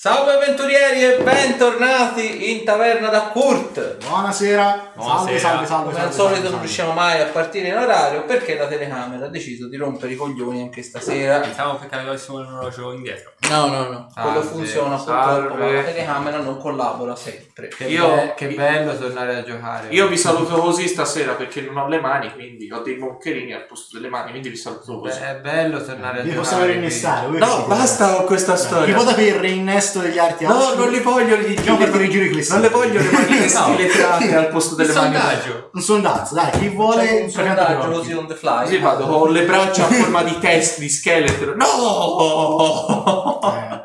Salve avventurieri e bentornati in taverna da Kurt. Buonasera. Buonasera. Salve, salve, salve. Come al solito salve, non riusciamo mai a partire in orario perché la telecamera ha deciso di rompere i coglioni anche stasera. Pensavo che avessimo l'orologio indietro. No, no, no, quello Salve, funziona salve. purtroppo, ma la telecamera non collabora sempre. Che, Io- be- che bello tornare a giocare. Io vi saluto così stasera perché non ho le mani, quindi ho dei moncherini al posto delle mani, quindi vi saluto Beh, così. è bello tornare a Vi giocare. possiamo rinnestare. voi No, siete- basta con questa storia. Tipo da reinnesto degli arti No, alti. non li voglio gli Andiamo per fare i giri. Non le voglio le mani stiletrate al posto delle mani. sondaggio. Un sondaggio, dai, chi vuole C'è un sondaggio così on the fly. Così vado con le braccia a forma di test di scheletro. No! Eh,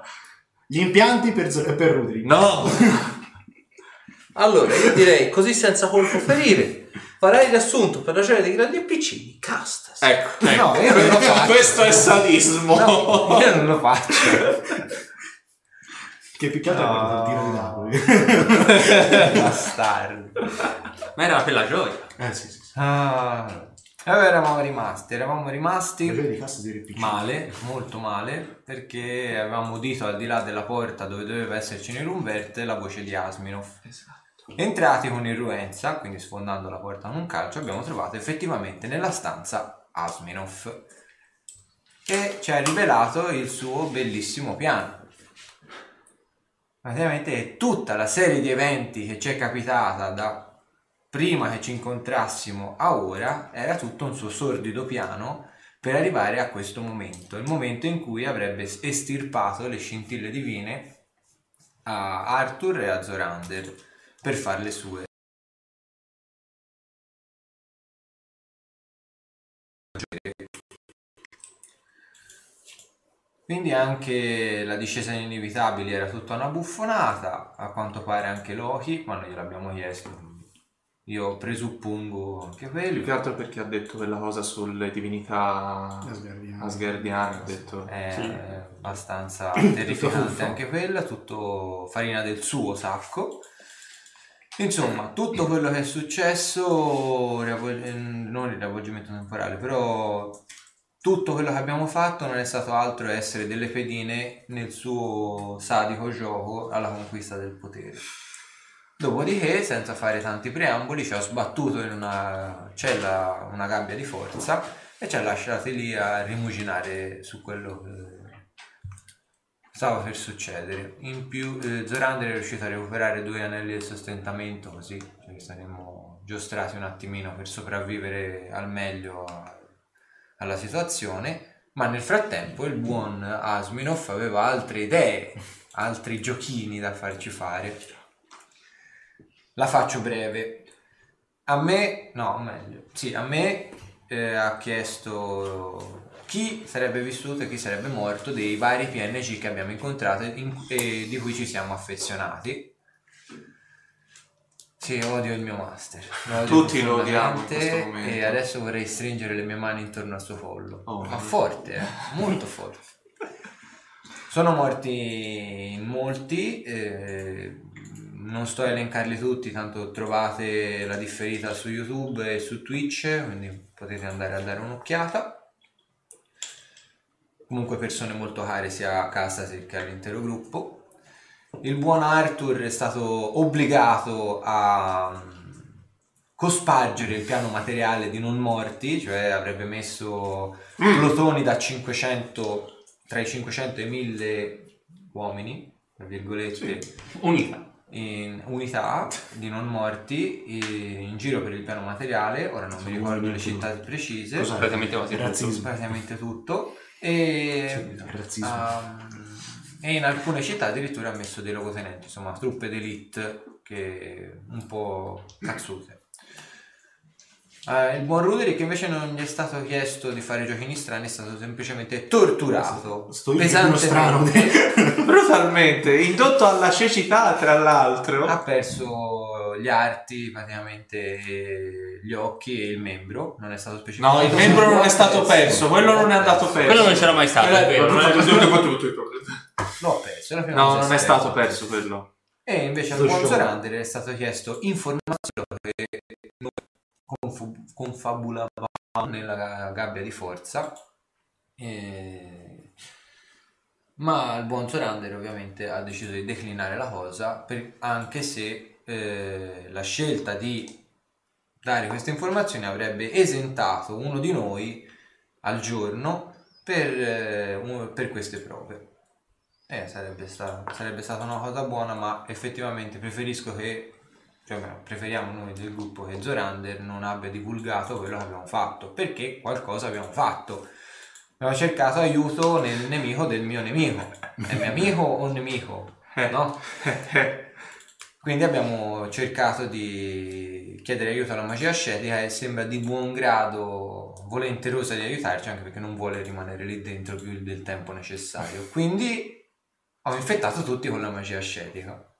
Gli impianti per, per Rudri. No! Allora, io direi così senza colpo ferire. Farai il riassunto per ragione dei grandi e piccini. Castas. Ecco, ecco. No, io non lo faccio. Questo è sadismo. No, io non lo faccio. Che picchiato No. è il tiro di dado. Bastardo. Ma era per la gioia. Eh sì, sì. sì. Ah, e allora eravamo rimasti, eravamo rimasti male, molto male, perché avevamo udito al di là della porta dove doveva esserci Nerumverte la voce di Asminov. Entrati con irruenza, quindi sfondando la porta con un calcio, abbiamo trovato effettivamente nella stanza Asminov che ci ha rivelato il suo bellissimo piano. Praticamente tutta la serie di eventi che ci è capitata da prima che ci incontrassimo a ora era tutto un suo sordido piano per arrivare a questo momento, il momento in cui avrebbe estirpato le scintille divine a Arthur e a Zorander per fare le sue. Quindi anche la discesa in inevitabili era tutta una buffonata, a quanto pare anche Loki, quando gliel'abbiamo chiesto. Io presuppongo anche Più che quello. altro perché ha detto quella cosa sulle divinità Asgardiano. asgardiane. Ha detto. È Sì. abbastanza terrificante anche quella, tutto farina del suo sacco. Insomma, tutto quello che è successo, eh, non il riavvolgimento temporale, però tutto quello che abbiamo fatto non è stato altro che essere delle pedine nel suo sadico gioco alla conquista del potere. Dopodiché, senza fare tanti preamboli, ci ha sbattuto in una cella, una gabbia di forza e ci ha lasciati lì a rimuginare su quello che stava per succedere. In più, eh, Zorander è riuscito a recuperare due anelli del sostentamento, così ci saremmo giostrati un attimino per sopravvivere al meglio a- alla situazione. Ma nel frattempo il buon Asminov aveva altre idee, altri giochini da farci fare. La faccio breve. A me, no, meglio, sì, a me eh, ha chiesto chi sarebbe vissuto e chi sarebbe morto dei vari PNG che abbiamo incontrato in- e di cui ci siamo affezionati. Sì, odio il mio master. Lo Tutti lo odiamo in questo momento. E adesso vorrei stringere le mie mani intorno al suo collo. Oh, Ma forte, eh, molto forte. Sono morti molti, eh, non sto a elencarli tutti, tanto trovate la differita su YouTube e su Twitch, quindi potete andare a dare un'occhiata. Comunque persone molto care sia a casa che all'intero gruppo. Il buon Arthur è stato obbligato a mm, cospargere il piano materiale di non morti, cioè avrebbe messo plotoni da 500, tra i 500 e i 1000 uomini, tra virgolette, Unica. in unità di non morti in giro per il piano materiale, ora non mi ricordo le città precise, Cos'è? Praticamente quasi tutto. Razzismo. praticamente tutto, e, Sì, razzismo. ehm, e in alcune città addirittura ha messo dei logotenenti, insomma truppe d'elite che un po' cazzute. Eh, il buon Ruderick invece non gli è stato chiesto di fare giochini strani, è stato semplicemente torturato. Sto pesantemente. Brutalmente, indotto alla cecità, tra l'altro. ha perso gli arti, praticamente gli occhi e il membro. Non è stato specificato. No, il membro non è stato perso, quello non è andato perso. Quello non c'era mai stato, è vero. non è la prima No, cosa non è stato perso quello. E invece al Lo buon. Zorander è stato chiesto informazioni che noi confabulavamo nella gabbia di forza. E- Ma il buon Zorander ovviamente ha deciso di declinare la cosa, per- anche se eh, la scelta di dare queste informazioni avrebbe esentato uno di noi al giorno per, eh, un- per queste prove. Eh, sarebbe, sta- sarebbe stata una cosa buona, ma effettivamente preferisco che, cioè, beh, preferiamo noi del gruppo che Zorander non abbia divulgato quello che abbiamo fatto, perché qualcosa abbiamo fatto. Abbiamo cercato aiuto nel nemico del mio nemico. È mio amico o nemico? No? Quindi abbiamo cercato di chiedere aiuto alla magia ascetica e sembra di buon grado volenterosa di aiutarci anche perché non vuole rimanere lì dentro più del tempo necessario. Quindi ho infettato tutti con la magia ascetica.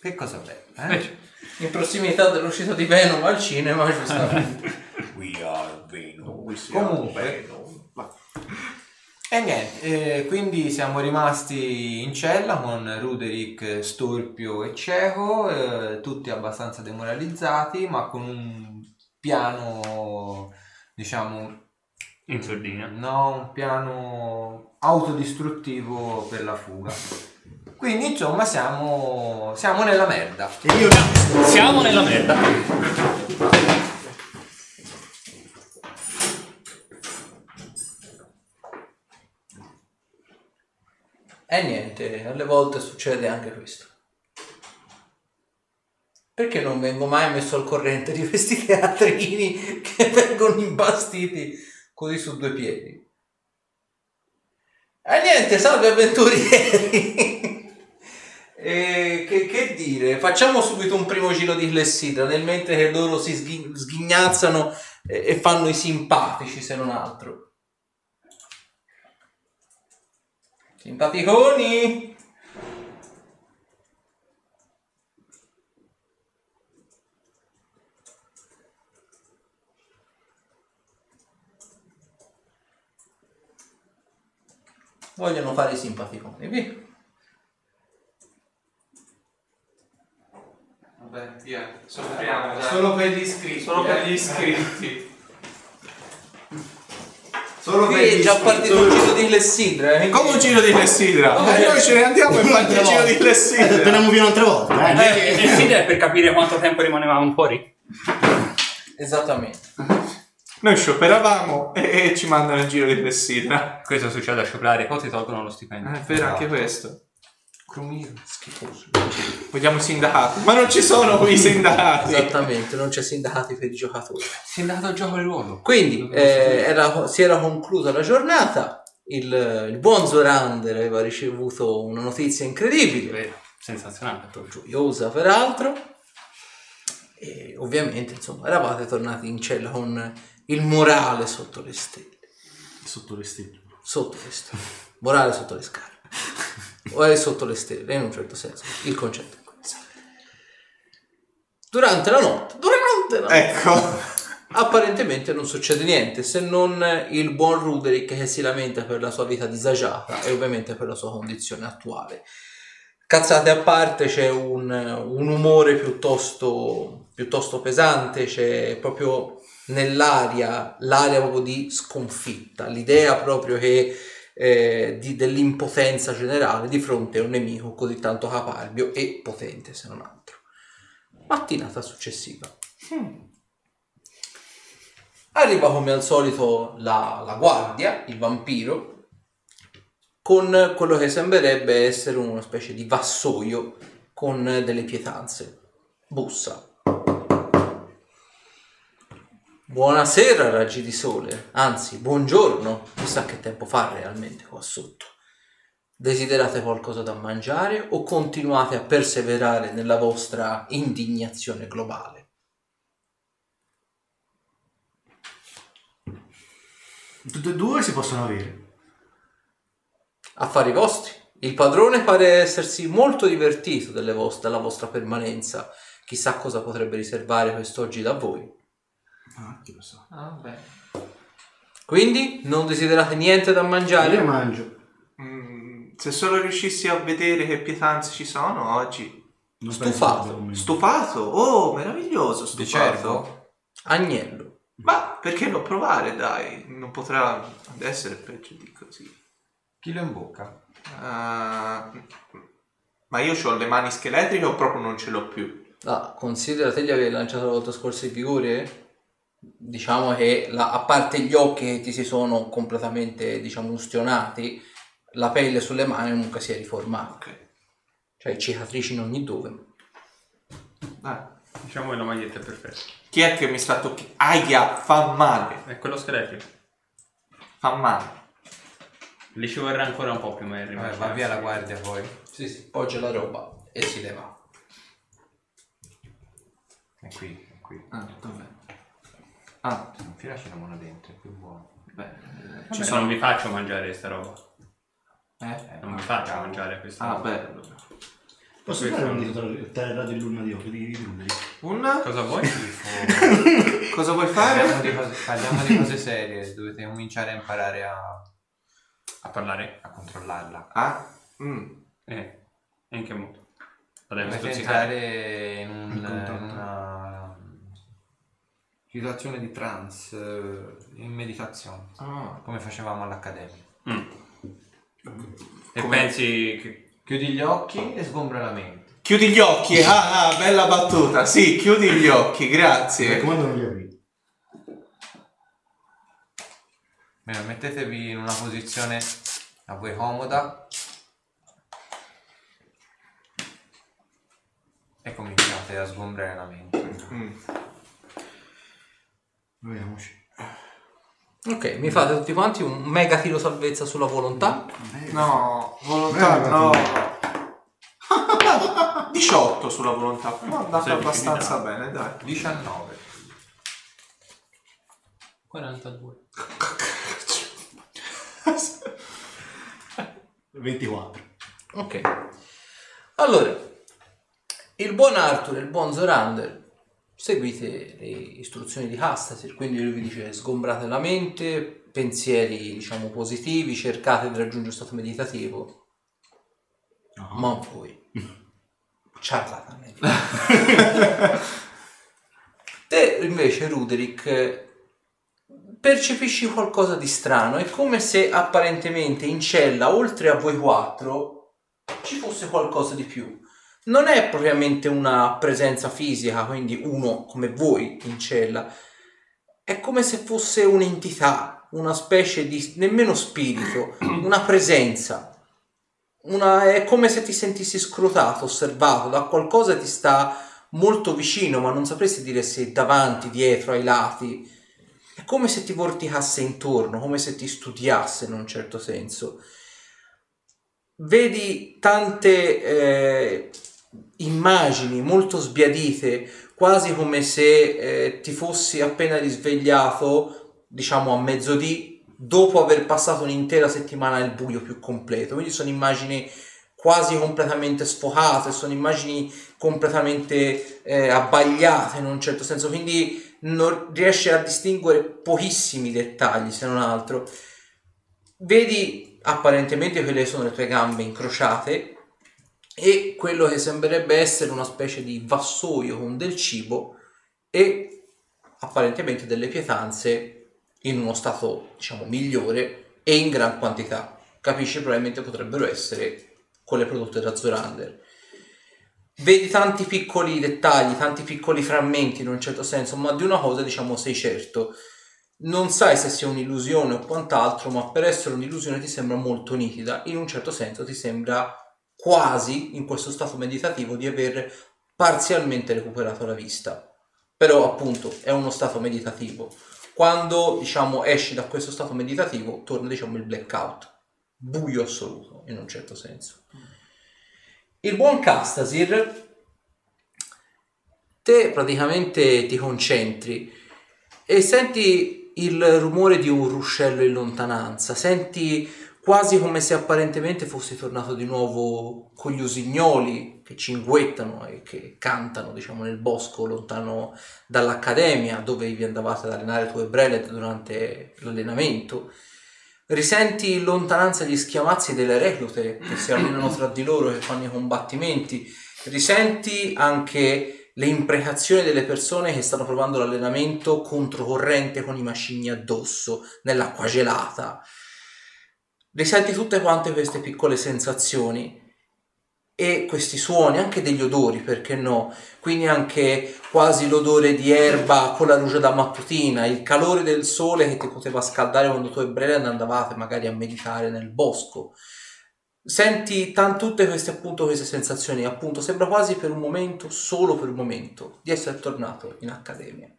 Che cosa bella, eh? In prossimità dell'uscita di Venom al cinema, giustamente. We are Venom. Siamo Comunque. bene. Va. E niente, eh, quindi siamo rimasti in cella con Ruderick, Storpio e Cieco, eh, tutti abbastanza demoralizzati, ma con un piano, diciamo, In sordina. no, un piano autodistruttivo per la fuga. Quindi insomma siamo, siamo nella merda. E io Siamo nella merda. E niente, alle volte succede anche questo. Perché non vengo mai messo al corrente di questi teatrini che vengono imbastiti così su due piedi? E niente, salve avventurieri! E che, che dire, facciamo subito un primo giro di clessidra nel mentre che loro si sghi- sghignazzano e, e fanno i simpatici se non altro. Simpaticoni! Vogliono fare i simpaticoni, via. Vabbè, via. Soffriamo. dai. Solo per gli iscritti. Solo per eh. gli iscritti. Solo Qui è già partito un giro di clessidra. eh, Come un giro di Clessidra. Vabbè. E noi ce ne andiamo e fate il giro di Eh, Clessidra. torniamo via un'altra volta. Eh. Eh, il consiglio è per capire quanto tempo rimanevamo fuori. Esattamente. Noi scioperavamo e, e ci mandano il giro di Clessidra. Questo succede a scioperare, poi ti tolgono lo stipendio. Eh, È vero anche questo. Crumiro, schifoso. Vogliamo i sindacati. Ma non ci sono qui i sindacati. Esattamente, non c'è sindacati per i giocatori. Si è andato al gioco di ruolo. Quindi eh, era- si era conclusa la giornata. Il, il buon Zorander aveva ricevuto una notizia incredibile, Vero, sensazionale gioiosa peraltro. E ovviamente, insomma, eravate tornati in cella con il morale sotto le stelle. Sotto le stelle. Sotto le stelle. Morale sotto le scarpe. O è sotto le stelle, in un certo senso. Il concetto è questo. Durante la notte, durante la notte, Ecco. apparentemente non succede niente se non il buon Ruderick che si lamenta per la sua vita disagiata e ovviamente per la sua condizione attuale. Cazzate a parte, c'è un, un umore piuttosto, piuttosto pesante, c'è proprio nell'aria, l'aria proprio di sconfitta, l'idea proprio che eh, di- dell'impotenza generale di fronte a un nemico così tanto caparbio e potente se non altro. Mattinata successiva. Arriva come al solito la, la guardia, il vampiro, con quello che sembrerebbe essere una specie di vassoio con delle pietanze. Bussa. Buonasera raggi di sole, anzi buongiorno, chissà che tempo fa realmente qua sotto. Desiderate qualcosa da mangiare o continuate a perseverare nella vostra indignazione globale? Tutte e due si possono avere. Affari vostri. Il padrone pare essersi molto divertito delle vos- della vostra permanenza. Chissà cosa potrebbe riservare quest'oggi da voi. Ah, chi lo sa. Quindi non desiderate niente da Io mangiare? mangio. Mm, se solo riuscissi a vedere che pietanze ci sono oggi. Non Stufato. Stufato? Oh, meraviglioso Di stufato. cervo? Agnello. Ma perché non provare, dai? Non potrà essere peggio di così. Chi lo in bocca? Ah, ma io ho le mani scheletriche o proprio non ce l'ho più? Ah, considera te di aver lanciato la volta scorsa il vigore? Diciamo che la- a parte gli occhi che ti si sono completamente, diciamo, ustionati, la pelle sulle mani comunque si è riformata. Ok. Cioè cicatrici in ogni dove. Ah, Diciamo che la maglietta è perfetta. Chi è che mi sta toccando? Aia, fa male. È quello scheletrico. Fa male. Lì ci vorrà ancora un po' più ma Vabbè, va via la guardia poi. Sì, sì, poggia la roba e si leva. È qui, è qui. Ah, dov'è? Ah, Non filaci la mano dentro, è più buono. beh. Ci Ci sono... Non vi faccio mangiare sta roba. Eh? Non vi faccio mangiare questa Ah, roba. beh. Posso fare un dito tra il radio e l'urna di occhio di di Ruderi? Un... Cosa vuoi? Cosa vuoi Parliamo fare? di, cose, parliamo di cose serie, dovete cominciare a imparare a, A parlare? a controllarla. Ah? Mm. Eh. E in che modo? La devi Dovete stuzzicare? entrare in, un- In contatto. una situazione di trance, eh, in meditazione, Ah. come facevamo all'accademia. Mm. E Come- pensi che... Chiudi gli occhi e sgombra la mente. Chiudi gli occhi. Ah, ah, bella battuta. Sì, chiudi gli occhi, Mi grazie. raccomando non li apri. Bene, mettetevi in una posizione a voi comoda e cominciate a sgombrare la mente. Mm. Proviamoci. Ok, mi fate tutti quanti un mega tiro salvezza sulla volontà. No, volontà no. 18 sulla volontà. Ma è andata Sei abbastanza bene, dai. 19. 42. 24. Ok. Allora, il buon Arthur e il buon Zorander seguite le istruzioni di Hastasir, quindi lui vi dice sgombrate la mente, pensieri diciamo positivi, cercate di raggiungere lo stato meditativo, No. ma voi ciarlatani. Te invece Ruderick percepisci qualcosa di strano, è come se apparentemente in cella oltre a voi quattro ci fosse qualcosa di più. Non è propriamente una presenza fisica, quindi uno come voi in cella, è come se fosse un'entità, una specie di nemmeno spirito, una presenza. Una, è come se ti sentissi scrutato, osservato da qualcosa che ti sta molto vicino, ma non sapresti dire se davanti, dietro, ai lati. È come se ti vorticasse intorno, come se ti studiasse in un certo senso. Vedi tante eh, immagini molto sbiadite, quasi come se eh, ti fossi appena risvegliato, diciamo a mezzodì, dopo aver passato un'intera settimana al buio più completo. Quindi sono immagini quasi completamente sfocate, sono immagini completamente eh, abbagliate in un certo senso, quindi non riesci a distinguere pochissimi dettagli se non altro. Vedi apparentemente quelle sono le tue gambe incrociate e quello che sembrerebbe essere una specie di vassoio con del cibo e apparentemente delle pietanze in uno stato diciamo migliore e in gran quantità. Capisci probabilmente potrebbero essere quelle prodotte da Zorander. Vedi tanti piccoli dettagli, tanti piccoli frammenti in un certo senso, ma di una cosa diciamo sei certo. Non sai se sia un'illusione o quant'altro, ma per essere un'illusione ti sembra molto nitida. In un certo senso ti sembra quasi in questo stato meditativo di aver parzialmente recuperato la vista. Però appunto è uno stato meditativo. Quando diciamo esci da questo stato meditativo torna diciamo il blackout, buio assoluto in un certo senso. Il buon Castasir te praticamente ti concentri e senti il rumore di un ruscello in lontananza, senti quasi come se apparentemente fossi tornato di nuovo con gli usignoli che cinguettano e che cantano, diciamo, nel bosco lontano dall'accademia dove vi andavate ad allenare tu e Brelet durante l'allenamento. Risenti in lontananza gli schiamazzi delle reclute che si allenano tra di loro e fanno i combattimenti. Risenti anche le imprecazioni delle persone che stanno provando l'allenamento controcorrente con i macigni addosso, nell'acqua gelata. Risenti tutte quante queste piccole sensazioni e questi suoni, anche degli odori, perché no? Quindi anche quasi l'odore di erba con la luce da mattutina, il calore del sole che ti poteva scaldare quando tu e Brennan andavate magari a meditare nel bosco. Senti tan- tutte queste appunto queste sensazioni, appunto sembra quasi per un momento, solo per un momento, di essere tornato in accademia.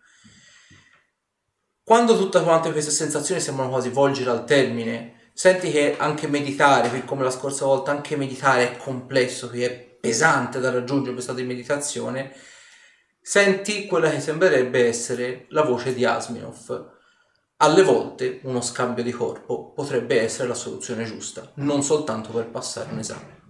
Quando tutte queste sensazioni sembrano quasi volgere al termine, senti che anche meditare, per come la scorsa volta, anche meditare è complesso, che è pesante da raggiungere per stato di meditazione, senti quella che sembrerebbe essere la voce di Asminov. Alle volte uno scambio di corpo potrebbe essere la soluzione giusta, non soltanto per passare un esame.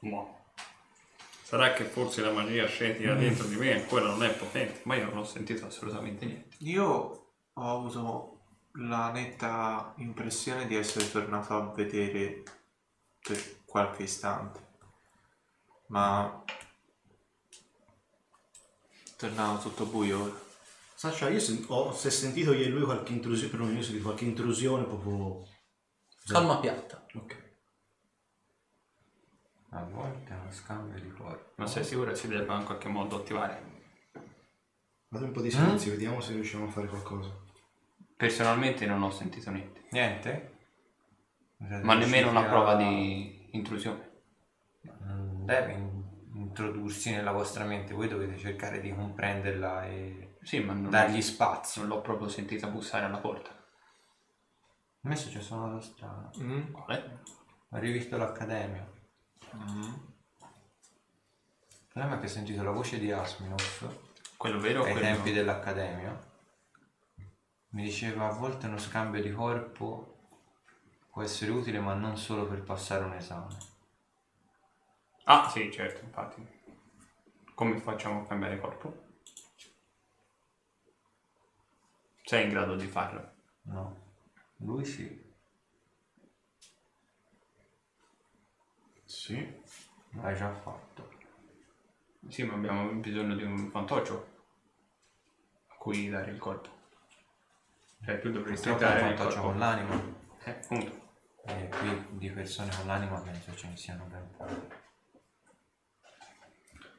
Boh. Sarà che forse la magia scientifica dentro di me ancora non è potente, ma io non ho sentito assolutamente niente. Io ho avuto la netta impressione di essere tornato a vedere per qualche istante, ma tornavo tutto buio ora. Sasha, io sen- ho se sentito io e lui qualche intrusione, per io ho sentito qualche intrusione proprio... Calma piatta. A volte è uno scambio di corpo. Ma sei sicuro che si debba in qualche modo attivare? Fate un po' di silenzio, vediamo se riusciamo a fare qualcosa. Personalmente non ho sentito niente, Niente? ma nemmeno una prova di intrusione. Non deve in- introdursi nella vostra mente, voi dovete cercare di comprenderla e Sì, ma non, dargli spazio. non l'ho proprio sentita bussare alla porta. A me è successo una cosa strana. Mm? Quale? Ho rivisto l'accademia. Mm. Il problema è che ho sentito la voce di Asminov Quello vero o ai quello tempi dell'accademia. Mi diceva a volte uno scambio di corpo può essere utile ma non solo per passare un esame. Ah, sì, certo, infatti. Come facciamo a cambiare corpo? Sei in grado di farlo? No, lui sì, Sì. l'hai già fatto. Sì, ma abbiamo bisogno di un fantoccio a cui dare il corpo. Cioè, tu dovresti Purtroppo dare il corpo. con l'anima Eh, appunto. e qui di persone con l'anima penso ce ne siano ben poche.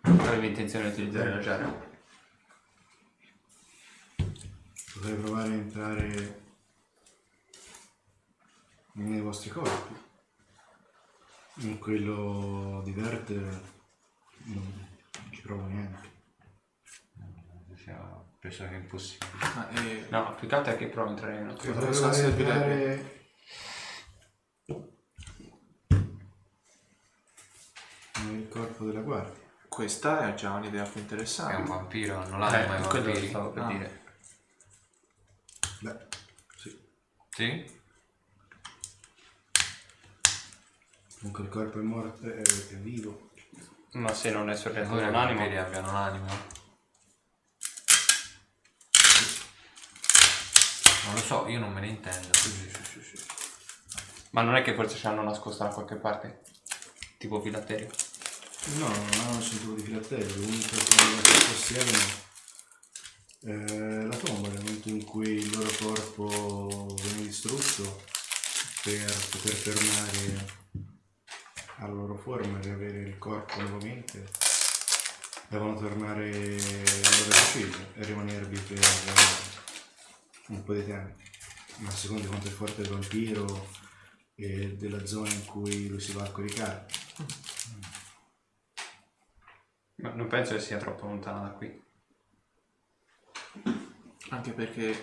Avevi intenzione di utilizzare la giara? Potrei provare a entrare nei vostri corpi. In quello di Vert non ci provo niente. Sia penso che è impossibile. Ma, eh, No, più che altro è che provo a entrare in un altro Potrei Cosa a servirebbe? entrare nel corpo della guardia. questa è già un'idea più È un interessante. vampiro, hanno l'anima Eh, ai quello vampiri. stavo per Ah. dire. Beh, sì. Sì? Comunque il corpo è morto, è, è vivo. Ma se non è sorretto Credo da che un animo, vampiri abbiano l'anima. Non lo so, io non me ne intendo. ma non è che forse ci hanno nascosto da qualche parte? Tipo filatterio? No, non hanno sentito di filatterio, l'unica cosa che possiedono è la tomba, nel momento in cui il loro corpo viene distrutto per poter tornare alla loro forma riavere il corpo nuovamente devono tornare al loro deciso e rimanervi per un po' di tempo ma di quanto è forte il vampiro e della zona in cui lui si va a coricare Ma non penso che sia troppo lontano da qui. Anche perché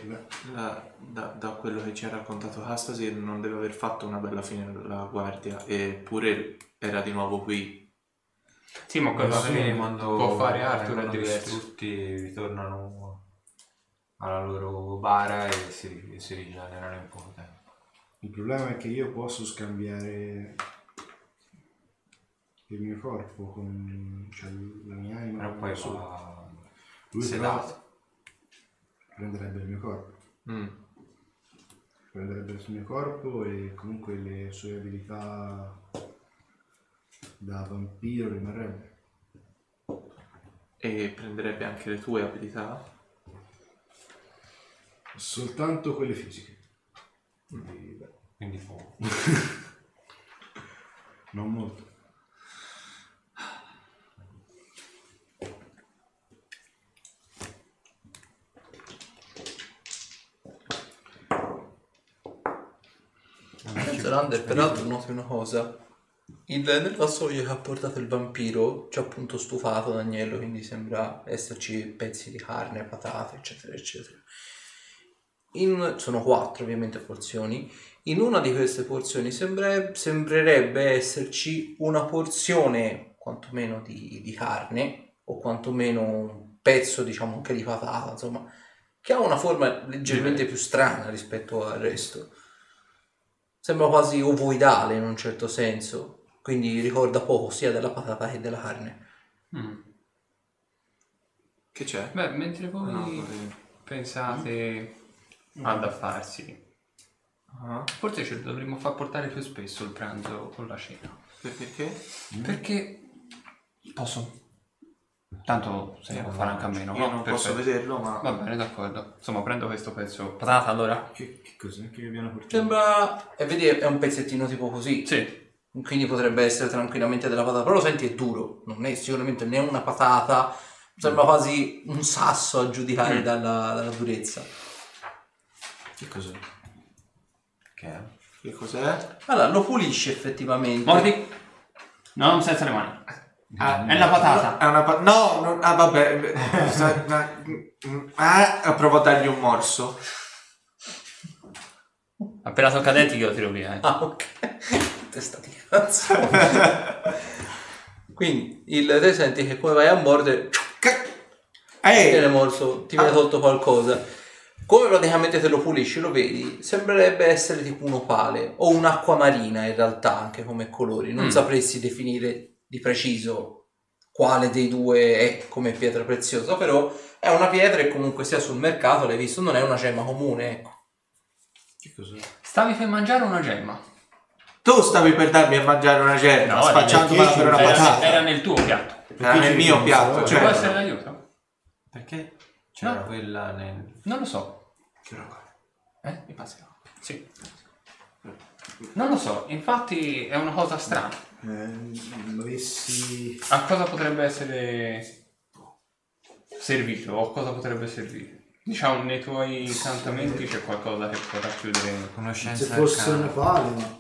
la- da, da quello che ci ha raccontato Castasir non deve aver fatto una bella fine la guardia, eppure era di nuovo qui. Sì, ma Sì, che quando può fare Arthur è diverso. distrutti ritornano alla loro bara e si, e si rigenerano in poco tempo. Il problema è che io posso scambiare il mio corpo con cioè, la mia anima. Però poi su. va Lui sedato. Prenderebbe il mio corpo. Mm. Prenderebbe il mio corpo e comunque le sue abilità Da vampiro rimarrebbe. E prenderebbe anche le tue abilità? Soltanto quelle fisiche. Quindi, beh, Quindi fuoco. non molto. Zelander, peraltro noti una cosa. Il, nel vassoio che ha portato il vampiro ci ha appunto stufato Daniello, quindi sembra esserci pezzi di carne, patate, eccetera, eccetera. In- sono quattro ovviamente porzioni. In una di queste porzioni sembra- sembrerebbe esserci una porzione quantomeno di, di carne o quantomeno un pezzo diciamo anche di patata, insomma, che ha una forma leggermente più strana rispetto al resto. Sembra quasi ovoidale in un certo senso, quindi ricorda poco sia della patata che della carne. Mm. Che c'è? Beh, mentre voi No, pensate ad affarsi, Ah, forse ce lo dovremmo far portare più spesso il pranzo con la cena. per- Perché? Perché posso. Tanto se ne può fare anche a meno. Io no? non posso Perfetto. vederlo, ma... Va bene, d'accordo. Insomma, prendo questo pezzo. Patata allora? Che, che cos'è che abbiamo portato? Sembra, e vedi, è un pezzettino tipo così, Sì. quindi potrebbe essere tranquillamente della patata, però lo senti è duro, non è sicuramente né una patata, sembra quasi un sasso a giudicare Mm. dalla, dalla durezza. Che cos'è? Che è? Che cos'è? Allora, lo pulisci effettivamente. Mordi? No, senza le mani. Ah, È la patata. È una pa- No, non- ah vabbè. Ah, provo a dargli un morso. Appena tocca a denti che lo tiro via. eh. Ah, ok. Testa di cazzo. Quindi il, te senti che come vai a mordere, Ehi! viene morso, ti viene Ah. tolto qualcosa. Come praticamente te lo pulisci, lo vedi, sembrerebbe essere tipo un opale o un'acqua marina in realtà anche come colori. Non Mm. sapresti definire di preciso quale dei due è come pietra preziosa, però è una pietra e comunque sia sul mercato, l'hai visto, non è una gemma comune, ecco. Che cos'è? Stavi per mangiare una gemma. Tu stavi per darmi a mangiare una gemma, No, spacciandomela per una Era, patata. era nel tuo piatto. Era nel mio piatto, Ci cioè. può essere d'aiuto? Perché? C'era No. quella nel... Non lo so. Eh, mi passi la- Sì. Non lo so, infatti è una cosa strana. Eh, avessi... A cosa potrebbe essere servito o cosa potrebbe servire? Diciamo, nei tuoi incantamenti c'è qualcosa che può racchiudere conoscenza. Se fosse un palo, ma...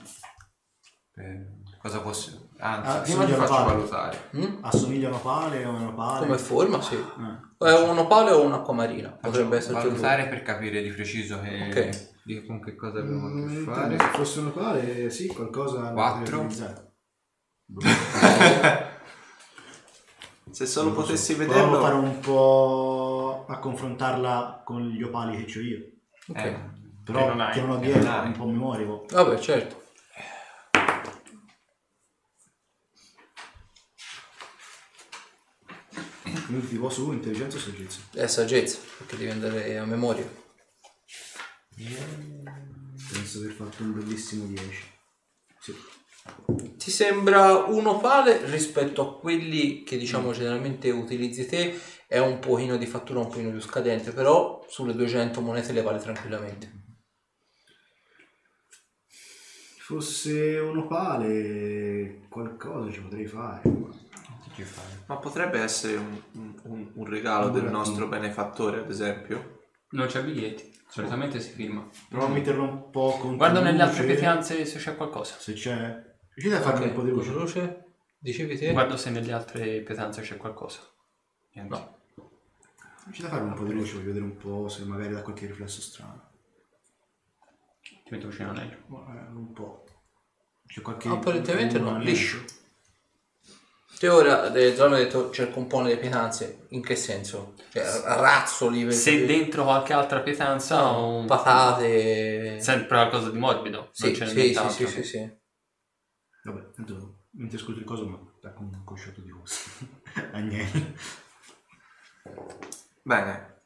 Eh, cosa posso... Anzi, ah, prima ti faccio pale. valutare. Mm? Assomiglia a un opale o un opale? Come forma, sì. Eh. È un opale o un'acqua marina? Potrebbe essere valutare due. per capire di preciso che... Okay. Di con che cosa abbiamo a che mm, fare. Se fosse un opale, sì, qualcosa... 4. Se solo lo so. potessi Provo a fare vederlo. un po' a confrontarla con gli opali che ho io. Ok. Eh, Però Che non hai, che non ho che dietro, non hai. un po' a memoria. boh. Vabbè, certo. Quindi tipo su intelligenza o saggezza. È saggezza, perché devi andare a memoria. Penso di aver fatto un bellissimo 10. Sì. Ti sembra un opale rispetto a quelli che diciamo generalmente utilizzi te è un pochino di fattura un pochino più scadente, però sulle 200 monete le vale tranquillamente. Fosse un opale, qualcosa ci potrei fare. Ma potrebbe essere un, un- un regalo del nostro benefattore, ad esempio. Non c'è biglietti, solitamente si firma. Provo a metterlo un po' con Guarda nelle altre pietanze se c'è qualcosa. Se c'è. Riuscite a farmi Ok, un po' di luce? luce? Dicevi te? Guardo se nelle altre pietanze c'è qualcosa. Niente. No. Riuscite a farmi un po' di luce, voglio vedere un po' se magari da qualche riflesso strano. Ti metto vicino a lei. Eh, un po'. C'è qualche... Apparentemente no, qualche- liscio. Te ora, eh, Zano ha detto cerca un po' nelle pietanze, in che senso? Cioè, razzoli per Se dentro qualche altra pietanza No, o un... patate... sempre qualcosa di morbido, Sì, non c'è sì, sì, nient'altro. sì, sì, sì. Vabbè, tanto mentre ascolto il coso mi attacco un cosciotto di rosso. Agnello. Bene,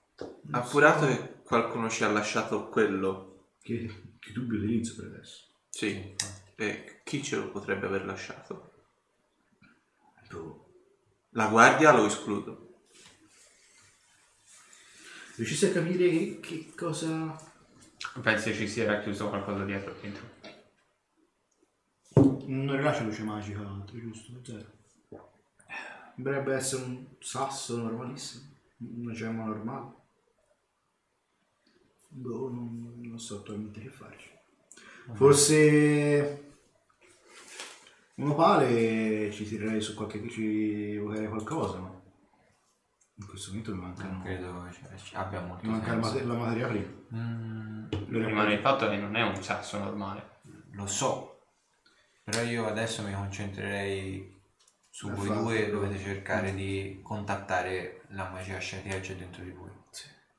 appurato che qualcuno ci ha lasciato quello. Che, che dubbio utilizzo per adesso. Sì. E chi ce lo potrebbe aver lasciato? La guardia lo escludo. Riuscissi a capire che, che cosa... Pensi ci sia racchiuso qualcosa dietro dentro? Non rilascia luce magica, altro, giusto? Zero. Dovrebbe essere un sasso normalissimo, una gemma normale. Boh, non, non so attualmente che farci. Forse un opale ci tirerei su qualche ci evocherei qualcosa, ma in questo momento mi Non mancano. credo che ci- abbia molto Mi manca il senso. mate- la materia prima. Mm, Rimane il fatto che non è un sasso normale. lo so, però io adesso mi concentrerei su Per voi farlo. due, dovete cercare di contattare la magia che c'è dentro di voi.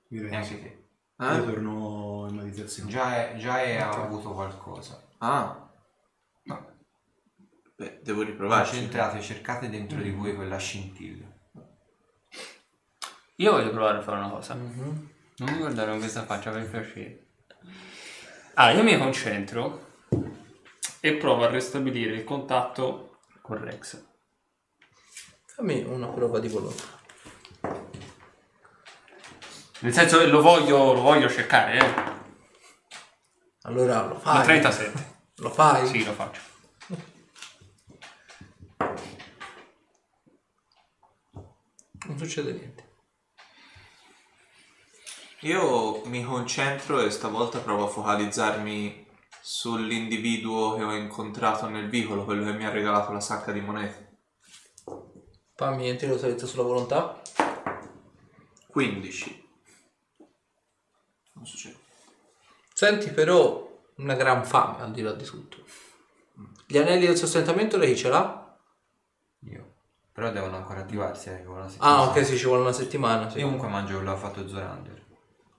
Direi E anche sì. te. Eh? Io torno in meditazione. Già, è, già è- ha avuto qualcosa. Ah. Beh, devo riprovarci. Concentrate, cercate dentro di voi quella scintilla. Io voglio provare a fare una cosa. Mhm. Non mi guardare con questa faccia per piacere. Ah, io mi concentro e provo a ristabilire il contatto con Rex. Fammi una prova di volontà. Nel senso che lo voglio, lo voglio cercare, eh. Allora lo Ma fai. 37. Lo fai? Sì, lo faccio. Non succede niente. Io mi concentro e stavolta provo a focalizzarmi sull'individuo che ho incontrato nel vicolo, quello che mi ha regalato la sacca di monete. Fammi un tiro salvezza sulla volontà. 15. Non succede. Senti però una gran fame al di là di tutto. Gli anelli del sostentamento lei ce l'ha? Io. Però devono ancora attivarsi, eh, con una settimana. Ah, ok, sì, ci vuole una settimana. Sì. Io comunque mangio quello che ha fatto Zorander.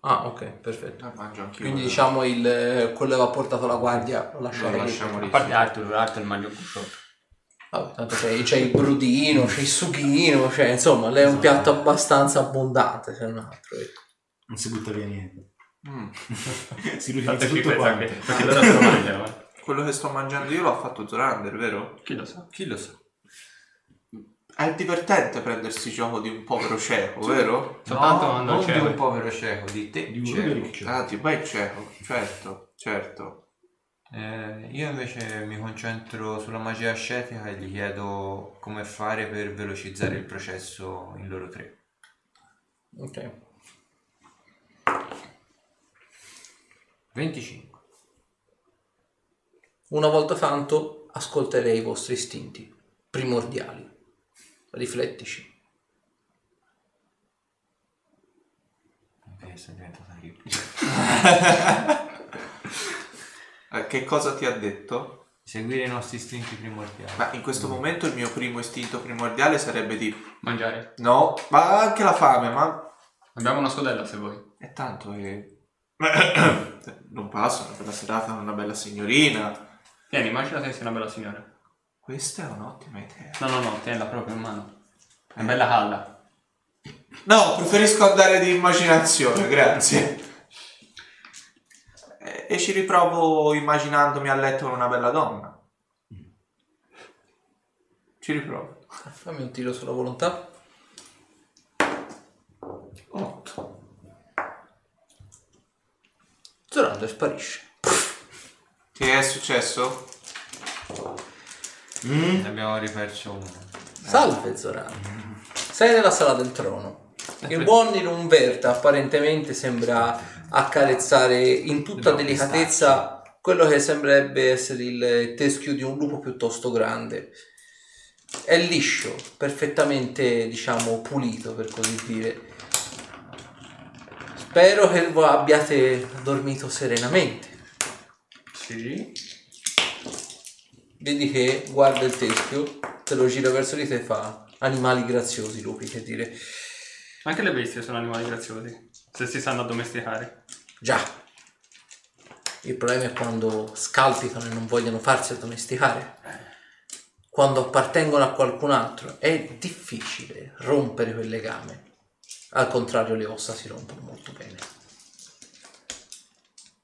Ah, ok, perfetto. Ah. Quindi diciamo il eh, quello che aveva portato la guardia lo lasciamo Lo lì. lasciamo lì. A parte Arthur, Arthur mangia un cusciotto. Vabbè, tanto c'è, c'è il brudino, c'è il sughino, cioè insomma, lei è un piatto abbastanza abbondante, se non altro. ecco. Non si butta via niente. Mm. si riutilizza tutto quanto. perché lo mangiano. eh. Quello che sto mangiando io l'ha fatto Zorander, vero? Chi lo sa? Chi lo sa? È divertente prendersi gioco di un povero cieco, vero? Soltanto no, quando non c'è- di un povero cieco, di te Di un cieco. C'è. Ah, ti vai cieco, certo, certo. Eh, io invece mi concentro sulla magia ascetica e gli chiedo come fare per velocizzare il processo in loro tre. Ok. 25. Una volta tanto ascolterei i vostri istinti primordiali. Riflettici. Ok, sto diventando ricco. Eh, che cosa ti ha detto? Seguire i nostri istinti primordiali. Ma in questo momento il mio primo istinto primordiale sarebbe di... Mangiare. No, ma anche la fame, ma Abbiamo una scodella se vuoi. è tanto che... non passa una bella serata con una bella signorina. Tieni, immagina che sei una bella signora. Questa è un'ottima idea. No, no, no, tienila proprio in mano. È bella calda. No, preferisco andare di immaginazione, grazie. E, e ci riprovo immaginandomi a letto con una bella donna. Ci riprovo. Fammi un tiro sulla volontà. 8. Zorander sparisce. Ti è successo? Ne abbiamo riperso uno. Salve Zorander. Sei nella sala del trono. Il buon Irumverta apparentemente sembra accarezzare in tutta delicatezza quello che sembrerebbe essere il teschio di un lupo piuttosto grande. È liscio, perfettamente diciamo pulito per così dire. Spero che voi abbiate dormito serenamente. Sì. Vedi che guarda il teschio, te lo gira verso di te e fa animali graziosi, lupi, che dire. Anche le bestie sono animali graziosi. Se si sanno addomesticare. Già. Il problema è quando scalpitano e non vogliono farsi addomesticare. Quando appartengono a qualcun altro è difficile rompere quel legame. Al contrario, le ossa si rompono molto bene.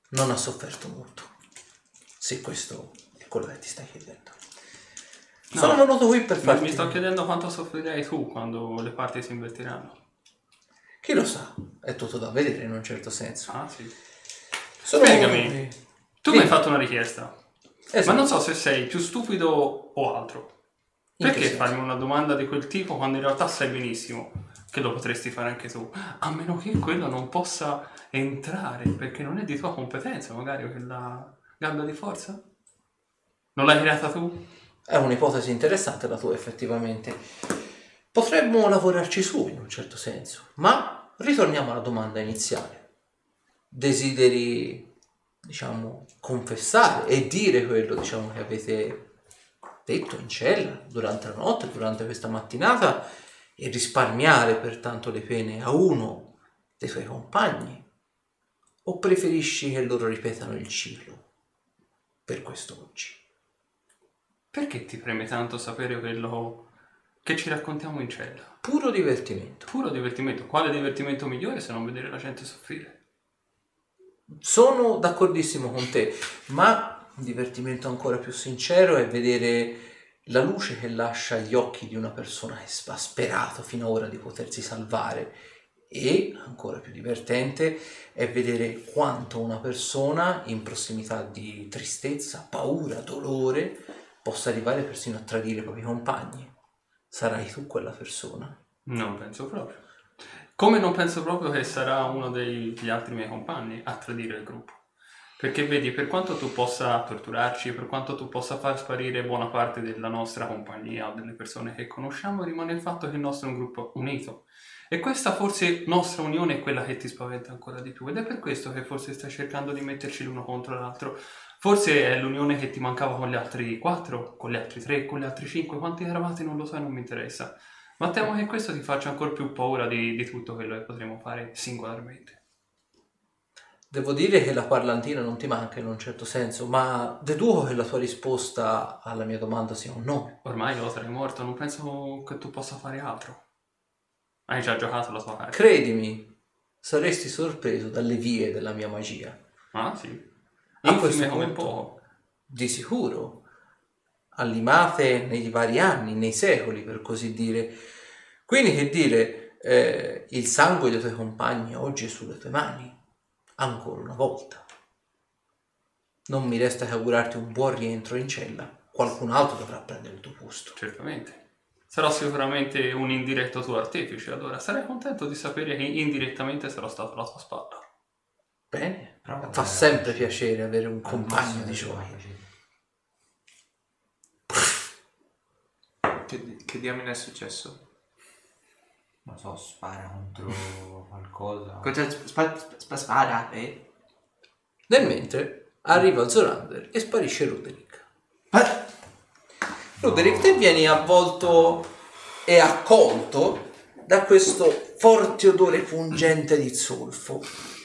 Non ha sofferto molto. Se questo quello che ti stai chiedendo. No. Sono venuto qui per farti... mi sto chiedendo quanto soffrirai tu quando le parti si invertiranno. Chi lo sa? È tutto da vedere in un certo senso. Ah, sì. Sono Spiegami. qui- Tu Sì. mi hai fatto una richiesta, Esatto. ma non so se sei più stupido o altro. Perché farmi una domanda di quel tipo quando in realtà sai benissimo che lo potresti fare anche tu? A meno che quello non possa entrare perché non è di tua competenza, magari quella gabbia di forza? Non l'hai creata tu? È un'ipotesi interessante la tua, effettivamente. Potremmo lavorarci su in un certo senso, ma ritorniamo alla domanda iniziale. Desideri, diciamo, confessare e dire quello, diciamo, che avete detto in cella durante la notte, durante questa mattinata e risparmiare pertanto le pene a uno dei tuoi compagni? O preferisci che loro ripetano il ciclo per questo oggi? Perché ti preme tanto sapere quello che ci raccontiamo in cella? Puro divertimento. Puro divertimento. Quale divertimento migliore se non vedere la gente soffrire? Sono d'accordissimo con te, ma un divertimento ancora più sincero è vedere la luce che lascia gli occhi di una persona che ha sperato fino ad ora di potersi salvare e ancora più divertente è vedere quanto una persona in prossimità di tristezza, paura, dolore possa arrivare persino a tradire i propri compagni. Sarai tu quella persona? Non penso proprio. Come non penso proprio che sarà uno degli altri miei compagni a tradire il gruppo. Perché vedi, per quanto tu possa torturarci, per quanto tu possa far sparire buona parte della nostra compagnia o delle persone che conosciamo, rimane il fatto che il nostro è un gruppo unito. E questa forse nostra unione è quella che ti spaventa ancora di più. Ed è per questo che forse stai cercando di metterci l'uno contro l'altro. Forse è l'unione che ti mancava con gli altri quattro, con gli altri tre, con gli altri cinque. Quanti eravate non lo so e non mi interessa. Ma temo che questo ti faccia ancora più paura di, di tutto quello che potremo fare singolarmente. Devo dire che la parlantina non ti manca in un certo senso, ma deduco che la tua risposta alla mia domanda sia un no. Ormai Otra è morto, non penso che tu possa fare altro. Hai già giocato la tua carta. Credimi, saresti sorpreso dalle vie della mia magia. ah, sì. A questo Infime come punto- poco. Di sicuro, allimate nei vari anni, nei secoli per così dire. Quindi che dire, eh, il sangue dei tuoi compagni oggi è sulle tue mani, ancora una volta. Non mi resta che augurarti un buon rientro in cella, qualcun altro dovrà prendere il tuo posto. Certamente. Sarò sicuramente un indiretto tuo artefice, allora sarei contento di sapere che indirettamente sarò stato alla tua spalla. Bene, Però, fa eh, sempre piacere avere un compagno di gioia. Che, che diamine è successo? Non so, spara contro qualcosa. Cosa spa, spa, spara? Eh? Nel mentre arriva Zorander e sparisce Roderick. Ma- Roderick, te vieni avvolto e accolto da questo forte odore pungente di zolfo.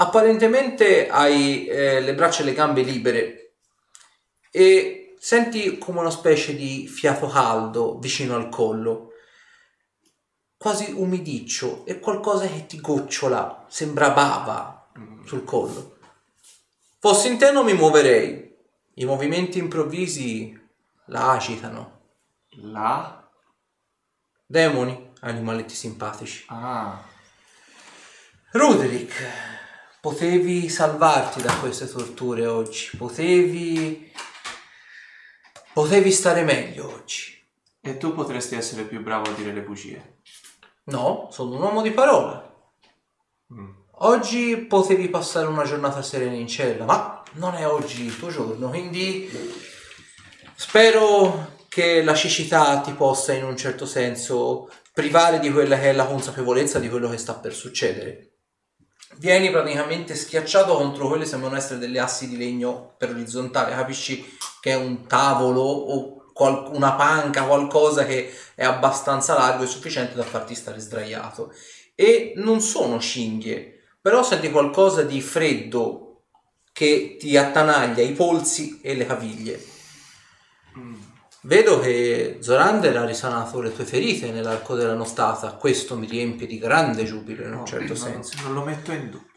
Apparentemente hai eh, le braccia e le gambe libere e senti come una specie di fiato caldo vicino al collo, quasi umidiccio e qualcosa che ti gocciola, sembra bava sul collo. Fossi in te non mi muoverei. I movimenti improvvisi la agitano. La? Demoni, animaletti simpatici. Ah. Ruderick, potevi salvarti da queste torture oggi. Potevi. Potevi stare meglio oggi. E tu potresti essere più bravo a dire le bugie. No, sono un uomo di parola. Mm. Oggi potevi passare una giornata serena in cella, ma non è oggi il tuo giorno, quindi spero che la cecità ti possa in un certo senso privare di quella che è la consapevolezza di quello che sta per succedere. Vieni praticamente schiacciato contro quelle che sembrano essere delle assi di legno per orizzontale, capisci che è un tavolo o qual- una panca, qualcosa che è abbastanza largo e sufficiente da farti stare sdraiato. E non sono cinghie, però senti qualcosa di freddo che ti attanaglia i polsi e le caviglie. Vedo che Zorander ha risanato le tue ferite nell'arco della nottata, questo mi riempie di grande giubilo in un No, certo non- senso. Non lo metto in dubbio.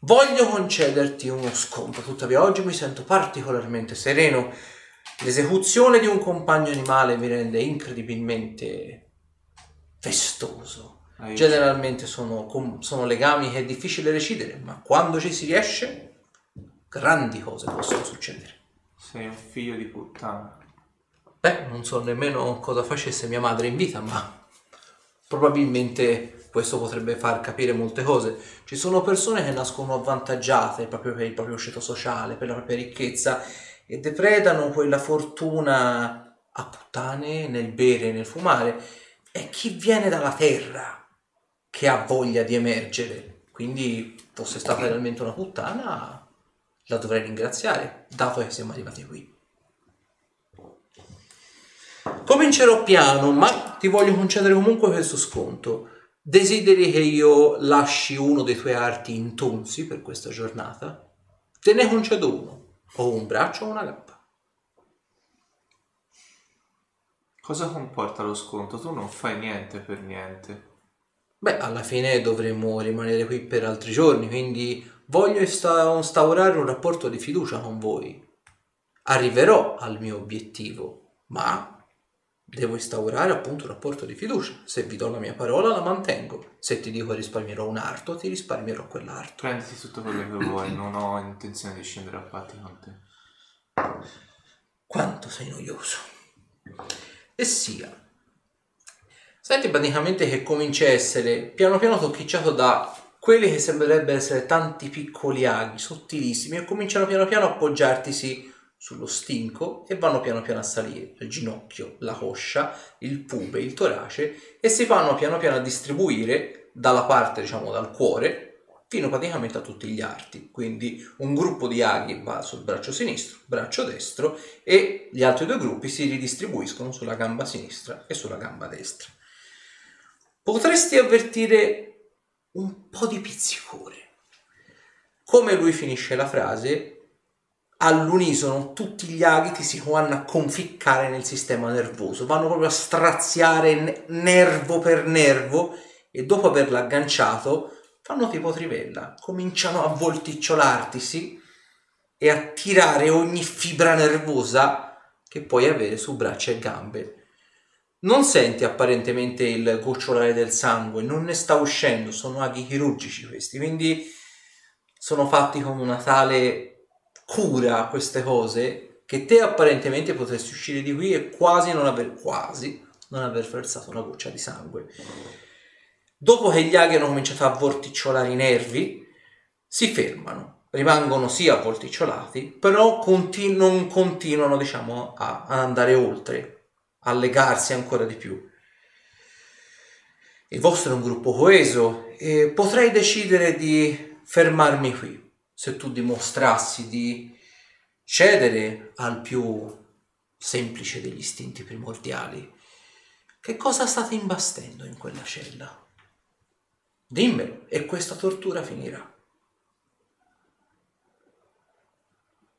Voglio concederti uno sconto, tuttavia oggi mi sento particolarmente sereno. L'esecuzione di un compagno animale mi rende incredibilmente festoso. Hai- Generalmente sono, sono legami che è difficile recidere, ma quando ci si riesce, grandi cose possono succedere. Sei un figlio di puttana. Beh, non so nemmeno cosa facesse mia madre in vita, ma probabilmente questo potrebbe far capire molte cose. Ci sono persone che nascono avvantaggiate proprio per il proprio ceto sociale, per la propria ricchezza e depredano quella fortuna a puttane nel bere e nel fumare. È chi viene dalla terra che ha voglia di emergere. Quindi, fosse stata realmente una puttana, la dovrei ringraziare, dato che siamo arrivati qui. Comincerò piano, ma ti voglio concedere comunque questo sconto. Desideri che io lasci uno dei tuoi arti intonsi per questa giornata? Te ne concedo uno. O un braccio o una gamba. Cosa comporta lo sconto? Tu non fai niente per niente. Beh, alla fine dovremo rimanere qui per altri giorni, quindi voglio insta- instaurare un rapporto di fiducia con voi. Arriverò al mio obiettivo, ma devo instaurare appunto un rapporto di fiducia. Se vi do la mia parola, la mantengo. Se ti dico risparmierò un arto, ti risparmierò quell'arto. Prenditi tutto quello che vuoi, non ho intenzione di scendere a patti con te. Quanto sei noioso. E sia. Senti praticamente che comincia a essere piano piano tocchicciato da quelli che sembrerebbero essere tanti piccoli aghi sottilissimi e cominciano piano piano a appoggiartisi sullo stinco e vanno piano piano a salire il ginocchio, la coscia, il pube, il torace e si vanno piano piano a distribuire dalla parte, diciamo, dal cuore fino praticamente a tutti gli arti. Quindi un gruppo di aghi va sul braccio sinistro, braccio destro e gli altri due gruppi si ridistribuiscono sulla gamba sinistra e sulla gamba destra. Potresti avvertire un po' di pizzicore. Come lui finisce la frase, all'unisono tutti gli aghi ti si vanno a conficcare nel sistema nervoso, vanno proprio a straziare ne- nervo per nervo e dopo averlo agganciato fanno tipo trivella, cominciano a volticciolartisi e a tirare ogni fibra nervosa che puoi avere su braccia e gambe. Non senti apparentemente il gocciolare del sangue, non ne sta uscendo, sono aghi chirurgici questi, quindi sono fatti con una tale cura queste cose che te apparentemente potresti uscire di qui e quasi non aver, quasi non aver versato una goccia di sangue. Dopo che gli aghi hanno cominciato a vorticciolare i nervi, si fermano, rimangono sì avvolticciolati, però conti- non continuano, diciamo, a, a andare oltre, a legarsi ancora di più. Il vostro è un gruppo coeso e potrei decidere di fermarmi qui se tu dimostrassi di cedere al più semplice degli istinti primordiali. Che cosa state imbastendo in quella cella? Dimmelo e questa tortura finirà.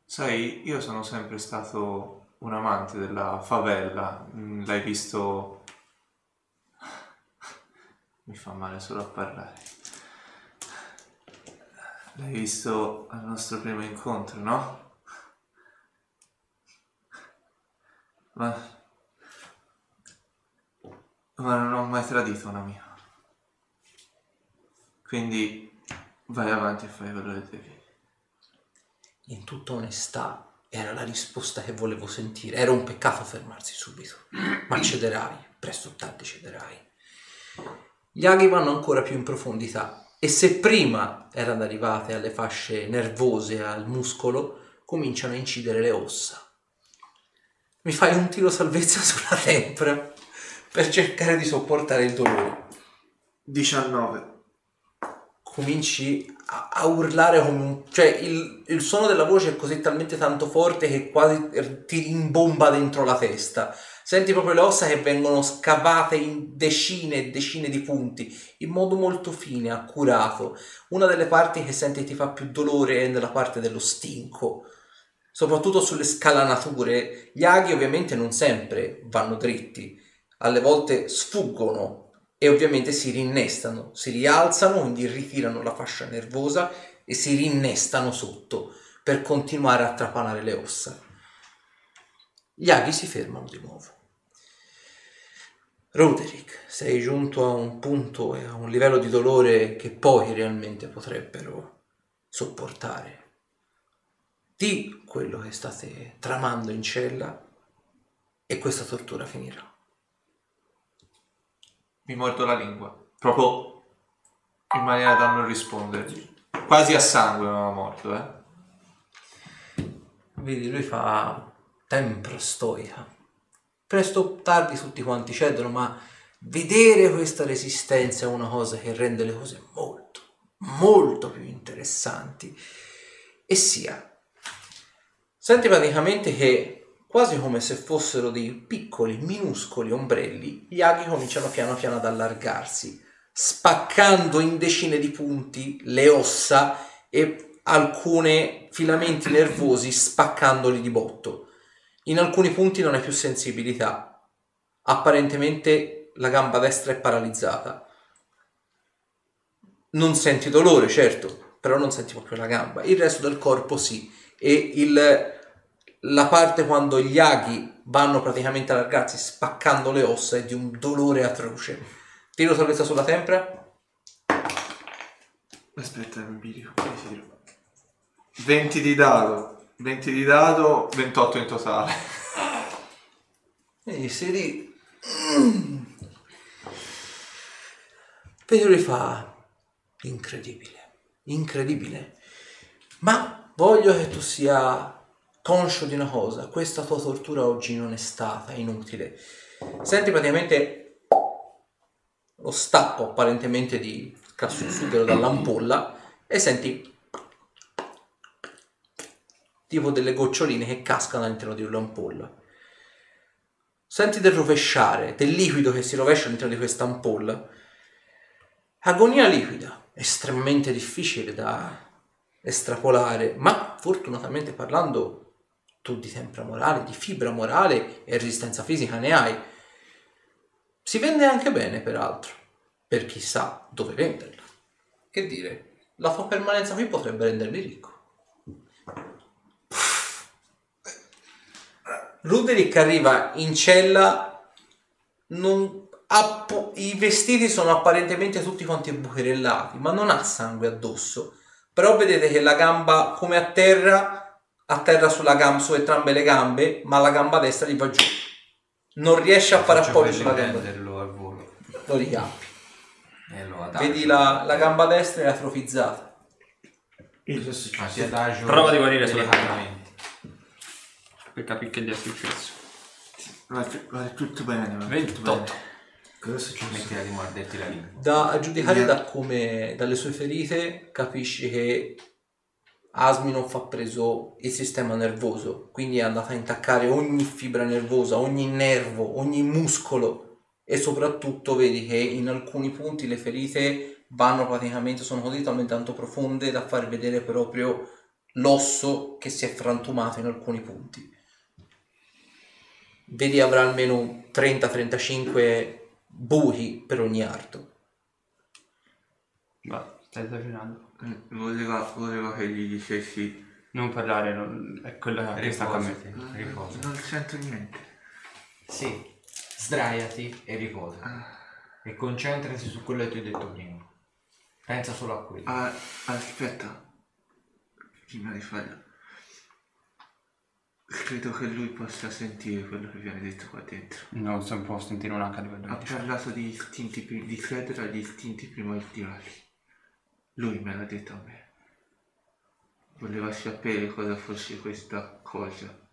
Sai, io sono sempre stato un amante della favela. Mm, L'hai visto... Mi fa male solo a parlare. L'hai visto al nostro primo incontro, no? Ma... Ma non ho mai tradito una mia. Quindi vai avanti e fai quello che devi. In tutta onestà era la risposta che volevo sentire. Era un peccato fermarsi subito, ma cederai, presto o tardi cederai. Gli aghi vanno ancora più in profondità e se prima erano arrivate alle fasce nervose, al muscolo, cominciano a incidere le ossa. Mi fai un tiro salvezza sulla tempra per cercare di sopportare il dolore. 19. cominci a, a urlare come un... cioè il, il suono della voce è così talmente tanto forte che quasi ti rimbomba dentro la testa. Senti proprio le ossa che vengono scavate in decine e decine di punti, in modo molto fine, accurato. Una delle parti che senti ti fa più dolore è nella parte dello stinco, soprattutto sulle scalanature. Gli aghi ovviamente non sempre vanno dritti, alle volte sfuggono e ovviamente si rinnestano, si rialzano, quindi ritirano la fascia nervosa e si rinnestano sotto per continuare a trapanare le ossa. Gli aghi si fermano di nuovo. Roderick, sei giunto a un punto e a un livello di dolore che pochi realmente potrebbero sopportare. Di quello che state tramando in cella e questa tortura finirà. Mi mordo la lingua. Proprio in maniera da non rispondere. Quasi a sangue mi aveva morto, eh. Vedi, lui fa tempra stoica. Presto o tardi tutti quanti cedono, ma vedere questa resistenza è una cosa che rende le cose molto, molto più interessanti. E sia, senti praticamente che quasi come se fossero dei piccoli, minuscoli ombrelli, gli aghi cominciano piano piano ad allargarsi, spaccando in decine di punti le ossa e alcuni filamenti nervosi spaccandoli di botto. In alcuni punti non hai più sensibilità. Apparentemente la gamba destra è paralizzata. Non senti dolore, certo, però non senti proprio la gamba. Il resto del corpo sì. E il, la parte quando gli aghi vanno praticamente a allargarsi spaccando le ossa è di un dolore atroce. Tiro salvezza sulla tempra. Aspetta, mi video. 20 di dado. 20 di dado, 28 in totale. E si lì. Mm. Pedro gli fa incredibile, incredibile. Ma voglio che tu sia conscio di una cosa, questa tua tortura oggi non è stata inutile. Senti praticamente lo stacco apparentemente di sughero dall'ampolla e senti tipo delle goccioline che cascano all'interno di un'ampolla. Senti del rovesciare, del liquido che si rovescia all'interno di questa ampolla. Agonia liquida, estremamente difficile da estrapolare, ma fortunatamente parlando tu di tempra morale, di fibra morale e resistenza fisica ne hai. Si vende anche bene, peraltro, per chi sa dove venderla. Che dire, la tua permanenza qui potrebbe rendermi ricco. Ruderick arriva in cella, non ha i vestiti sono apparentemente tutti quanti bucherellati, ma non ha sangue addosso. Però vedete che la gamba come a terra, a terra sulla gamba, su entrambe le gambe, ma la gamba destra gli va giù. Non riesce a fare appoggio sulla gamba destra. al volo. Lo. E adagio. Vedi la, la gamba destra è atrofizzata. Cosa è successo? Ti adagio Prova di guarire sulla delicatamente. Per capire che gli è successo. Va, tutto bene. va tutto 28. bene. Cosa è successo? Smettila di morderti la lingua. Da, a giudicare da come, dalle sue ferite capisci che Asminov ha preso il sistema nervoso, quindi è andata a intaccare ogni fibra nervosa, ogni nervo, ogni muscolo e soprattutto vedi che in alcuni punti le ferite vanno praticamente, sono così talmente tanto profonde da far vedere proprio l'osso che si è frantumato in alcuni punti. Vedi avrà almeno 30-35 buchi per ogni arto. Va, stai esagerando. Eh, Voleva, voleva che gli dicessi... Non parlare, non- è quella che sta a me. Riposati, riposa. Non sento niente. Sì, sdraiati e riposa. Ah. E concentrati su quello che ti ho detto prima. Pensa solo a quello. Ah, aspetta. Prima di fare... Credo che lui possa sentire quello che viene detto qua dentro. Non si può sentire un H livello Ha di parlato di istinti, pri- di credere agli istinti primordiali. Lui me l'ha detto a me. Voleva sapere cosa fosse questa cosa.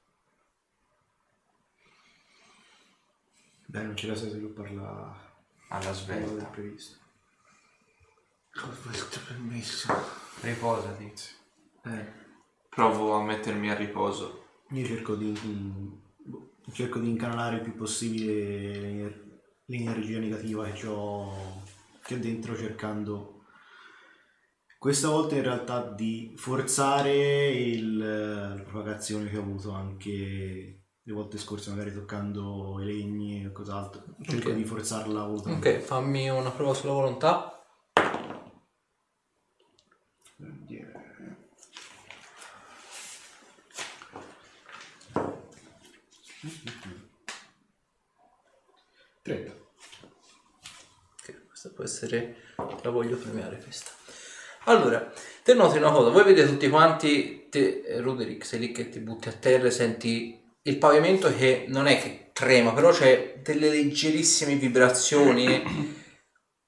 Beh, non c'era senso svilupparla Alla come svelta. previsto. Con questo permesso. Riposati. Eh, provo a mettermi a riposo. Io cerco di, mm, cerco di incanalare il più possibile l'ener- l'energia negativa che ho, che ho dentro cercando questa volta in realtà di forzare il, la propagazione che ho avuto anche le volte scorse, magari toccando i legni o cos'altro. Cerco okay. di forzarla la volontà. Ok, fammi una prova sulla volontà. Trenta. Ok, questa può essere... la voglio premiare questa. Allora, te noti una cosa, voi vedete tutti quanti, te, eh, Roderick, sei lì che ti butti a terra e senti il pavimento che non è che trema, però c'è delle leggerissime vibrazioni.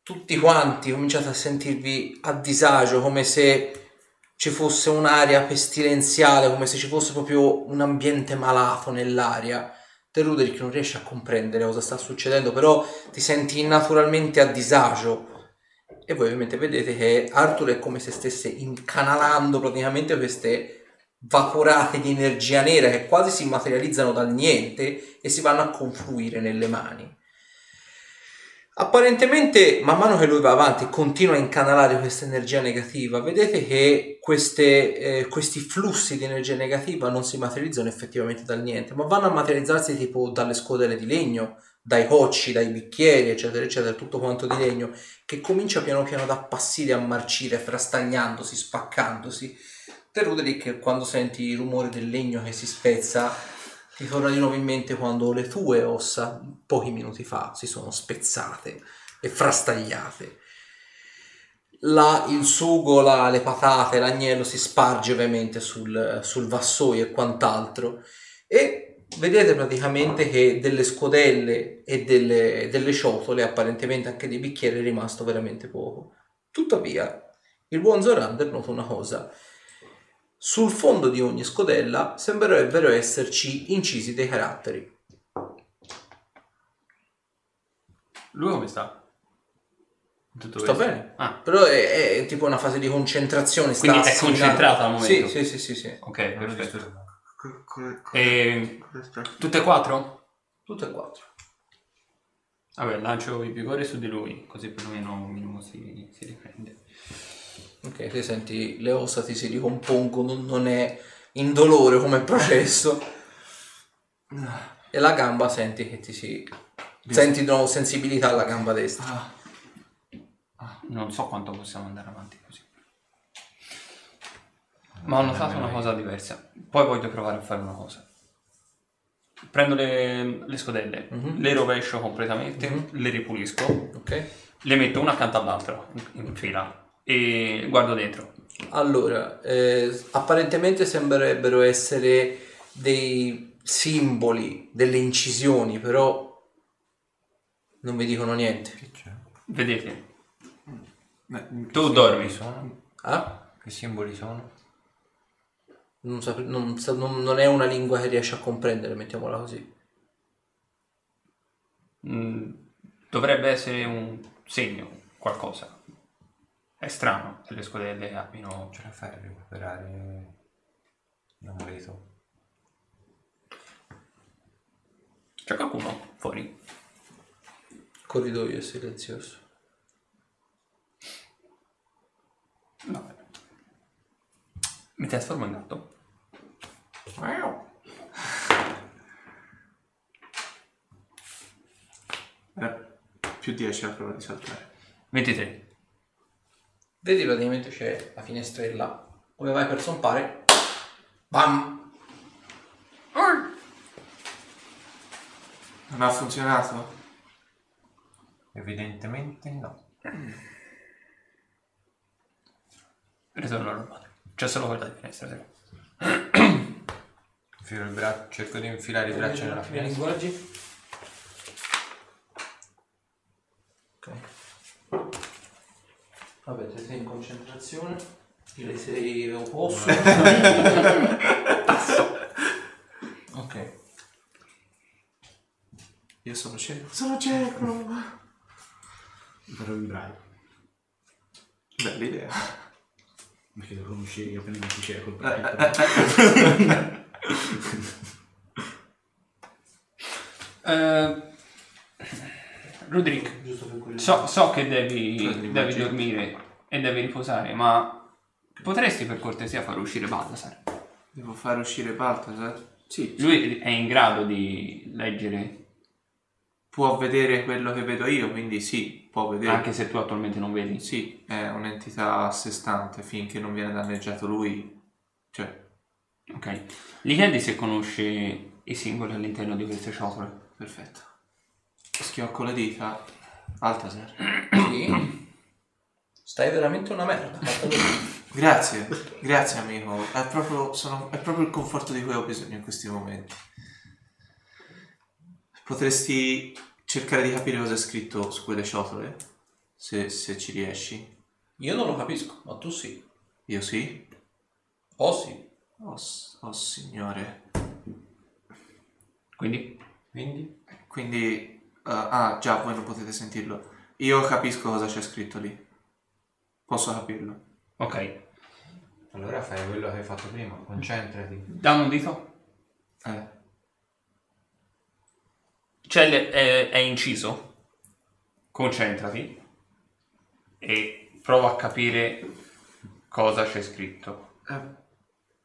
Tutti quanti cominciate a sentirvi a disagio, come se ci fosse un'aria pestilenziale, come se ci fosse proprio un ambiente malato nell'aria. Te Ruderick non riesci a comprendere cosa sta succedendo, però ti senti naturalmente a disagio. E voi ovviamente vedete che Arthur è come se stesse incanalando praticamente queste vaporate di energia nera che quasi si materializzano dal niente e si vanno a confluire nelle mani. Apparentemente, man mano che lui va avanti, continua a incanalare questa energia negativa. Vedete che queste, eh, questi flussi di energia negativa non si materializzano effettivamente dal niente, ma vanno a materializzarsi tipo dalle scodelle di legno, dai cocci, dai bicchieri, eccetera, eccetera, tutto quanto di legno, che comincia piano piano ad appassire, a marcire, frastagliandosi, spaccandosi. Te Ruderick, quando senti il rumore del legno che si spezza, ti torna di nuovo in mente quando le tue ossa, pochi minuti fa, si sono spezzate e frastagliate. La- il sugo, la- le patate, l'agnello si sparge ovviamente sul, sul vassoio e quant'altro. E vedete praticamente che delle scodelle e delle, delle ciotole, apparentemente anche dei bicchieri, è rimasto veramente poco. Tuttavia, il buon Zorander nota una cosa. Sul fondo di ogni scodella sembrerebbero esserci incisi dei caratteri. Lui come sta? Tutto Sta questo? bene. Ah, Però è, è tipo una fase di concentrazione. sta Quindi è assimilando- concentrata al momento? Sì, sì, sì, sì, sì. ok, perfetto. Disturbato. Co- co- co- E tutte e quattro? Tutte e quattro. Vabbè, lancio i vigori su di lui, così perlomeno un minimo si, si riprende. Ok, ti senti le ossa ti si ricompongono, non è indolore come processo. E la gamba senti che ti si... Senti di nuovo sensibilità alla gamba destra. Ah. Ah, non so quanto possiamo andare avanti così. Ma ho notato una cosa diversa. Poi voglio provare a fare una cosa. Prendo le, le scodelle, Mhm. le rovescio completamente, Mhm. le ripulisco, Ok? le metto una accanto all'altra in, fila e guardo dentro. Allora, eh, apparentemente sembrerebbero essere dei simboli, delle incisioni, però non vi dicono niente. Che c'è? Vedete, Eh, tu dormi. Sono? Ah? Che simboli sono? Non, sap- non sa- non- non è una lingua che riesce a comprendere, mettiamola così. Mm, dovrebbe essere un segno, qualcosa. È strano che le scodelle abbiano... Ce la fai a recuperare l'amuleto? C'è qualcuno fuori? Il corridoio è silenzioso. No. Mi trasformo in gatto. Eh, più 10 la prova di saltare. 23. Vedi praticamente c'è la finestrella dove vai per zompare. Bam! Non ha funzionato? Evidentemente no. Ritorno normale. C'è solo quella di finestra. sì. Infilo il braccio, cerco di infilare i braccia nella finestra. linguaggi. Ok. Vabbè, te sei in concentrazione. Le sei opposto. ok. Io sono cieco. Sono cieco! Però in braille. Bella idea. Perché lo conosci appena non ti col Eh, Giusto per quello. so, so che devi, Quello devi dormire e devi riposare, ma potresti per cortesia far uscire Baldassar? Devo fare uscire Baltasar? Sì. Lui è in grado di leggere, Può vedere quello che vedo io, quindi sì, può vedere. anche se tu attualmente non vedi. Sì, è un'entità a sé stante finché non viene danneggiato lui. Cioè, Ok. Gli chiedi se conosce i simboli all'interno di queste ciotole. perfetto. Schiocco le dita. Altaser. Sì. Stai veramente una merda. Grazie, grazie amico. È proprio, sono- è proprio il conforto di cui ho bisogno in questi momenti. Potresti cercare di capire cosa è scritto su quelle ciotole? Se, se ci riesci. Io non lo capisco, ma tu sì. Io sì? Oh sì. Oh, oh, signore. Quindi? Quindi? Quindi... eh, ah, già, voi non potete sentirlo. Io capisco cosa c'è scritto lì. Posso capirlo. Ok. Allora fai quello che hai fatto prima, concentrati. Dammi un dito. Eh. C'è le- è, è inciso. Concentrati. E prova a capire cosa c'è scritto. Eh,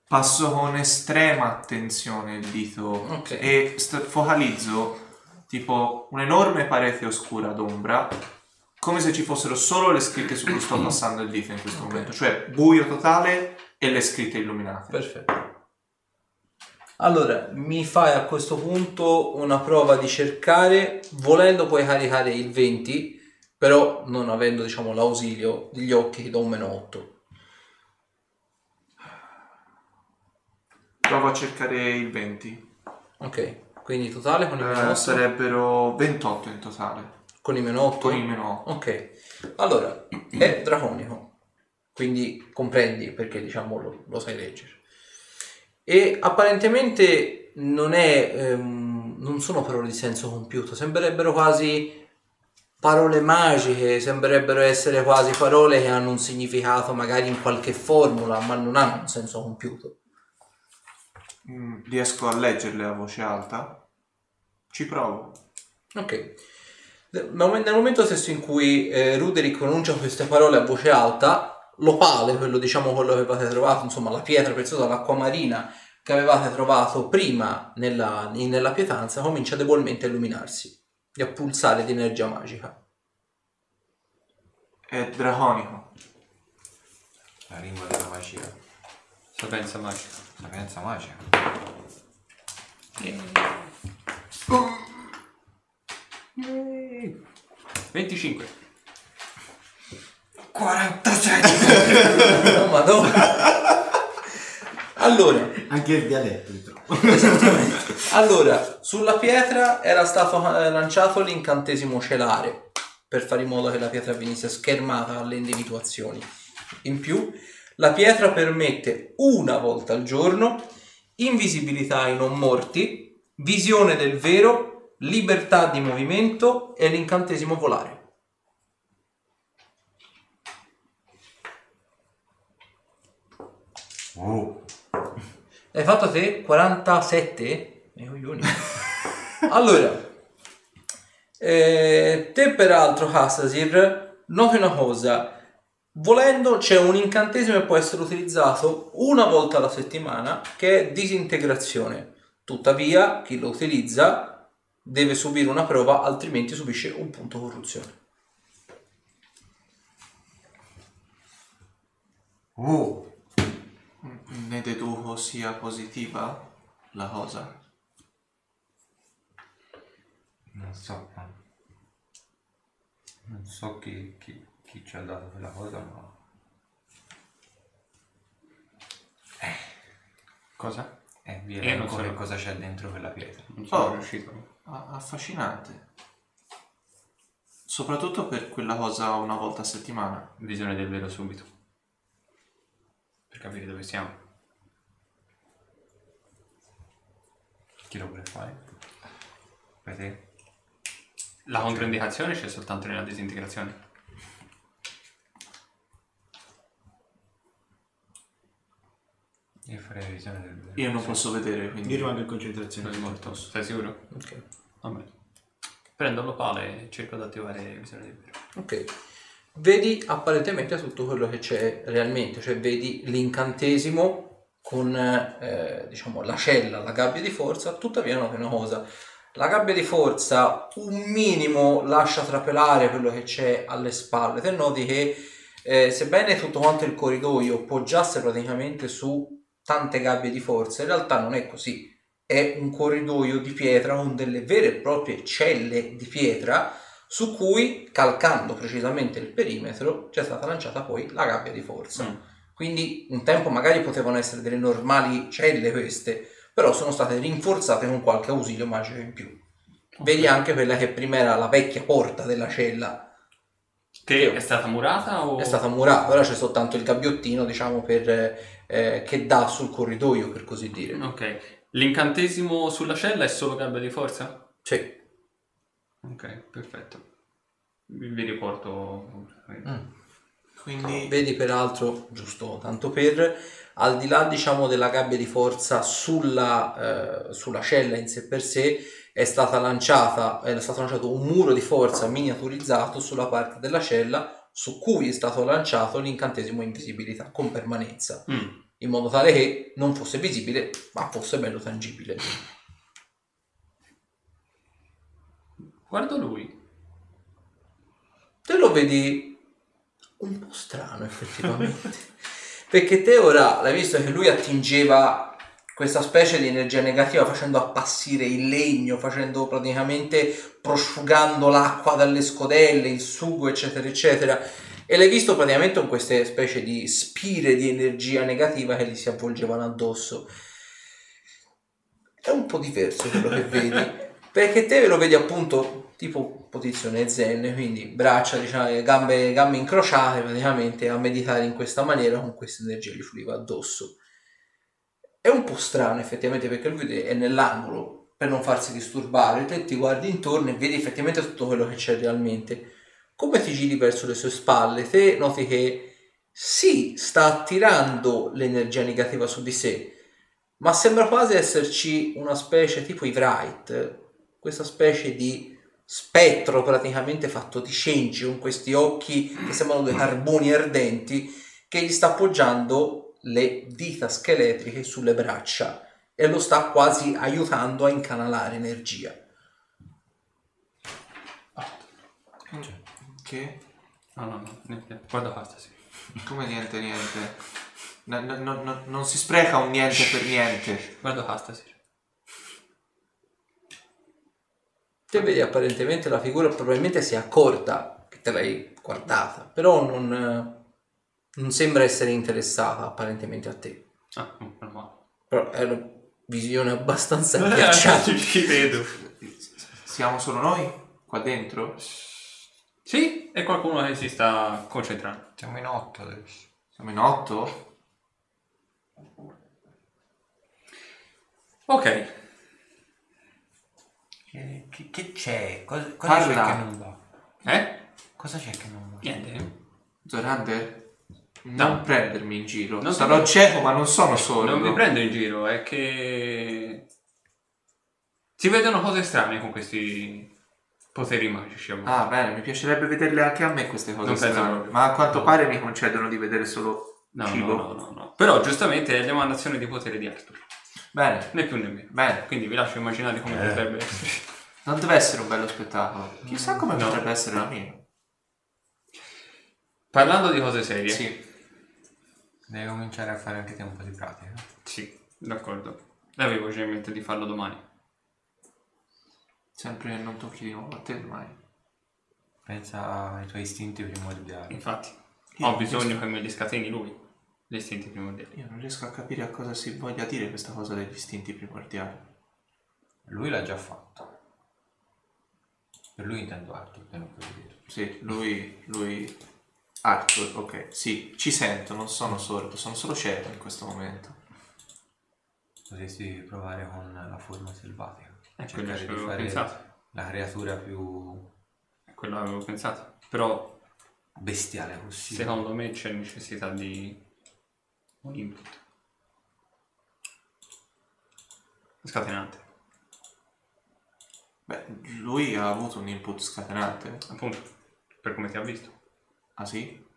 Passo con estrema attenzione il dito Ok. e st- focalizzo tipo un'enorme parete oscura d'ombra, come se ci fossero solo le scritte su cui sto passando il dito in questo momento, cioè buio totale e le scritte illuminate. Perfetto. Allora, mi fai a questo punto una prova di cercare, volendo puoi caricare il 20, però non avendo diciamo l'ausilio degli occhi ti do un meno 8. Provo a cercare il 20. Ok, quindi totale con i meno Eh, 8? sarebbero 28 in totale. Con i meno 8? Con il meno 8. Ok, allora è draconico, quindi comprendi perché diciamo lo, lo sai leggere. E apparentemente non è, ehm, non sono parole di senso compiuto, sembrerebbero quasi parole magiche, sembrerebbero essere quasi parole che hanno un significato magari in qualche formula, ma non hanno un senso compiuto. Mm, riesco a leggerle a voce alta? Ci provo. Ok. Nel nel momento stesso in cui eh, Ruderick pronuncia queste parole a voce alta, l'opale, quello diciamo quello che avevate trovato, insomma la pietra preziosa, l'acqua marina che avevate trovato prima nella, in- nella pietanza, comincia debolmente a illuminarsi e a pulsare di energia magica. È draconico. La lingua della magia. Sapienza magica. Sapienza magica. 25. 47! Oh, madonna! Allora, Anche il dialetto. Esattamente. Allora, sulla pietra era stato eh, lanciato l'incantesimo celare per fare in modo che la pietra venisse schermata alle individuazioni. In più, la pietra permette una volta al giorno invisibilità ai non morti, visione del vero, libertà di movimento e l'incantesimo volare. Oh. Hai fatto te 47? Eh, coglioni. allora, eh, te peraltro, Hassasir, noti una cosa. Volendo c'è un incantesimo che può essere utilizzato una volta alla settimana che è disintegrazione. Tuttavia, chi lo utilizza deve subire una prova, altrimenti subisce un punto corruzione. Oh. Ne deduco sia positiva la cosa. Non so. Non so chi, chi, chi ci ha dato quella cosa, ma. Cosa? Eh, vi Io non so. che cosa c'è dentro quella pietra. Non sono Oh. riuscito. Affascinante. Soprattutto per quella cosa una volta a settimana. Visione del vero subito. Per capire dove siamo. Chi lo vuole fare? Per te? La controindicazione c'è soltanto nella disintegrazione. Io farei visione del vero. Io non posso vedere, quindi... Io rimango in concentrazione. Non è molto. Sei sicuro? Ok. Vabbè. Prendo l'opale e cerco di attivare visione del vero. Ok. Vedi apparentemente tutto quello che c'è realmente, cioè vedi l'incantesimo con eh, diciamo la cella, la gabbia di forza, tuttavia noti una cosa. La gabbia di forza un minimo lascia trapelare quello che c'è alle spalle. Te noti che eh, sebbene tutto quanto il corridoio poggiasse praticamente su tante gabbie di forza, in realtà non è così. è un corridoio di pietra con delle vere e proprie celle di pietra su cui, calcando precisamente il perimetro, c'è stata lanciata poi la gabbia di forza. Mm. Quindi un tempo magari potevano essere delle normali celle queste, però sono state rinforzate con qualche ausilio magico in più. Vedi anche quella che prima era la vecchia porta della cella, Che è stata murata o... è stata murata, ora c'è soltanto il gabbiottino, diciamo, per, eh, che dà sul corridoio, per così dire. Ok. L'incantesimo sulla cella è solo gabbia di forza? Sì. Ok, perfetto. Vi, vi riporto... Quindi Vedi peraltro, giusto tanto per, al di là diciamo della gabbia di forza sulla, eh, sulla cella in sé per sé, è stata lanciata, è stato lanciato un muro di forza miniaturizzato sulla parte della cella su cui è stato lanciato l'incantesimo invisibilità con permanenza, Mm. in modo tale che non fosse visibile ma fosse bello tangibile. Guardo lui. te lo vedi un po' strano effettivamente perché te ora l'hai visto che lui attingeva questa specie di energia negativa facendo appassire il legno facendo praticamente prosciugando l'acqua dalle scodelle il sugo eccetera eccetera e l'hai visto praticamente con queste specie di spire di energia negativa che gli si avvolgevano addosso è un po' diverso quello che vedi perché te lo vedi appunto tipo posizione zen, quindi braccia, diciamo, gambe, gambe incrociate praticamente a meditare in questa maniera con questa energia gli fluiva addosso. È un po' strano effettivamente perché lui è nell'angolo per non farsi disturbare, te ti guardi intorno e vedi effettivamente tutto quello che c'è realmente. Come ti giri verso le sue spalle, te noti che sì, sta attirando l'energia negativa su di sé, ma sembra quasi esserci una specie tipo i Wright, questa specie di spettro praticamente fatto di cenci con questi occhi che sembrano dei carboni ardenti che gli sta appoggiando le dita scheletriche sulle braccia e lo sta quasi aiutando a incanalare energia. che? No, no, no, niente. Guarda qua stasera. Come niente niente. No, no, no, no, non si spreca un niente per niente. Guarda qua stasera. Te vedi apparentemente la figura probabilmente si è accorta che te l'hai guardata, però non, eh, non sembra essere interessata apparentemente a te. Ah, meno male. Però è una visione abbastanza agghiacciata. Ci vedo. Siamo solo noi? Qua dentro? Sì, è qualcuno che si sta concentrando. Siamo in otto adesso. Siamo in otto? Ok, Che, che- che c'è? Cosa, cosa Parla. c'è che non va? eh? Cosa c'è che non va? Niente. Zorander? Non No. prendermi in giro. Non Sarò ti- cieco, ma non sono solo. Non vi prendo in giro, è che si vedono cose strane con questi poteri magici. Ah, bene, mi piacerebbe vederle anche a me queste cose Non strane. Ma a quanto No. pare mi concedono di vedere solo no, cibo. no, no, no, no. Però giustamente è l'emanazione di potere di Arthur, Bene, né più né meno. bene. Quindi vi lascio immaginare come potrebbe essere. Non deve essere un bello spettacolo. Chissà come No. potrebbe essere la mia. Parlando di cose serie. Sì. Devi cominciare a fare anche te un po' di pratica. Sì, d'accordo. Avevo già in mente di farlo domani. Sempre non tocchi di nuovo a te mai. Pensa ai tuoi istinti primordiali. Infatti, Io ho non bisogno riesco- che me li scateni lui. Gli istinti primordiali. Io non riesco a capire a cosa si voglia dire questa cosa degli istinti primordiali. Lui l'ha già fatto. Per lui intendo Arthur, te non puoi dire. Sì, lui, lui... Arthur, ok. Sì, ci sento, non sono sordo, sono solo cieco in questo momento. Potresti provare con la forma selvatica. È quello Cercare che di avevo fare pensato. la creatura più È quello che avevo pensato. Però bestiale possibile. secondo me c'è necessità di un input. Scatenante. Beh, lui ha avuto un input scatenante. Appunto, per come ti ha visto. Ah sì?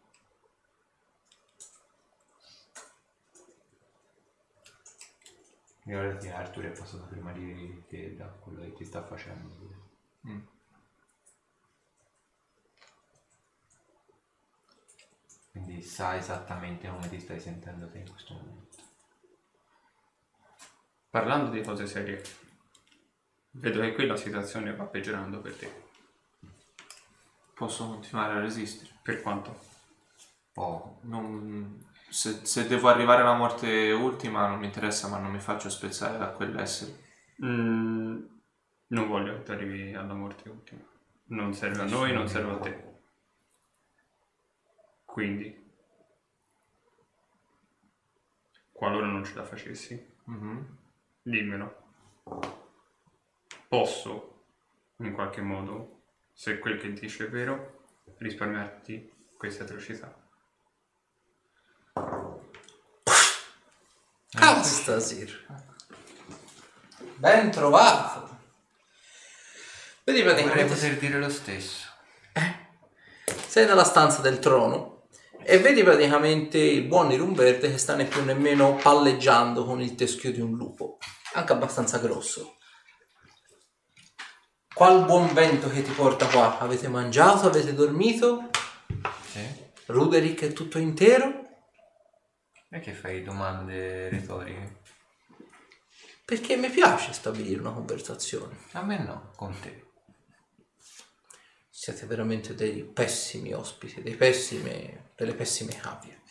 In realtà Arthur è passato prima di te da quello che ti sta facendo. Mm. Quindi sa esattamente come ti stai sentendo te in questo momento. Parlando di cose serie, vedo che qui la situazione va peggiorando per te. Posso continuare a resistere. Per quanto? Poco. Non- se, se devo arrivare alla morte ultima non mi interessa, ma non mi faccio spezzare da quell'essere. Mm, non voglio che tu arrivi alla morte ultima. Non serve a noi, non serve a te. Quindi, qualora non ce la facessi, Mhm. dimmelo. Posso, in qualche modo, se quel che dice è vero, risparmiarti queste atrocità. Castasir. Ben trovato. Vedi Vorrei praticamente poter dire lo stesso. sei nella stanza del trono e vedi praticamente il buon Irumverde che sta né più nemmeno palleggiando con il teschio di un lupo, anche abbastanza grosso. Qual buon vento che ti porta qua? Avete mangiato? Avete dormito? Sì? Ruderick è tutto intero? Perché fai domande retoriche? Perché mi piace stabilire una conversazione. A me no, con te. Siete veramente dei pessimi ospiti, dei pessime, delle pessime cavie.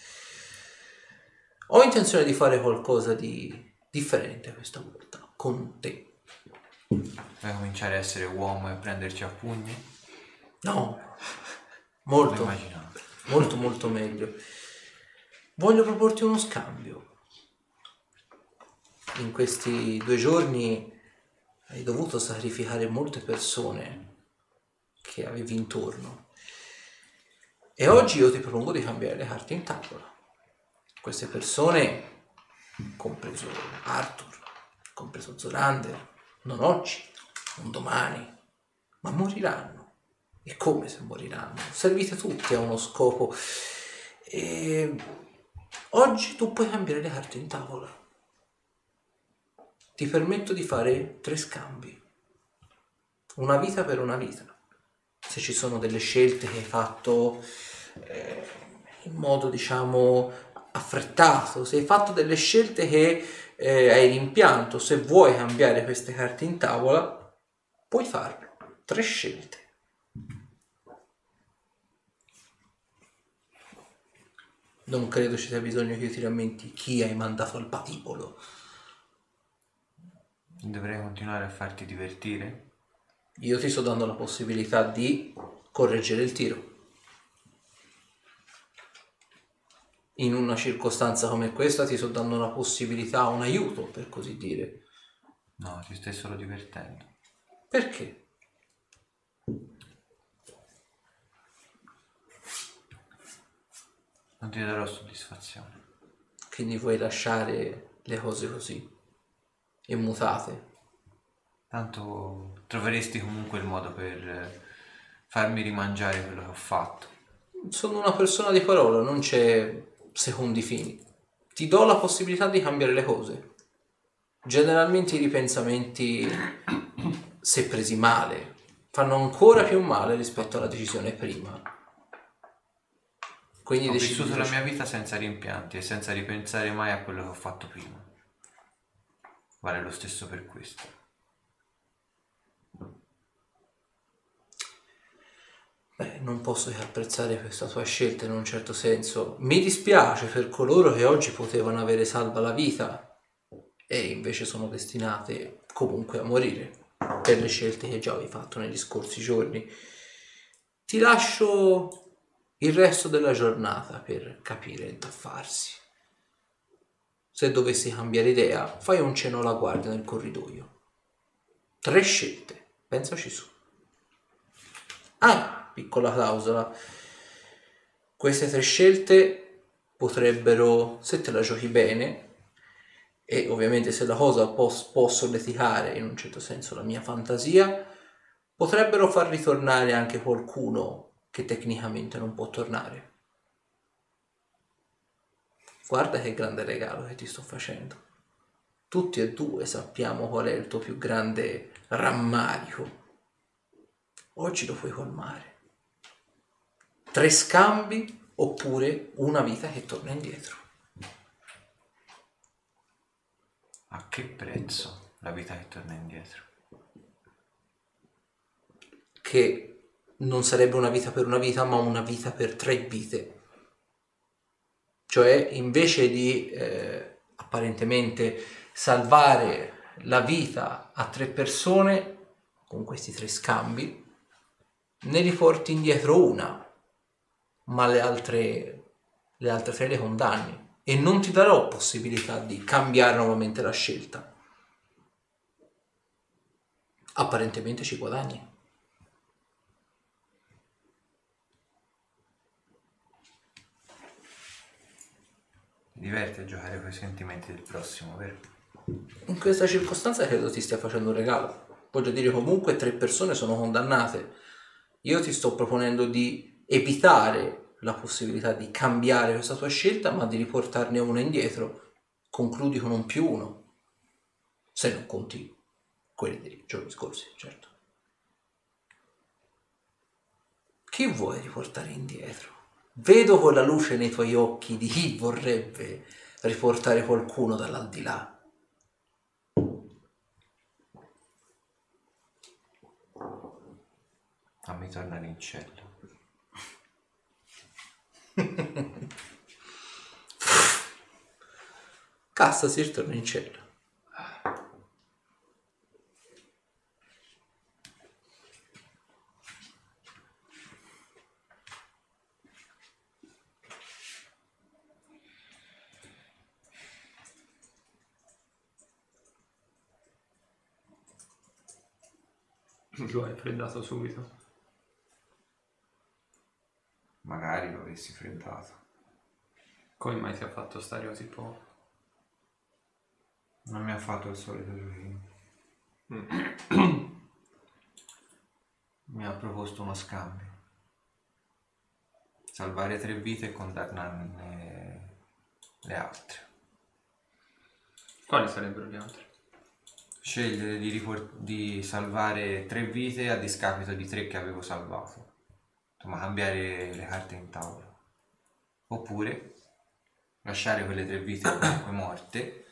Ho intenzione di fare qualcosa di differente questa volta, con te. Vuoi cominciare a essere uomo e prenderci a pugni? No, molto, molto, molto meglio. Voglio proporti uno scambio. In questi due giorni hai dovuto sacrificare molte persone che avevi intorno. E oggi io ti propongo di cambiare le carte in tavola. Queste persone, compreso Arthur, compreso Zorander, non oggi, non domani, ma moriranno. E come se moriranno? Servite tutti a uno scopo. E oggi tu puoi cambiare le carte in tavola. Ti permetto di fare tre scambi. Una vita per una vita. Se ci sono delle scelte che hai fatto eh, in modo, diciamo, affrettato, se hai fatto delle scelte che eh, hai rimpianto, se vuoi cambiare queste carte in tavola, puoi farlo. Tre scelte. Non credo ci sia bisogno che io ti rammenti chi hai mandato al patibolo. Dovrei continuare a farti divertire? Io ti sto dando la possibilità di correggere il tiro. In una circostanza come questa ti sto dando una possibilità, un aiuto, per così dire. No, ti stai solo divertendo. Perché? Non ti darò soddisfazione. Quindi vuoi lasciare le cose così, immutate. Tanto troveresti comunque il modo per eh, farmi rimangiare quello che ho fatto. Sono una persona di parola, non c'è secondi fini. Ti do la possibilità di cambiare le cose. Generalmente i ripensamenti, se presi male, fanno ancora più male rispetto alla decisione prima. Quindi Ho vissuto la mia vita senza rimpianti e senza ripensare mai a quello che ho fatto prima. Vale lo stesso per questo. Beh, non posso che apprezzare questa tua scelta in un certo senso. Mi dispiace per coloro che oggi potevano avere salva la vita e invece sono destinate comunque a morire per le scelte che già avevi fatto negli scorsi giorni. Ti lascio il resto della giornata per capire da farsi. Se dovessi cambiare idea, fai un cenno alla guardia nel corridoio. Tre scelte, pensaci su. Ah, piccola clausola. Queste tre scelte potrebbero, se te la giochi bene, e ovviamente se la cosa può, può solleticare in un certo senso la mia fantasia, potrebbero far ritornare anche qualcuno che tecnicamente non può tornare. Guarda che grande regalo che ti sto facendo. Tutti e due sappiamo qual è il tuo più grande rammarico. Oggi lo puoi colmare. Tre scambi oppure una vita che torna indietro. A che prezzo la vita che torna indietro? che non sarebbe una vita per una vita, ma una vita per tre vite. Cioè, invece di eh, apparentemente salvare la vita a tre persone con questi tre scambi, ne riporti indietro una, ma le altre, le altre tre le condanni e non ti darò possibilità di cambiare nuovamente la scelta. Apparentemente ci guadagni. Ti diverte a giocare con i sentimenti del prossimo, vero? In questa circostanza credo ti stia facendo un regalo. Voglio dire, comunque tre persone sono condannate. Io ti sto proponendo di evitare la possibilità di cambiare questa tua scelta, ma di riportarne una indietro. Concludi con un più uno. Se non conti quelli dei giorni scorsi, certo. Chi vuoi riportare indietro? Vedo quella luce nei tuoi occhi di chi vorrebbe riportare qualcuno dall'aldilà. Fammi tornare in cielo. Cassa si ritorna in cielo. Lo hai freddato subito. Magari lo avessi freddato. Come mai ti ha fatto poco? Non mi ha fatto il solito giochino. mi ha proposto uno scambio. Salvare tre vite e condannarne le altre. Quali sarebbero gli altri? Scegliere di, ripor- di salvare tre vite a discapito di tre che avevo salvato. Insomma, cambiare le carte in tavola. Oppure lasciare quelle tre vite comunque morte,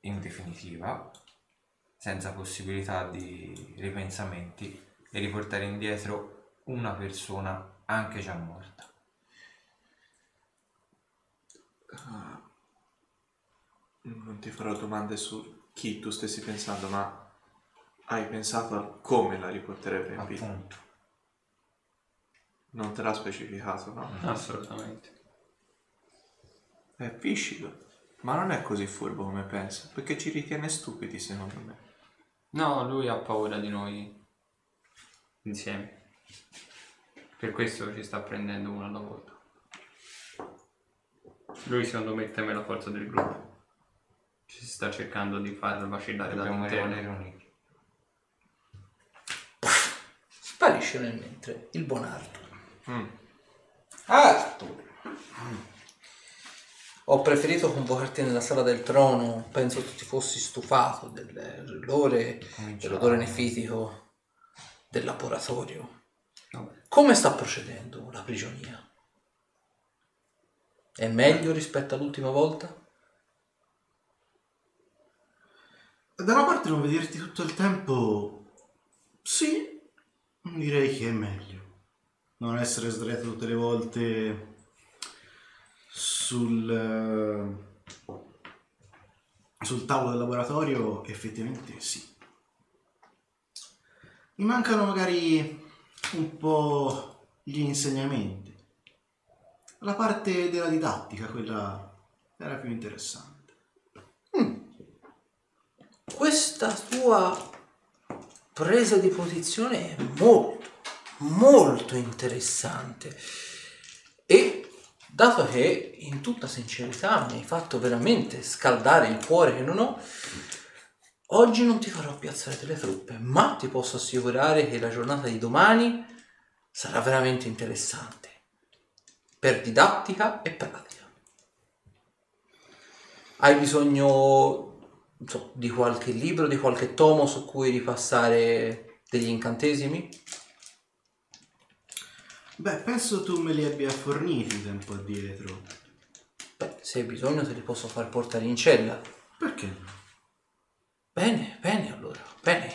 in definitiva, senza possibilità di ripensamenti e riportare indietro una persona anche già morta. Non ti farò domande su chi tu stessi pensando, ma hai pensato a come la riporterebbe in vita? Appunto. Non te l'ha specificato, no? Assolutamente. È piscido. Ma non è così furbo come pensa, perché ci ritiene stupidi secondo me. No, lui ha paura di noi insieme. Per questo ci sta prendendo uno alla volta. Lui secondo me teme la forza del gruppo. Ci sta cercando di far vacillare rimanere uniti. Sparisce nel mentre il buon Arthur. Mm. Arthur! Ho preferito convocarti nella sala del trono, penso tu ti fossi stufato dell'odore, dell'odore nefitico del laboratorio. Come sta procedendo la prigionia? È meglio rispetto all'ultima volta? Da una parte non vederti tutto il tempo, sì, direi che è meglio. Non essere sdraiato tutte le volte sul, eh, sul tavolo del laboratorio, effettivamente sì. Mi mancano magari un po' gli insegnamenti. La parte della didattica, quella era più interessante. Questa tua presa di posizione è molto, molto interessante. E dato che in tutta sincerità mi hai fatto veramente scaldare il cuore che non ho, oggi non ti farò piazzare delle truppe, ma ti posso assicurare che la giornata di domani sarà veramente interessante. Per didattica e pratica. Hai bisogno so, di qualche libro, di qualche tomo su cui ripassare degli incantesimi? Beh, penso tu me li abbia forniti tempo addietro. Beh, se hai bisogno te li posso far portare in cella. Perché? Bene, bene allora, bene.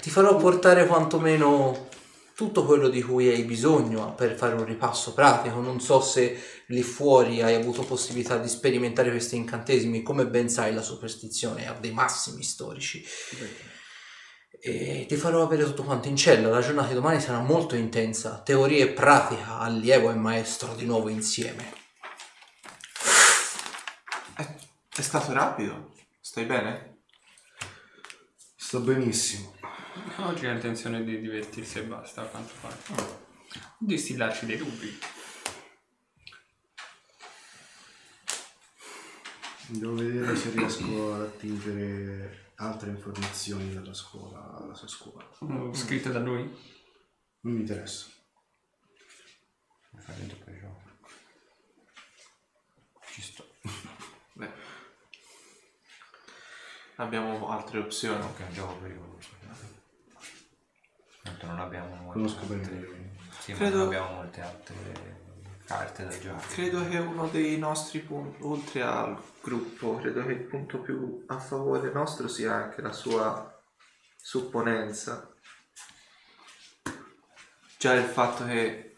Ti farò portare quantomeno tutto quello di cui hai bisogno per fare un ripasso pratico. Non so se lì fuori hai avuto possibilità di sperimentare questi incantesimi. Come ben sai, la superstizione ha dei massimi storici. E ti farò avere tutto quanto in cella. La giornata di domani sarà molto intensa. Teoria e pratica, allievo e maestro di nuovo insieme. È, è stato rapido. Stai bene? Sto benissimo. Oggi ha intenzione di divertirsi e basta, a quanto pare. Distillarci dei dubbi. Devo vedere se riesco ad attingere altre informazioni dalla scuola, dalla sua scuola. Mm, Scritte da lui? Non mi interessa. Mi fa dentro poi gioco. Ci sto. Beh. Abbiamo altre opzioni. Ok, è un gioco pericoloso. Tanto non abbiamo molte Conosco bene altre- io. Sì, ma Credo- non abbiamo molte altre carte da giocare. Credo che uno dei nostri punti, oltre al gruppo, credo che il punto più a favore nostro sia anche la sua supponenza. Già il fatto che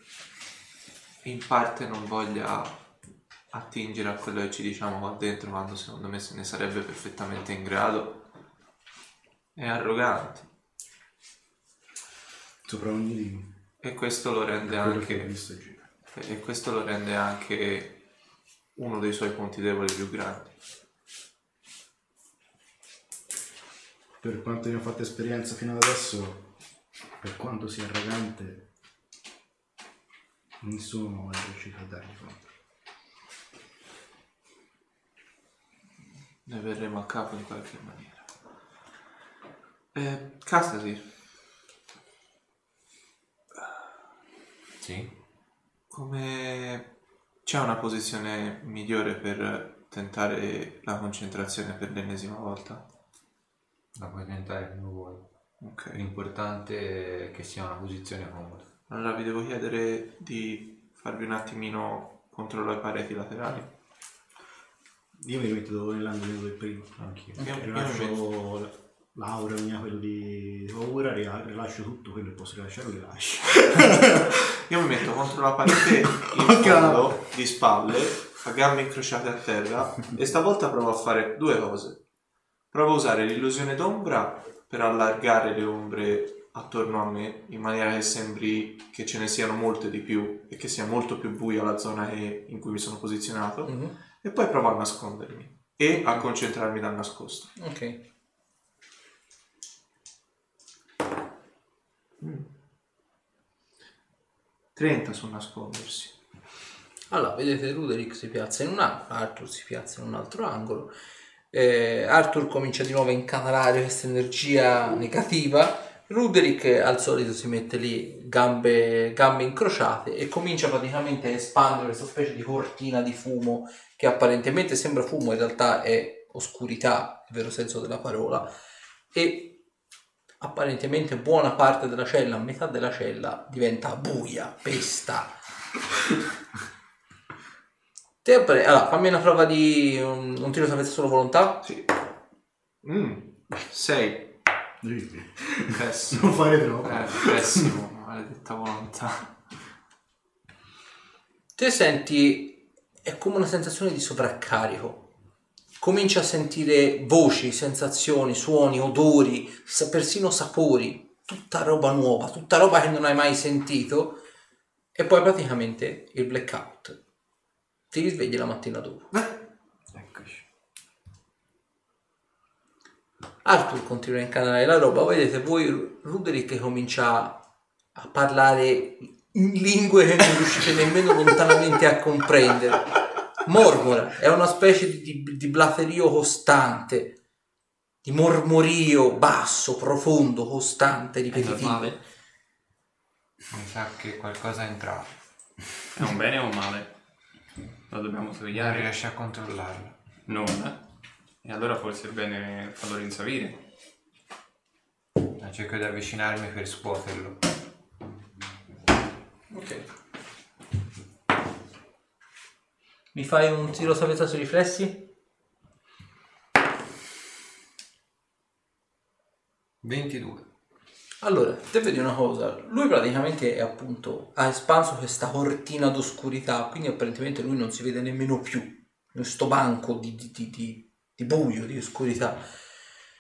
in parte non voglia attingere a quello che ci diciamo qua dentro quando secondo me se ne sarebbe perfettamente in grado è arrogante Sopra ogni limite. e questo lo rende anche. E questo lo rende anche uno dei suoi punti deboli più grandi. Per quanto ne ho fatto esperienza fino ad adesso, per quanto sia arrogante, nessuno è riuscito a dargli conto. Ne verremo a capo in qualche maniera. Eh, Castasir, Sì? come c'è una posizione migliore per tentare la concentrazione per l'ennesima volta? La puoi tentare come vuoi. Ok. L'importante è che sia una posizione comoda. Allora vi devo chiedere di farvi un attimino contro le pareti laterali. Io mi rimetto dove nell'angolo del primo. Anch'io. Io- io mi Rilascio l'aura mia, quello di paura, rila- rilascio tutto quello che posso rilasciare, lo rilascio. Io mi metto contro la parete in Ok. fondo, di spalle, a gambe incrociate a terra e stavolta provo a fare due cose. Provo a usare l'illusione d'ombra per allargare le ombre attorno a me in maniera che sembri che ce ne siano molte di più e che sia molto più buia la zona che- in cui mi sono posizionato Mhm. e poi provo a nascondermi e a concentrarmi dal nascosto. Ok. 30 sul nascondersi. Allora, vedete Ruderick si piazza in un angolo, Arthur si piazza in un altro angolo. Eh, Arthur comincia di nuovo a incanalare questa energia negativa. Ruderick al solito si mette lì gambe, gambe incrociate e comincia praticamente a espandere questa specie di cortina di fumo che apparentemente sembra fumo, in realtà è oscurità, nel vero senso della parola. E apparentemente buona parte della cella, metà della cella diventa buia, pesta. Te appare- allora, fammi una prova di un, un tiro salvezza solo volontà. Sì. 6. Sì. Pessimo. Non fare troppo. Eh, pessimo, maledetta volontà. Te senti, è come una sensazione di sovraccarico. Cominci a sentire voci, sensazioni, suoni, odori, persino sapori, tutta roba nuova, tutta roba che non hai mai sentito. E poi praticamente il blackout. Ti risvegli la mattina dopo. Eccoci. Arthur continua a incanalare la roba, vedete voi Ruderick che comincia a parlare in lingue che non riuscite nemmeno lontanamente a comprendere. Mormora, è una specie di, di, di blaterio costante, di mormorio basso, profondo, costante, ripetitivo. Mi sa che qualcosa è entrato. È un bene o un male? Lo dobbiamo Non svegliare? riesci a controllarlo. Non? eh? E allora forse è bene farlo rinsavire. Ma Cerco di avvicinarmi per scuoterlo. Ok. Mi fai un tiro salvezza sui riflessi? 22. Allora, te vedi una cosa, lui praticamente è appunto, ha espanso questa cortina d'oscurità, quindi apparentemente lui non si vede nemmeno più questo banco di, di- di- di- di buio, di oscurità.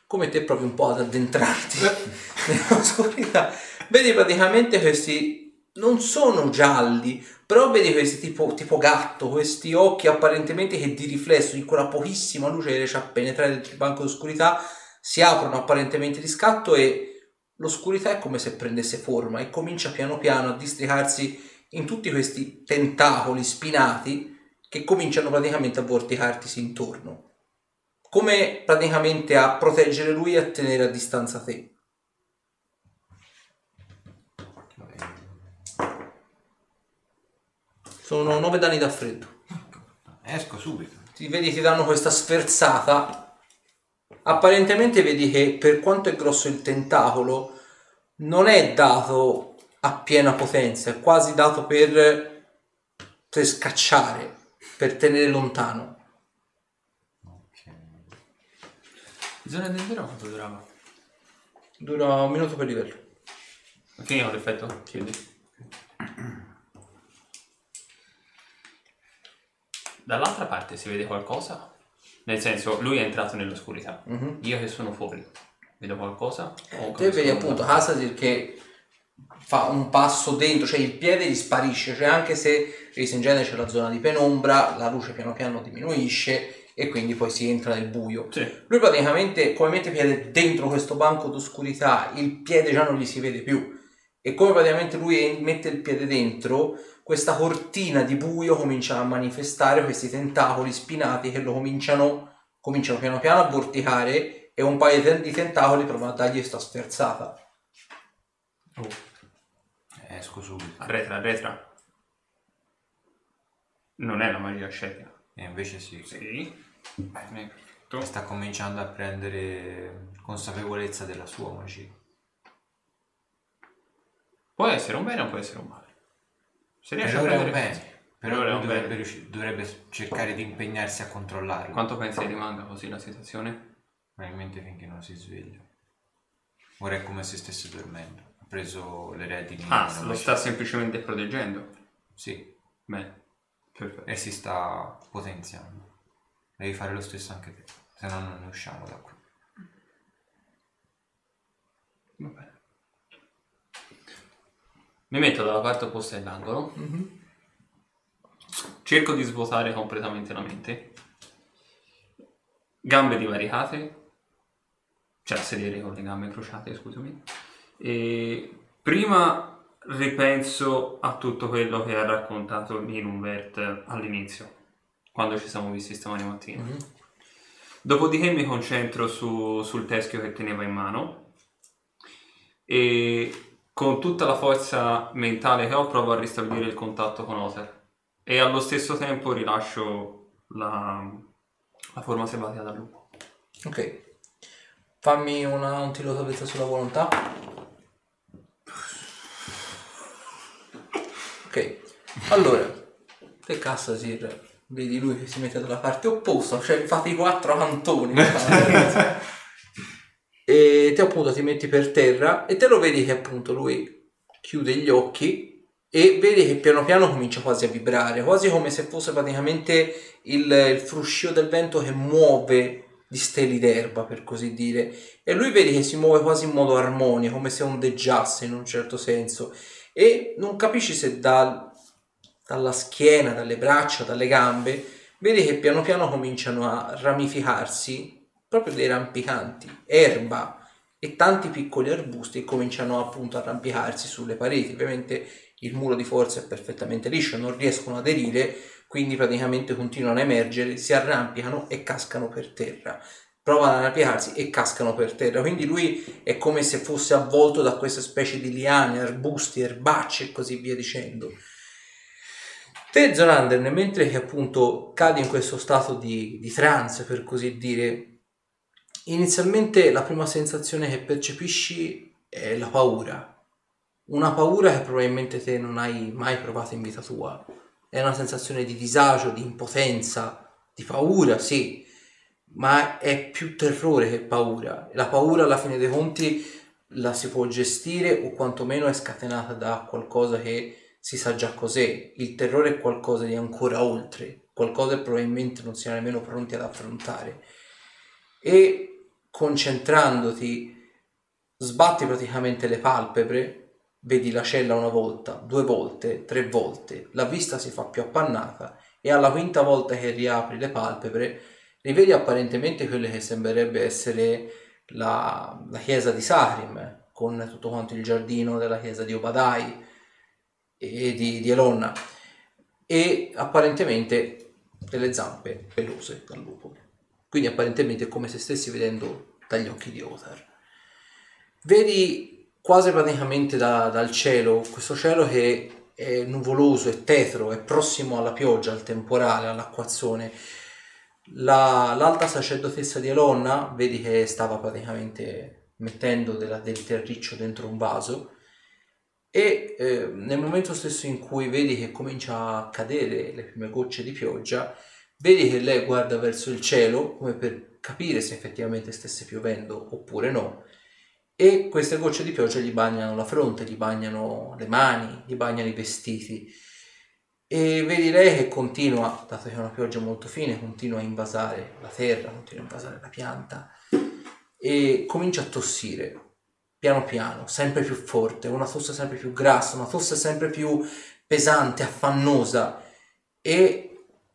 Come te proprio un po' ad addentrarti nell'oscurità. Vedi praticamente questi, non sono gialli, però vedi questi tipo, tipo gatto, questi occhi apparentemente che di riflesso, in quella pochissima luce che riesce a penetrare dentro il banco d'oscurità, si aprono apparentemente di scatto e l'oscurità è come se prendesse forma e comincia piano piano a districarsi in tutti questi tentacoli spinati che cominciano praticamente a vorticartisi intorno. Come praticamente a proteggere lui e a tenere a distanza te. Sono 9 danni da freddo. Esco subito. Ti vedi, ti danno questa sferzata. Apparentemente vedi che per quanto è grosso il tentacolo, non è dato a piena potenza, è quasi dato per, per scacciare, per tenere lontano. Ok. Bisogna vedere quanto durava. Dura un minuto per livello. Finiamo l'effetto? Chiudi. Dall'altra parte si vede qualcosa? Nel senso, lui è entrato nell'oscurità. Mhm. Io che sono fuori, vedo qualcosa? O Te vedi appunto Hasazir che fa un passo dentro, cioè il piede gli sparisce, cioè anche se in genere c'è la zona di penombra, la luce piano piano diminuisce e quindi poi si entra nel buio. Sì. Lui praticamente come mette piede dentro questo banco d'oscurità, il piede già non gli si vede più. E come praticamente lui mette il piede dentro, questa cortina di buio comincia a manifestare questi tentacoli spinati che lo cominciano, cominciano piano piano a vorticare e un paio di- tentacoli provano a dargli questa sferzata. Oh, Esco subito. arretra, arretra. Non è la magia scerica. E invece sì. Sì. Bene, perfetto. Sta cominciando a prendere consapevolezza della sua magia. Può essere un bene o può essere un male. Se riesce Per a ora è un prendere bene. Però Per lui dovrebbe, riusci- dovrebbe cercare di impegnarsi a controllarlo. Quanto pensi che rimanga così la situazione? Probabilmente finché non si sveglia. Ora è come se stesse dormendo. Ha preso le redini. Ah, lo sta semplicemente proteggendo. Sì, Bene, perfetto. e si sta potenziando. Devi fare lo stesso anche te, se no non ne usciamo da qui. Va bene. Mi metto dalla parte opposta dell'angolo. Cerco di svuotare completamente la mente. Gambe divaricate. Cioè a sedere con le gambe incrociate, scusami. E prima ripenso a tutto quello che ha raccontato Ninunvert all'inizio, quando ci siamo visti stamani mattina. Dopodiché mi concentro su- sul teschio che teneva in mano e con tutta la forza mentale che ho provo a ristabilire il contatto con Oter e allo stesso tempo rilascio la, la forma selvatica dal lupo. Ok. Fammi una, un tiro salvezza sulla volontà. Ok. Allora, te Cassasir, vedi lui che si mette dalla parte opposta, cioè fate i quattro cantoni. e te appunto ti metti per terra e te lo vedi che appunto lui chiude gli occhi e vedi che piano piano comincia quasi a vibrare, quasi come se fosse praticamente il, il fruscio del vento che muove gli steli d'erba, per così dire. E lui vedi che si muove quasi in modo armonico, come se ondeggiasse in un certo senso. E non capisci se dal- dalla schiena, dalle braccia, dalle gambe, vedi che piano piano cominciano a ramificarsi proprio dei rampicanti, erba e tanti piccoli arbusti che cominciano appunto a arrampicarsi sulle pareti. Ovviamente il muro di forza è perfettamente liscio, non riescono ad aderire, quindi praticamente continuano a emergere, si arrampicano e cascano per terra. Provano ad arrampicarsi e cascano per terra. Quindi lui è come se fosse avvolto da queste specie di liane, arbusti, erbacce e così via dicendo. Te, Zonander, mentre che appunto cadi in questo stato di, di trance, per così dire, inizialmente la prima sensazione che percepisci è la paura. Una paura che probabilmente te non hai mai provato in vita tua. è una sensazione di disagio, di impotenza, di paura, sì, ma è più terrore che paura. La paura alla fine dei conti la si può gestire o quantomeno è scatenata da qualcosa che si sa già cos'è. Il terrore è qualcosa di ancora oltre, qualcosa che probabilmente non si è nemmeno pronti ad affrontare. E concentrandoti, sbatti praticamente le palpebre, vedi la cella una volta, due volte, tre volte, la vista si fa più appannata e alla quinta volta che riapri le palpebre rivedi apparentemente quelle che sembrerebbe essere la, la chiesa di Sarim con tutto quanto il giardino della chiesa di Obadai e di, di Elonna e apparentemente delle zampe pelose dal lupo quindi apparentemente è come se stessi vedendo dagli occhi di Othar vedi quasi praticamente da, dal cielo questo cielo che è nuvoloso, è tetro, è prossimo alla pioggia, al temporale, all'acquazzone. La, l'alta sacerdotessa di Elonna, vedi che stava praticamente mettendo della, del terriccio dentro un vaso e eh, nel momento stesso in cui vedi che comincia a cadere le prime gocce di pioggia, vedi che lei guarda verso il cielo come per capire se effettivamente stesse piovendo oppure no e queste gocce di pioggia gli bagnano la fronte, gli bagnano le mani, gli bagnano i vestiti. E vedi lei che continua, dato che è una pioggia molto fine, continua a invasare la terra, continua a invasare la pianta e comincia a tossire piano piano, sempre più forte, una tosse sempre più grassa, una tosse sempre più pesante, affannosa e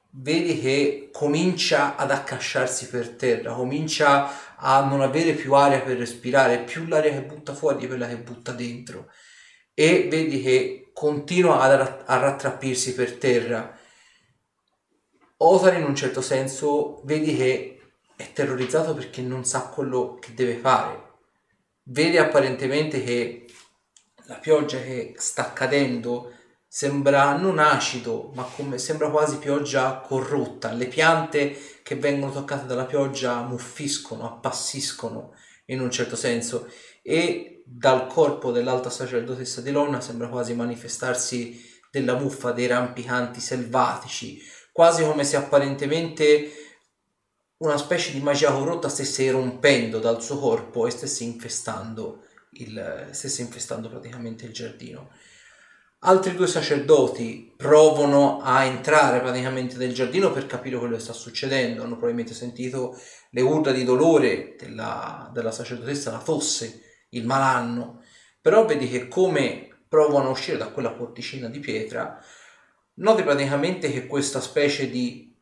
vedi che comincia ad accasciarsi per terra, comincia a non avere più aria per respirare, più l'aria che butta fuori di quella che butta dentro e vedi che continua a, a rattrappirsi per terra. Othar in un certo senso vedi che è terrorizzato perché non sa quello che deve fare. Vede apparentemente che la pioggia che sta cadendo sembra non acido, ma come sembra quasi pioggia corrotta. Le piante che vengono toccate dalla pioggia muffiscono, appassiscono in un certo senso e dal corpo dell'alta sacerdotessa di Lonna sembra quasi manifestarsi della muffa dei rampicanti selvatici, quasi come se apparentemente una specie di magia corrotta stesse erompendo dal suo corpo e stesse infestando, il, stesse infestando praticamente il giardino. Altri due sacerdoti provano a entrare praticamente nel giardino per capire quello che sta succedendo, hanno probabilmente sentito le urla di dolore della, della sacerdotessa, la tosse il malanno, però vedi che come provano a uscire da quella porticina di pietra, noti praticamente che questa specie di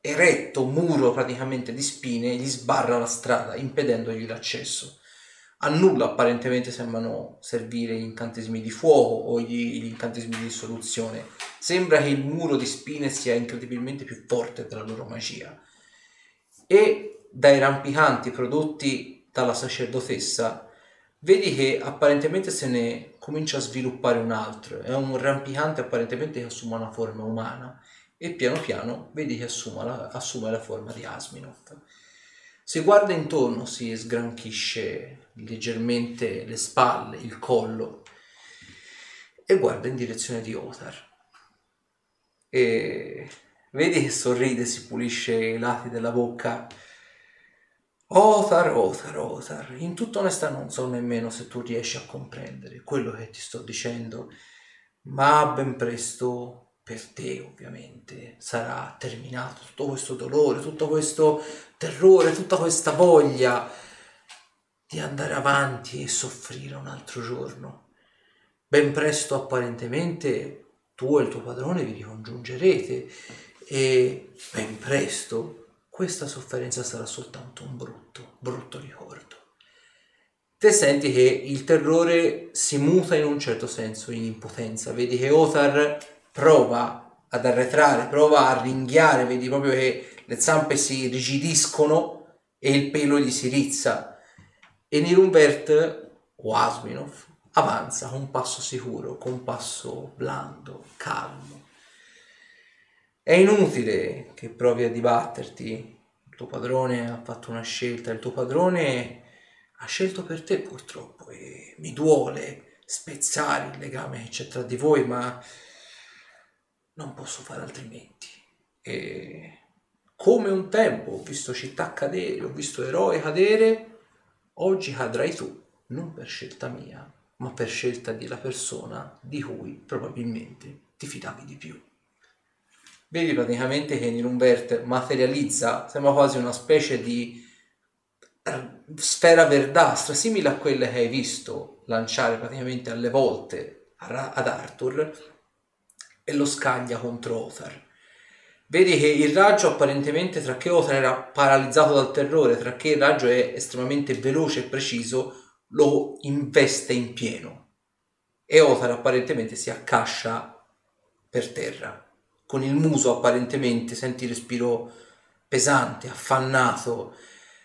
eretto muro praticamente di spine gli sbarra la strada, impedendogli l'accesso. A nulla apparentemente sembrano servire gli incantesimi di fuoco o gli, gli incantesimi di soluzione. Sembra che il muro di spine sia incredibilmente più forte della loro magia. E dai rampicanti prodotti dalla sacerdotessa vedi che apparentemente se ne comincia a sviluppare un altro, è un rampicante apparentemente che assume una forma umana e piano piano vedi che assume la, assume la forma di Asminoth. Si guarda intorno, si sgranchisce leggermente le spalle, il collo e guarda in direzione di Otar. E vedi che sorride, si pulisce i lati della bocca Othar, Othar, Othar, in tutta onestà non so nemmeno se tu riesci a comprendere quello che ti sto dicendo, ma ben presto per te ovviamente sarà terminato tutto questo dolore, tutto questo terrore, tutta questa voglia di andare avanti e soffrire un altro giorno. Ben presto apparentemente tu e il tuo padrone vi ricongiungerete e ben presto questa sofferenza sarà soltanto un brutto, brutto ricordo. Te senti che il terrore si muta in un certo senso in impotenza, vedi che Othar prova ad arretrare, prova a ringhiare, vedi proprio che le zampe si rigidiscono e il pelo gli si rizza. E Nirunbert o Asminov avanza con passo sicuro, con passo blando, calmo è inutile che provi a dibatterti. Il tuo padrone ha fatto una scelta, il tuo padrone ha scelto per te purtroppo e mi duole spezzare il legame che c'è tra di voi, ma non posso fare altrimenti. E come un tempo ho visto città cadere, ho visto eroi cadere, oggi cadrai tu, non per scelta mia, ma per scelta della persona di cui probabilmente ti fidavi di più. Vedi praticamente che Nirumvert materializza, sembra quasi una specie di eh, sfera verdastra, simile a quelle che hai visto lanciare praticamente alle volte ad Arthur, e lo scaglia contro Othar. Vedi che il raggio apparentemente, tra che Othar era paralizzato dal terrore, tra che il raggio è estremamente veloce e preciso, lo investe in pieno. E Othar apparentemente si accascia per terra. Con il muso apparentemente senti il respiro pesante, affannato,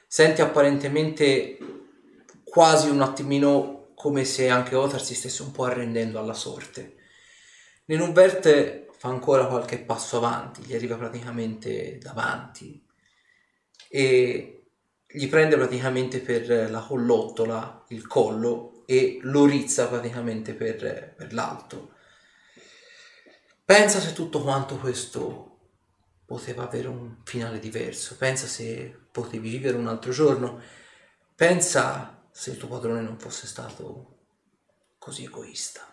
senti apparentemente quasi un attimino come se anche Othar si stesse un po' arrendendo alla sorte. Nenubert fa ancora qualche passo avanti, gli arriva praticamente davanti e gli prende praticamente per la collottola il collo e lo rizza praticamente per, per l'alto. Pensa se tutto quanto questo poteva avere un finale diverso, pensa se potevi vivere un altro giorno, pensa se il tuo padrone non fosse stato così egoista.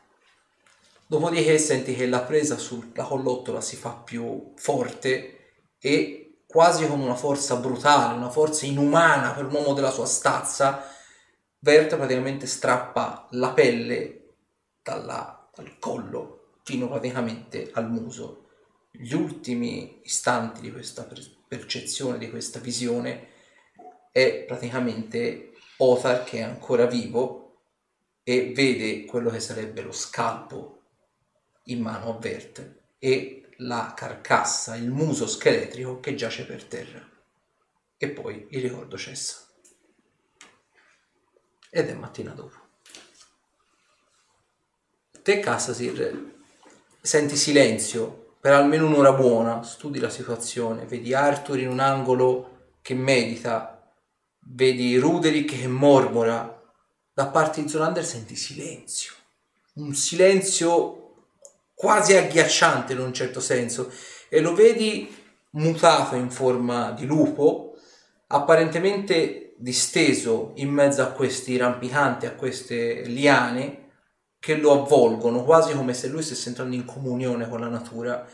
Dopodiché senti che la presa sulla collottola si fa più forte e quasi con una forza brutale, una forza inumana per un uomo della sua stazza, Vert praticamente strappa la pelle dalla, dal collo fino praticamente al muso. Gli ultimi istanti di questa percezione, di questa visione, è praticamente Othar che è ancora vivo e vede quello che sarebbe lo scalpo in mano a Vert e la carcassa, il muso scheletrico che giace per terra. E poi il ricordo cessa. Ed è mattina dopo. Te, Cassasir, senti silenzio per almeno un'ora buona, studi la situazione, vedi Arthur in un angolo che medita, vedi Ruderick che mormora, da parte di Zolander senti silenzio, un silenzio quasi agghiacciante in un certo senso e lo vedi mutato in forma di lupo, apparentemente disteso in mezzo a questi rampicanti, a queste liane che lo avvolgono, quasi come se lui stesse entrando in comunione con la natura.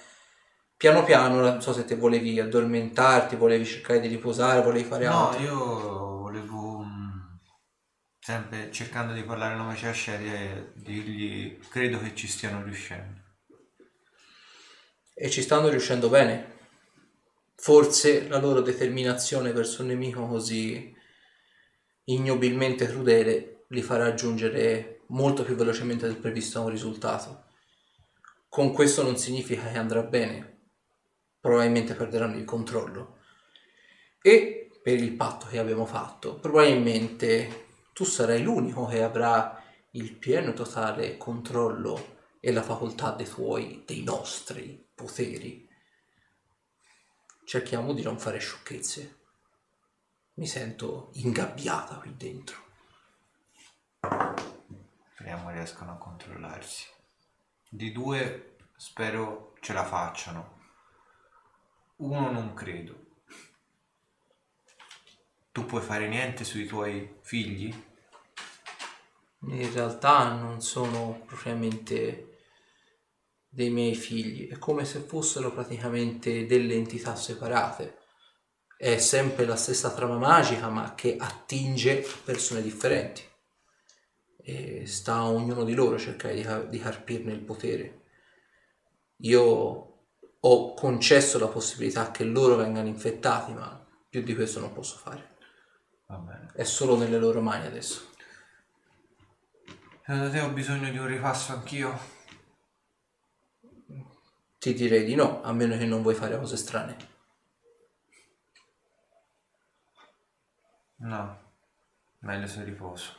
Piano piano, non so se te volevi addormentarti, volevi cercare di riposare, volevi fare no, altro. io volevo mm, sempre cercando di parlare alla magia e dirgli credo che ci stiano riuscendo e ci stanno riuscendo bene. Forse la loro determinazione verso un nemico così ignobilmente crudele li farà raggiungere molto più velocemente del previsto un risultato. Con questo non significa che andrà bene, probabilmente perderanno il controllo. E per il patto che abbiamo fatto, probabilmente tu sarai l'unico che avrà il pieno e totale controllo e la facoltà dei tuoi, dei nostri poteri. Cerchiamo di non fare sciocchezze. Mi sento ingabbiata qui dentro. Speriamo riescano a controllarsi. Di due spero ce la facciano. Uno non credo. Tu puoi fare niente sui tuoi figli? In realtà non sono propriamente dei miei figli, è come se fossero praticamente delle entità separate. È sempre la stessa trama magica, ma che attinge persone differenti. E sta a ognuno di loro cercare di, di carpirne il potere. Io ho concesso la possibilità che loro vengano infettati, ma più di questo non posso fare. È solo nelle loro mani adesso. Secondo te ho bisogno di un ripasso anch'io? Ti direi di no, a meno che non vuoi fare cose strane. No, meglio se riposo.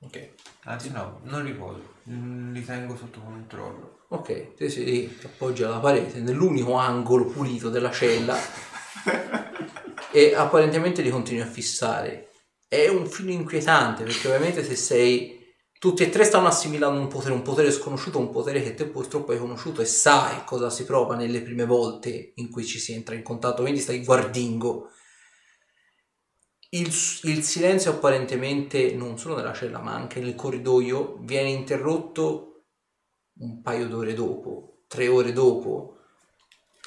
Ok. Anzi no, non riposo, mm, li tengo sotto controllo. Ok, te si appoggia alla parete, nell'unico angolo pulito della cella e apparentemente li continui a fissare. È un filo inquietante perché ovviamente se sei tutti e tre stanno assimilando un potere, un potere sconosciuto, un potere che te purtroppo hai conosciuto e sai cosa si prova nelle prime volte in cui ci si entra in contatto, quindi stai guardingo. Il, il silenzio apparentemente non solo nella cella ma anche nel corridoio viene interrotto un paio d'ore dopo, tre ore dopo,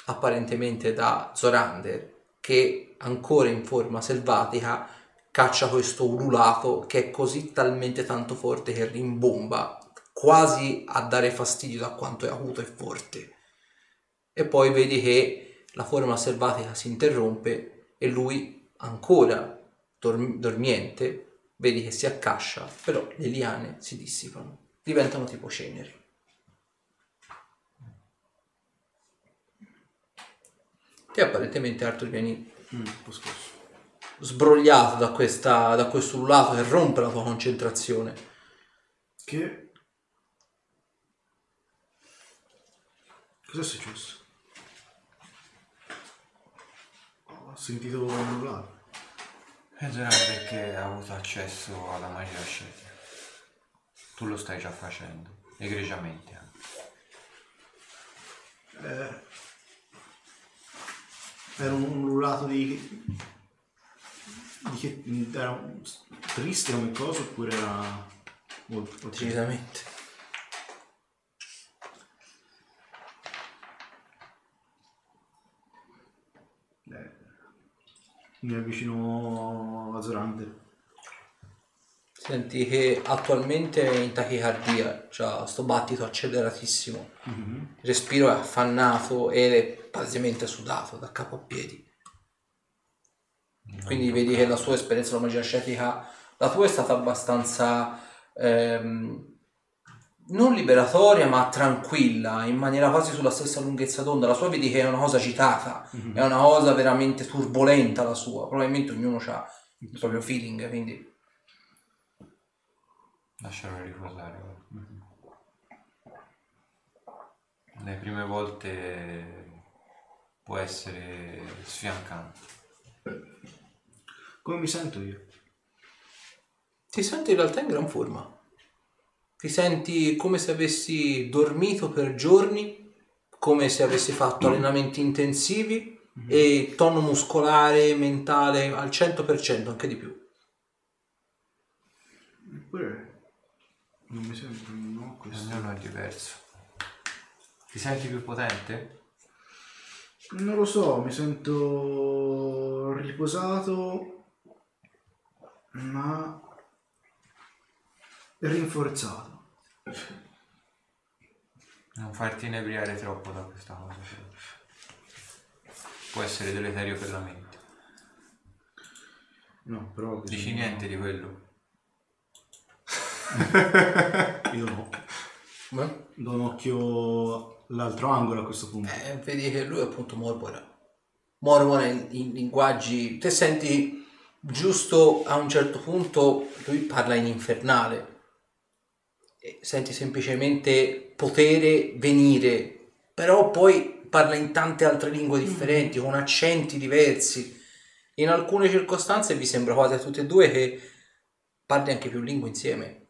apparentemente da Zorander che ancora in forma selvatica caccia questo ululato che è così talmente tanto forte che rimbomba quasi a dare fastidio da quanto è acuto e forte e poi vedi che la forma selvatica si interrompe e lui ancora dorm- dormiente vedi che si accascia però le liane si dissipano diventano tipo ceneri e apparentemente Arthur vieni Mm. Sbrogliato da, questa, da questo ululato che rompe la tua concentrazione. Che... Cos'è successo? Ho sentito un urlato. E Zorander perché ha avuto accesso alla magia scelta. Tu lo stai già facendo, egregiamente anche. Eh, era un, urlato di... di che... era un- triste come cosa oppure era... molto... Decisamente. Eh, mi avvicino a Zorander. Senti che attualmente è in tachicardia, cioè sto battito acceleratissimo. Il respiro è affannato ed è palesemente sudato da capo a piedi. Quindi vedi che la sua esperienza la magia ascetica, la tua è stata abbastanza ehm, non liberatoria ma tranquilla, in maniera quasi sulla stessa lunghezza d'onda. La sua vedi che è una cosa agitata, è una cosa veramente turbolenta la sua. Probabilmente ognuno ha il proprio feeling, quindi Lascialo riposare. Le prime volte può essere sfiancante. Come mi sento io? ti senti in realtà in gran forma. Ti senti come se avessi dormito per giorni, come se avessi fatto allenamenti intensivi e tono muscolare, mentale al 100%, anche di più. Eppure non mi sento, non ho questo. Ognuno è diverso. Ti senti più potente? Non lo so, mi sento riposato, ma rinforzato. Non farti inebriare troppo da questa cosa. Può essere deleterio per la mente. No, però... Dici niente di quello. Io no. Beh, Do un occhio all'altro angolo a questo punto. eh, vedi che lui appunto mormora. Mormora in, in linguaggi... Te senti giusto a un certo punto, lui parla in infernale. E senti semplicemente potere venire, però poi parla in tante altre lingue differenti, con accenti diversi. In alcune circostanze vi sembra quasi a tutti e due che parli anche più lingue insieme.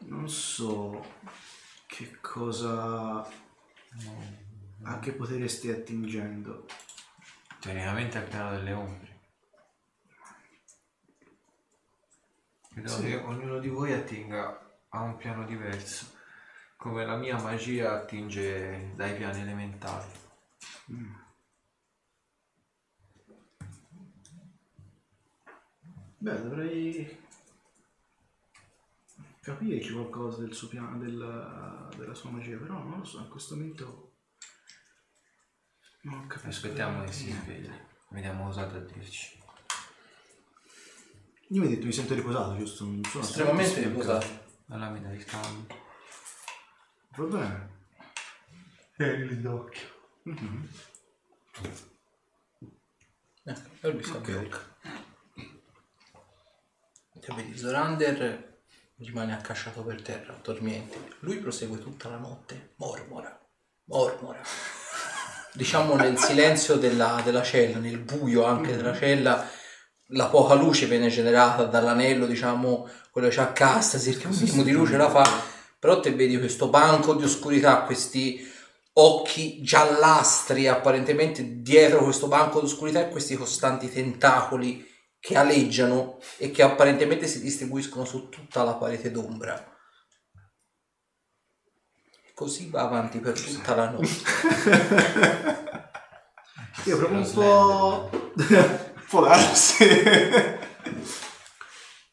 Non so che cosa... a che potere stia attingendo. Teoricamente il piano delle ombre. Credo Sì. che ognuno di voi attinga a un piano diverso. Come la mia magia attinge dai piani elementali. Beh, dovrei capirci qualcosa del suo piano, del- della sua magia, però non lo so, in questo momento non capisco. Aspettiamo che si svegli. Vediamo cosa ha da dirci. Io mi hai detto mi sento riposato, giusto? Non sono Estremamente assolutamente riposato. stancato. La lamina di scambio. Va bene. Eri d'occhio. Eh, e lui sta Ok. blocca. Te vedi Zorander rimane accasciato per terra, dormiente. Lui prosegue tutta la notte, mormora, mormora. Diciamo nel silenzio della, della cella, nel buio anche della cella, la poca luce viene generata dall'anello, diciamo, quello che c'ha casta, cerca un minimo di luce la fa, però te vedi questo banco di oscurità, questi occhi giallastri apparentemente dietro questo banco di oscurità e questi costanti tentacoli che aleggiano e che apparentemente si distribuiscono su tutta la parete d'ombra. Così va avanti per tutta la notte. Io provo un po' Può darsi.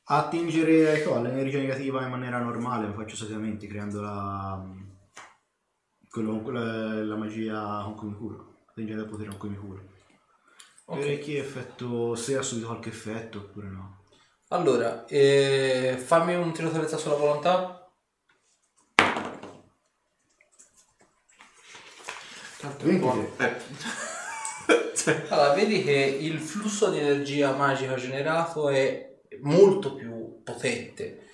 a attingere ecco, all'energia negativa in maniera normale, lo faccio solitamente creando la, quello con quella- la magia con cui mi curo, attingere il potere con cui mi curo. Ok. Vedere che effetto, se ha subito qualche effetto oppure no. Allora, eh, fammi un tiro di salvezza sulla volontà. Tanto buono. Eh. Allora, vedi che il flusso di energia magica generato è molto più potente.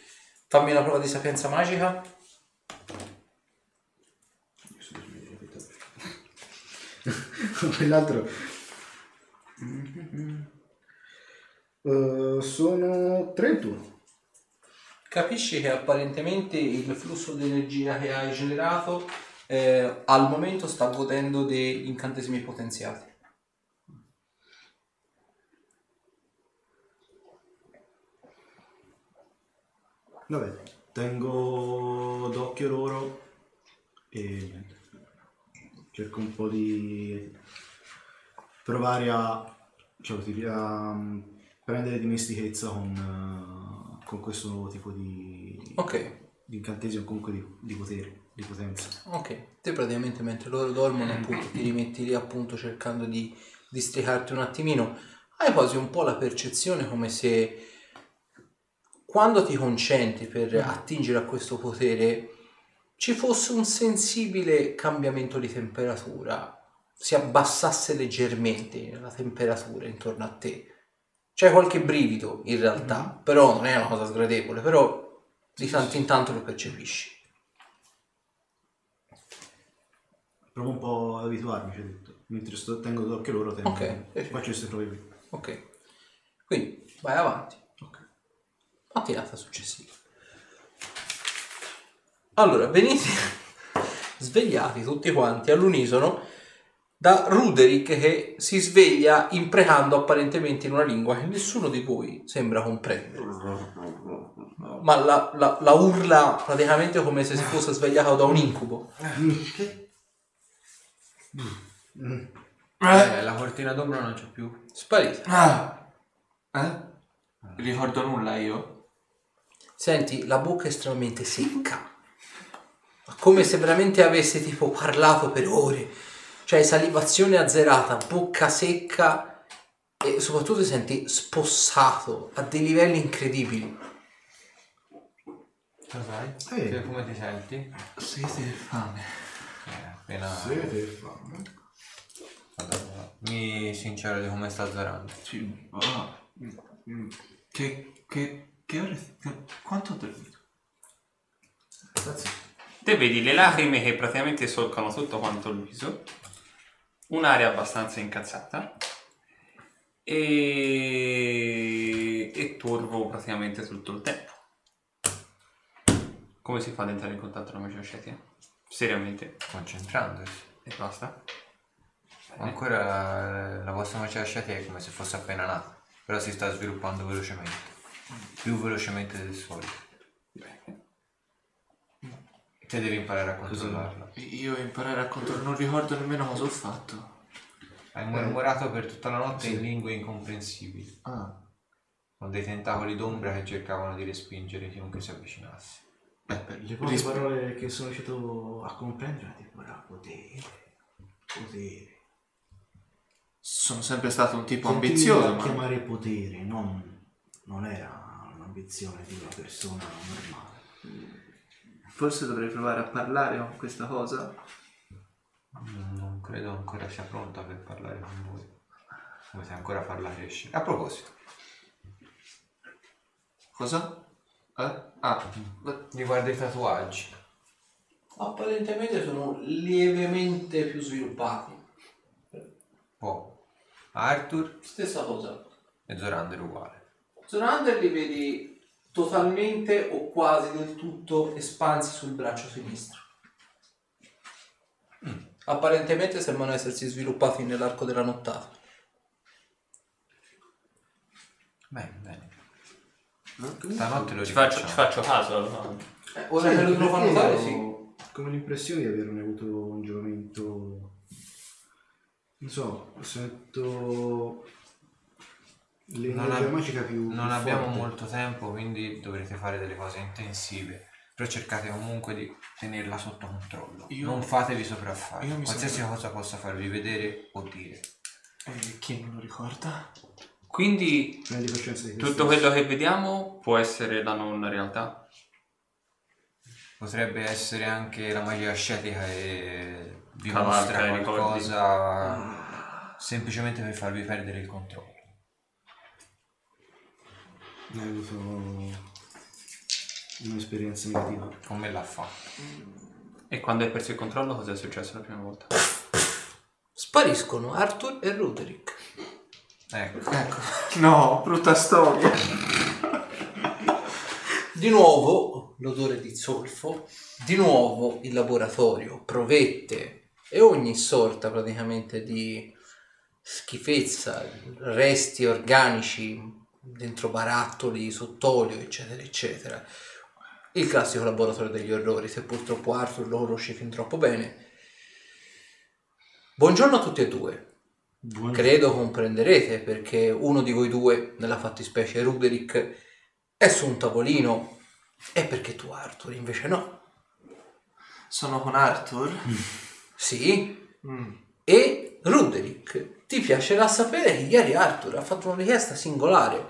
Fammi una prova di sapienza magica. Quell'altro... Eh, sono 31. Capisci che apparentemente il flusso di energia che hai generato eh, al momento sta godendo degli incantesimi potenziati. Vabbè, tengo d'occhio loro e. Cerco un po' di provare a, cioè, a mm, prendere dimestichezza con, eh, con questo nuovo tipo di, Ok, di incantesimo, comunque di, di potere, di potenza. ok. Te praticamente mentre loro dormono appunto ti rimetti lì appunto cercando di districarti un attimino. Hai quasi un po' la percezione come se quando ti concentri per attingere a questo potere ci fosse un sensibile cambiamento di temperatura, si abbassasse leggermente la temperatura intorno a te. C'è qualche brivido in realtà, però non è una cosa sgradevole, però di tanto in tanto lo percepisci. Provo un po' ad abituarmi, ci ho detto. Mentre sto, tengo d'occhio loro, tengo, Ok, sì. faccio queste prove qui. Ok, quindi vai avanti. Ok. Mattinata successiva. Allora, venite svegliati tutti quanti all'unisono da Ruderick che si sveglia imprecando apparentemente in una lingua che nessuno di voi sembra comprendere. Ma la, la- la urla praticamente come se si fosse svegliato da un incubo. Eh, la cortina d'ombra non c'è più. Sparita. Ah. Eh? Ricordo nulla io? Senti, la bocca è estremamente secca. Come se veramente avesse tipo parlato per ore. Cioè salivazione azzerata, bocca secca e soprattutto ti senti spossato a dei livelli incredibili. Lo sai? Eh. Che- Come ti senti? Sete e fame. Appena... Sete e fame. Madonna, Mi sincero di come sta zerando. Sì. Ah. Mm. Che, che, che ore... che- quanto ho dormito? Grazie. Te vedi le lacrime che praticamente solcano tutto quanto il viso, un'aria abbastanza incazzata e, e turbo praticamente tutto il tempo. Come si fa ad entrare in contatto con la magia scetia? Seriamente? Concentrandosi. E basta? Bene. Ancora eh, la vostra magia sciatia è come se fosse appena nata, però si sta sviluppando velocemente. Più velocemente del solito. Bene. Te devi imparare a controllarla. Io imparare a controllare, non ricordo nemmeno cosa ho fatto. Hai mormorato per tutta la notte in lingue incomprensibili, Ah. con dei tentacoli d'ombra che cercavano di respingere chiunque si avvicinasse. Beh, per Le poche parole che sono riuscito a comprendere, tipo, era potere, potere. Sono sempre stato un tipo Sentivi ambizioso, ma... chiamare potere, non, non era un'ambizione di una persona normale. Forse dovrei provare a parlare con questa cosa. Non non credo ancora sia pronta per parlare con voi. Dovete ancora farla crescere. A proposito, Cosa? Eh? Ah, riguardo i tatuaggi. Apparentemente sono lievemente più sviluppati. Oh, Arthur Stessa cosa. E Zorander uguale. Zorander li vedi totalmente o quasi del tutto espansi sul braccio sinistro. Apparentemente sembrano essersi sviluppati nell'arco della nottata. Bene, bene. Stanotte lo Ci faccio, ci faccio caso. allora. Eh, ora che lo devo far perché notare, ho sì. Come l'impressione di averne avuto un giovamento. Non so, sento. L'energia ab- magica più. Non più abbiamo forte. molto tempo, quindi dovrete fare delle cose intensive. Però cercate comunque di tenerla sotto controllo. Io- Non fatevi sopraffare. Qualsiasi sembra- cosa possa farvi vedere o dire. E chi me lo ricorda? Quindi tutto quello che vediamo può essere la non realtà. Potrebbe essere anche la magia ascetica e vi mostra i ricordi. qualcosa semplicemente per farvi perdere il controllo. Hai avuto un'esperienza negativa. Con me l'ha fatto. E quando hai perso il controllo cosa è successo la prima volta? Spariscono Arthur e Roderick. Ecco. No, brutta storia. Di nuovo l'odore di zolfo, di nuovo il laboratorio, provette e ogni sorta praticamente di schifezza, resti organici dentro barattoli, sott'olio, eccetera, eccetera. Il classico laboratorio degli orrori, se purtroppo Arthur lo conosci fin troppo bene. Buongiorno a tutti e due. Buon- Credo comprenderete perché uno di voi due, nella fattispecie Ruderick, è su un tavolino e perché tu Arthur invece no. Sono con Arthur. Sì, Mm. e Ruderick, ti piacerà sapere che ieri Arthur ha fatto una richiesta singolare.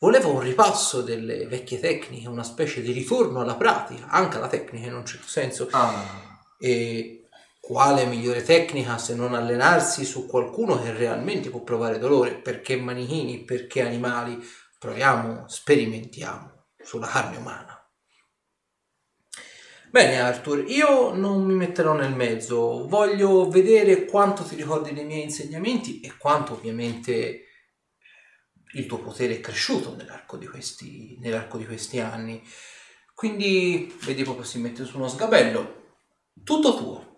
Voleva un ripasso delle vecchie tecniche, una specie di ritorno alla pratica, anche alla tecnica in un certo senso. Ah. E quale migliore tecnica se non allenarsi su qualcuno che realmente può provare dolore? Perché manichini, perché animali? Proviamo, sperimentiamo sulla carne umana. Bene Arthur, io non mi metterò nel mezzo, voglio vedere quanto ti ricordi dei miei insegnamenti e quanto ovviamente il tuo potere è cresciuto nell'arco di questi, nell'arco di questi anni. Quindi vedi proprio si mette su uno sgabello, tutto tuo.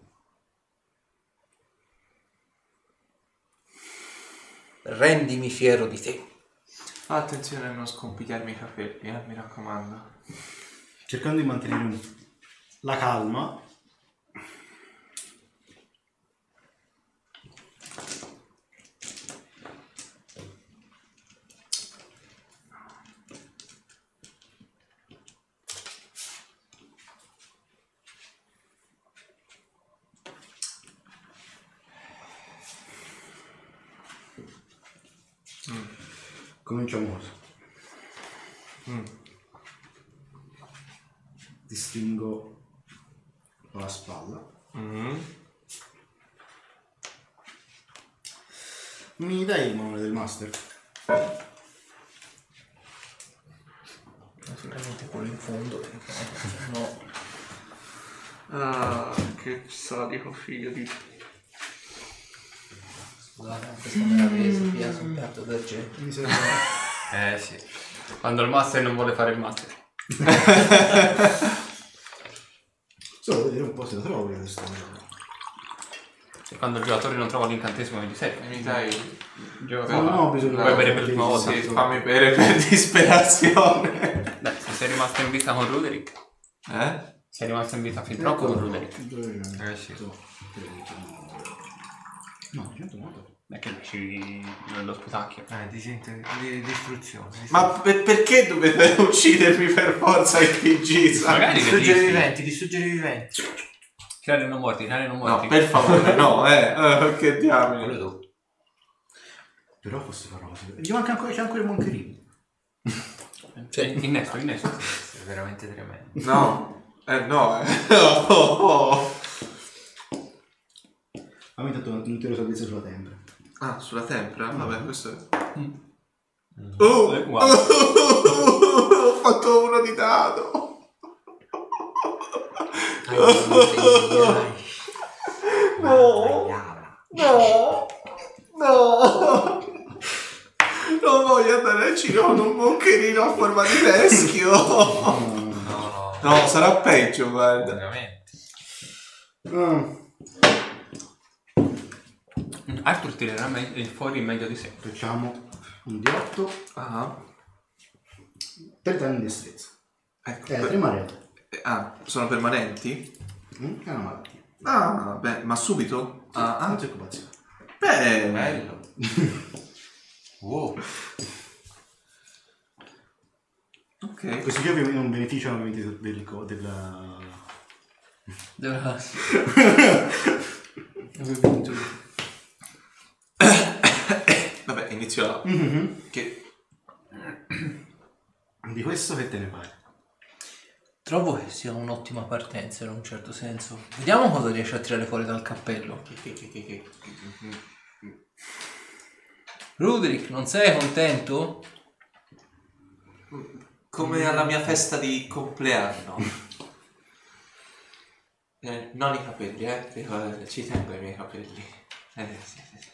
Rendimi fiero di te. Attenzione a non scompigliarmi i capelli, eh, mi raccomando. Cercando di mantenere la calma, cominciamo così. Mm. Distingo la spalla. Mm. Mi dai il manuale del master? Sicuramente quello in fondo. perché No. Ah, che sadico figlio di... Scusate, questa me la presa via sul piatto d'argento. Mi. Eh sì. Quando il master non vuole fare il master. Solo vedere un po' se la trovo io questa E quando il giocatore non trova l'incantesimo che gli serve. Mi dai... Il No, giocatore no, ho bisogno Vuoi bere per la prima volta? Sì, fammi bere per disperazione. Dai, se sei rimasto in vita con Ruderick. Eh? Sei rimasto in vita fin troppo con Ruderick. Eh sì. No, 109. Non è che dici nello sputacchio. Eh, di, di, di distruzione. Ma per- perché dovete uccidermi per forza il PG? Magari che distruggere i dici. viventi, distruggere i viventi. Tirare non morti, tirare non morti. No, per favore, no, eh. eh, che diamine. Quello dopo. Però posso fare una cosa. Gli manca ancora, c'è ancora il moncherino. Cioè, Innesto, innesto. È veramente tremendo. No, eh no, eh. Oh, oh, oh. Fammi intanto un intero salvezza sulla tempra. Ah, sulla tempra? Vabbè, questo è... Mm. Oh, Eh, guarda. ho fatto uno di dado. No, no, no. Non voglio andare al cinema con un boccherino a forma di teschio. No, no. No, sarà peggio, guarda. Veramente. Ah, Arthur tirerà me- fuori il meglio di sé. facciamo un di 8 Ah, per danni di destrezza. ecco. Eh, per- tre marete. ah, sono permanenti? Mm? È una malattia. Ah, beh, ma subito? Ah, ah, Non si occupazione. beh, Bello. wow. ok. Questi qui ovviamente non beneficiano ovviamente del, co- della... Della- Vabbè, inizio a... Mhm. Che... Di questo che te ne pare? Trovo che sia un'ottima partenza in un certo senso. Vediamo cosa riesce a tirare fuori dal cappello. che- che- che- Ruderick, non sei contento? Come alla mia festa di compleanno. Eh, non i capelli, eh, ricorda, ci tengo ai miei capelli. Eh, sì, sì, sì.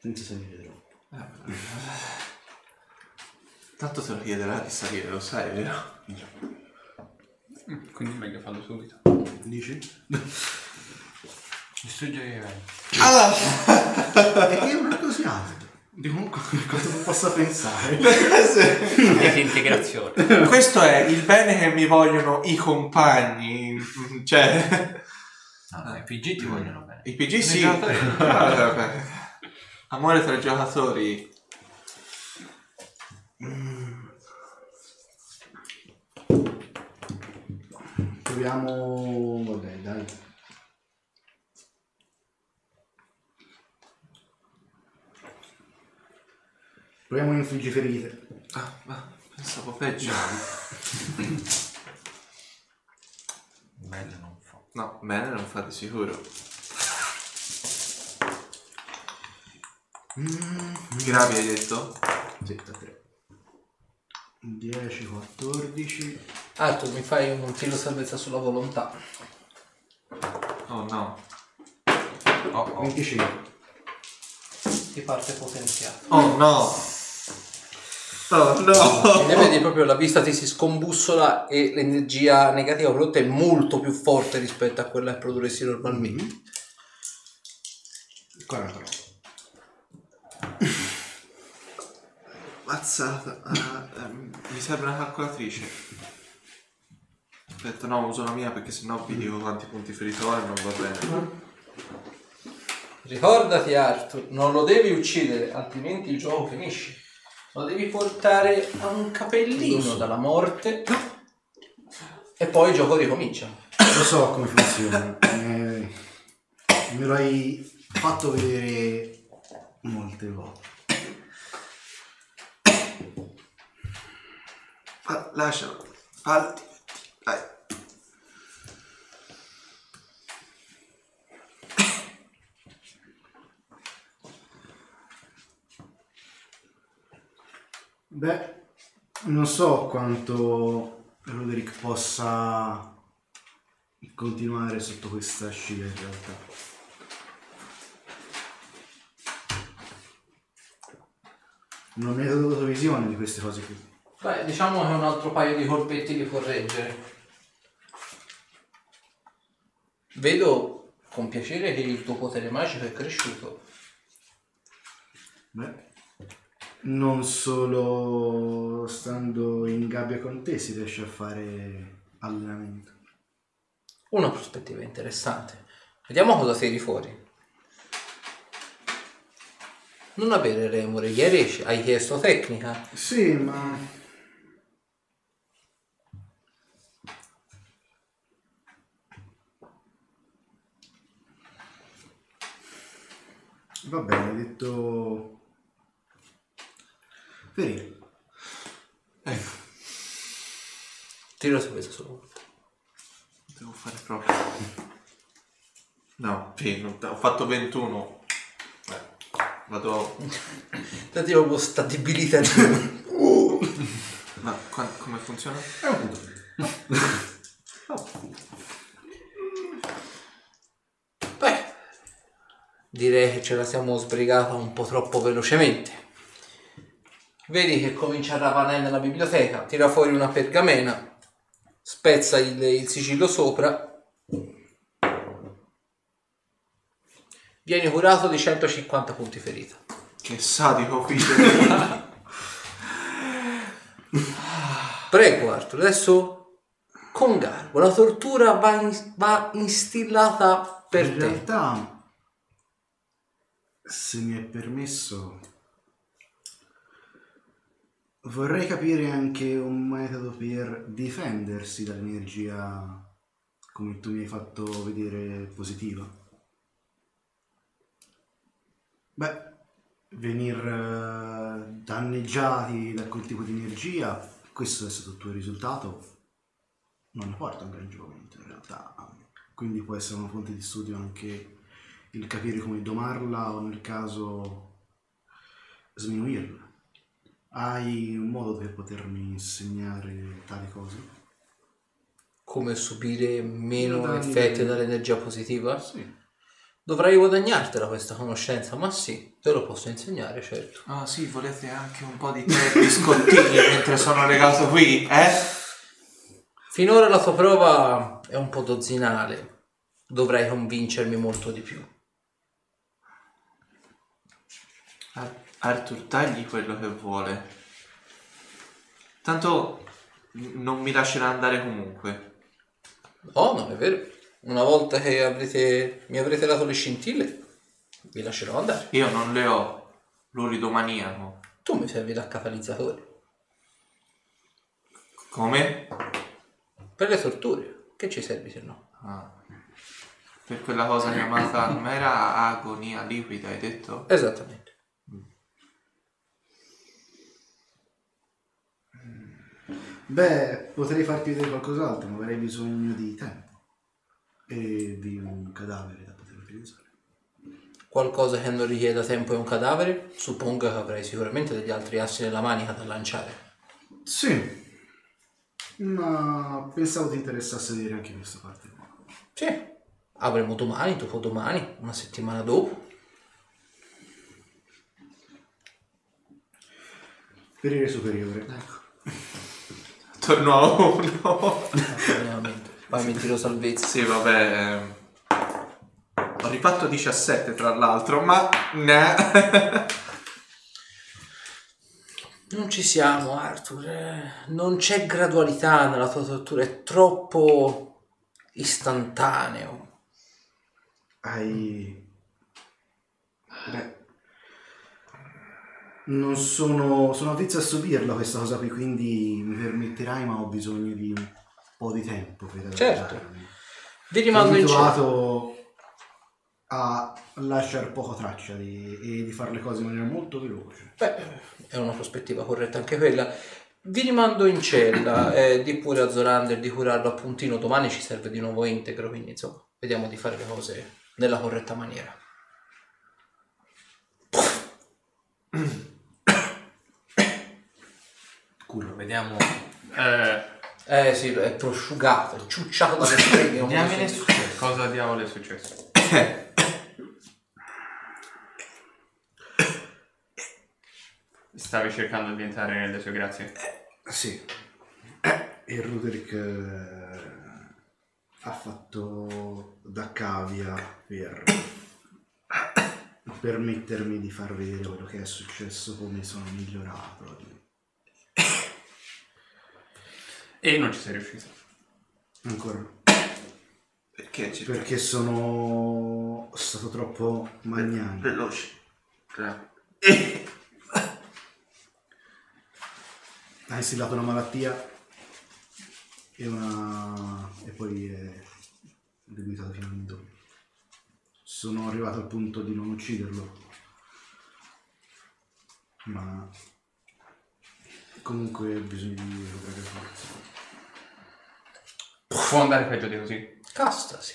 Senza salire troppo. Tanto te lo chiederà di salire, lo sai, vero? Mm, Quindi è meglio farlo subito. Dici? Distrugge i livelli. È che è una così alta. Di comunque cosa possa pensare? Di integrazione. Questo è il bene che mi vogliono i compagni. Cioè, No, no, i PG ti vogliono bene. i PG sì. I giocatori. Vabbè. Amore tra i giocatori. Proviamo... Vabbè, dai. Proviamo a infliggere ferite. Ah, ma pensavo peggio. Bello non fa. No, bene, non fa di sicuro. Gravi hai detto? Sì, da 3. 10, 14. Arthur, mi fai un tiro salvezza sulla volontà. Oh no. Oh, oh. 25. Ti parte potenziato. Oh no. Oh no. E vedi proprio la vista ti si scombussola e l'energia negativa prodotta è molto più forte rispetto a quella che produrresti normalmente. 49. Mazzata. Ah, ehm, mi serve una calcolatrice. Aspetta, no, uso la mia perché sennò vi dico quanti punti ferito ho e non va bene. Ricordati Arthur, non lo devi uccidere, altrimenti il gioco finisce. Lo devi portare a un capellino dalla morte e poi il gioco ricomincia. Lo so come funziona. Eh, me lo hai fatto vedere molte volte. Lascialo. Falti. Dai. Beh, non so quanto Roderick possa continuare sotto questa scia in realtà. Non mi hai dato visione di queste cose qui. Beh, diciamo che un altro paio di colpetti li può reggere. Vedo con piacere che il tuo potere magico è cresciuto. Beh, non solo stando in gabbia con te si riesce a fare allenamento. Una prospettiva interessante. Vediamo cosa tiri fuori. Non avere remore, ieri hai chiesto tecnica. Sì, ma... Va bene, hai detto... Ferire. Tiro su questo solo. Devo fare proprio. No, sì, non- ho fatto 21. Beh, vado... Dati proprio sta debilità di... Ma qua- come funziona? È un punto. Beh, direi che ce la siamo sbrigata un po' troppo velocemente. Vedi che comincia a ravanare nella biblioteca, tira fuori una pergamena, spezza il, il sigillo sopra. Vieni curato di 150 punti ferita. Che sadico figlio. Prego Arthur, adesso con garbo. La tortura va, in- va instillata per In te. realtà, se mi è permesso, vorrei capire anche un metodo per difendersi dall'energia come tu mi hai fatto vedere positiva. Beh, venir eh, danneggiati da quel tipo di energia, questo è stato il tuo risultato, non ne porta un gran giovamento in realtà. Quindi può essere una fonte di studio anche il capire come domarla o nel caso sminuirla. Hai un modo per potermi insegnare tali cose? Come subire meno Danni effetti dall'energia positiva? Sì. Dovrai guadagnartela questa conoscenza, ma sì, te lo posso insegnare, certo. Ah sì, volete anche un po' di tè e biscottini mentre sono legato qui, eh? Finora la tua prova è un po' dozzinale. Dovrai convincermi molto di più. Ar- Arthur, tagli quello che vuole. Tanto non mi lascerà andare comunque. Oh, non è vero. Una volta che avrete, mi avrete dato le scintille, vi lascerò andare. Io non le ho. L'uridomaniaco. Tu mi servi da catalizzatore. Come? Per le torture. Che ci servi se no? Ah. Per quella cosa chiamata... Ma era agonia liquida, hai detto? Esattamente. Beh, potrei farti vedere qualcos'altro, ma avrei bisogno di tempo e di un cadavere da poter utilizzare. Qualcosa che non richieda tempo e un cadavere? Suppongo che avrai sicuramente degli altri assi nella manica da lanciare. Sì, ma pensavo ti interessasse vedere anche questa parte qua. Sì. Avremo domani, dopodomani, una settimana dopo. Perire superiore. Torno a uno. Poi mi tiro salvezza. sì, vabbè. ehm. Ho rifatto 17 tra l'altro, ma... ne- Non ci siamo, Arthur. eh, Non c'è gradualità nella tua tortura, è troppo istantaneo. Hai... Beh... Non sono... sono avvezzo a subirla questa cosa qui, quindi mi permetterai, ma ho bisogno di un po' di tempo per Certo. adattarmi. Vi Sono rimando in abituato a lasciare poco traccia di, e di fare le cose in maniera molto veloce. Beh, è una prospettiva corretta anche quella. Vi rimando in cella, eh, di pure a Zorander di curarlo a puntino. Domani ci serve di nuovo integro, quindi insomma, vediamo di fare le cose nella corretta maniera. Culo, vediamo. Eh, Eh sì, è prosciugato, è ciucciato dalle streghe. non Diamine posso su. dire. cosa diavolo è successo? Stavi cercando di entrare nelle sue grazie? Sì. E Ruderick eh, ha fatto da cavia per permettermi di far vedere quello che è successo, come sono migliorato. E non ci sei riuscito. Ancora. Perché ci Perché sono stato troppo magnanimo. Veloce. Bravo. Ha instillato una malattia e una... e poi è debilitato fino all'indole. Sono arrivato al punto di non ucciderlo. Ma comunque ho bisogno di forza. Può andare peggio di così. Casta, sì.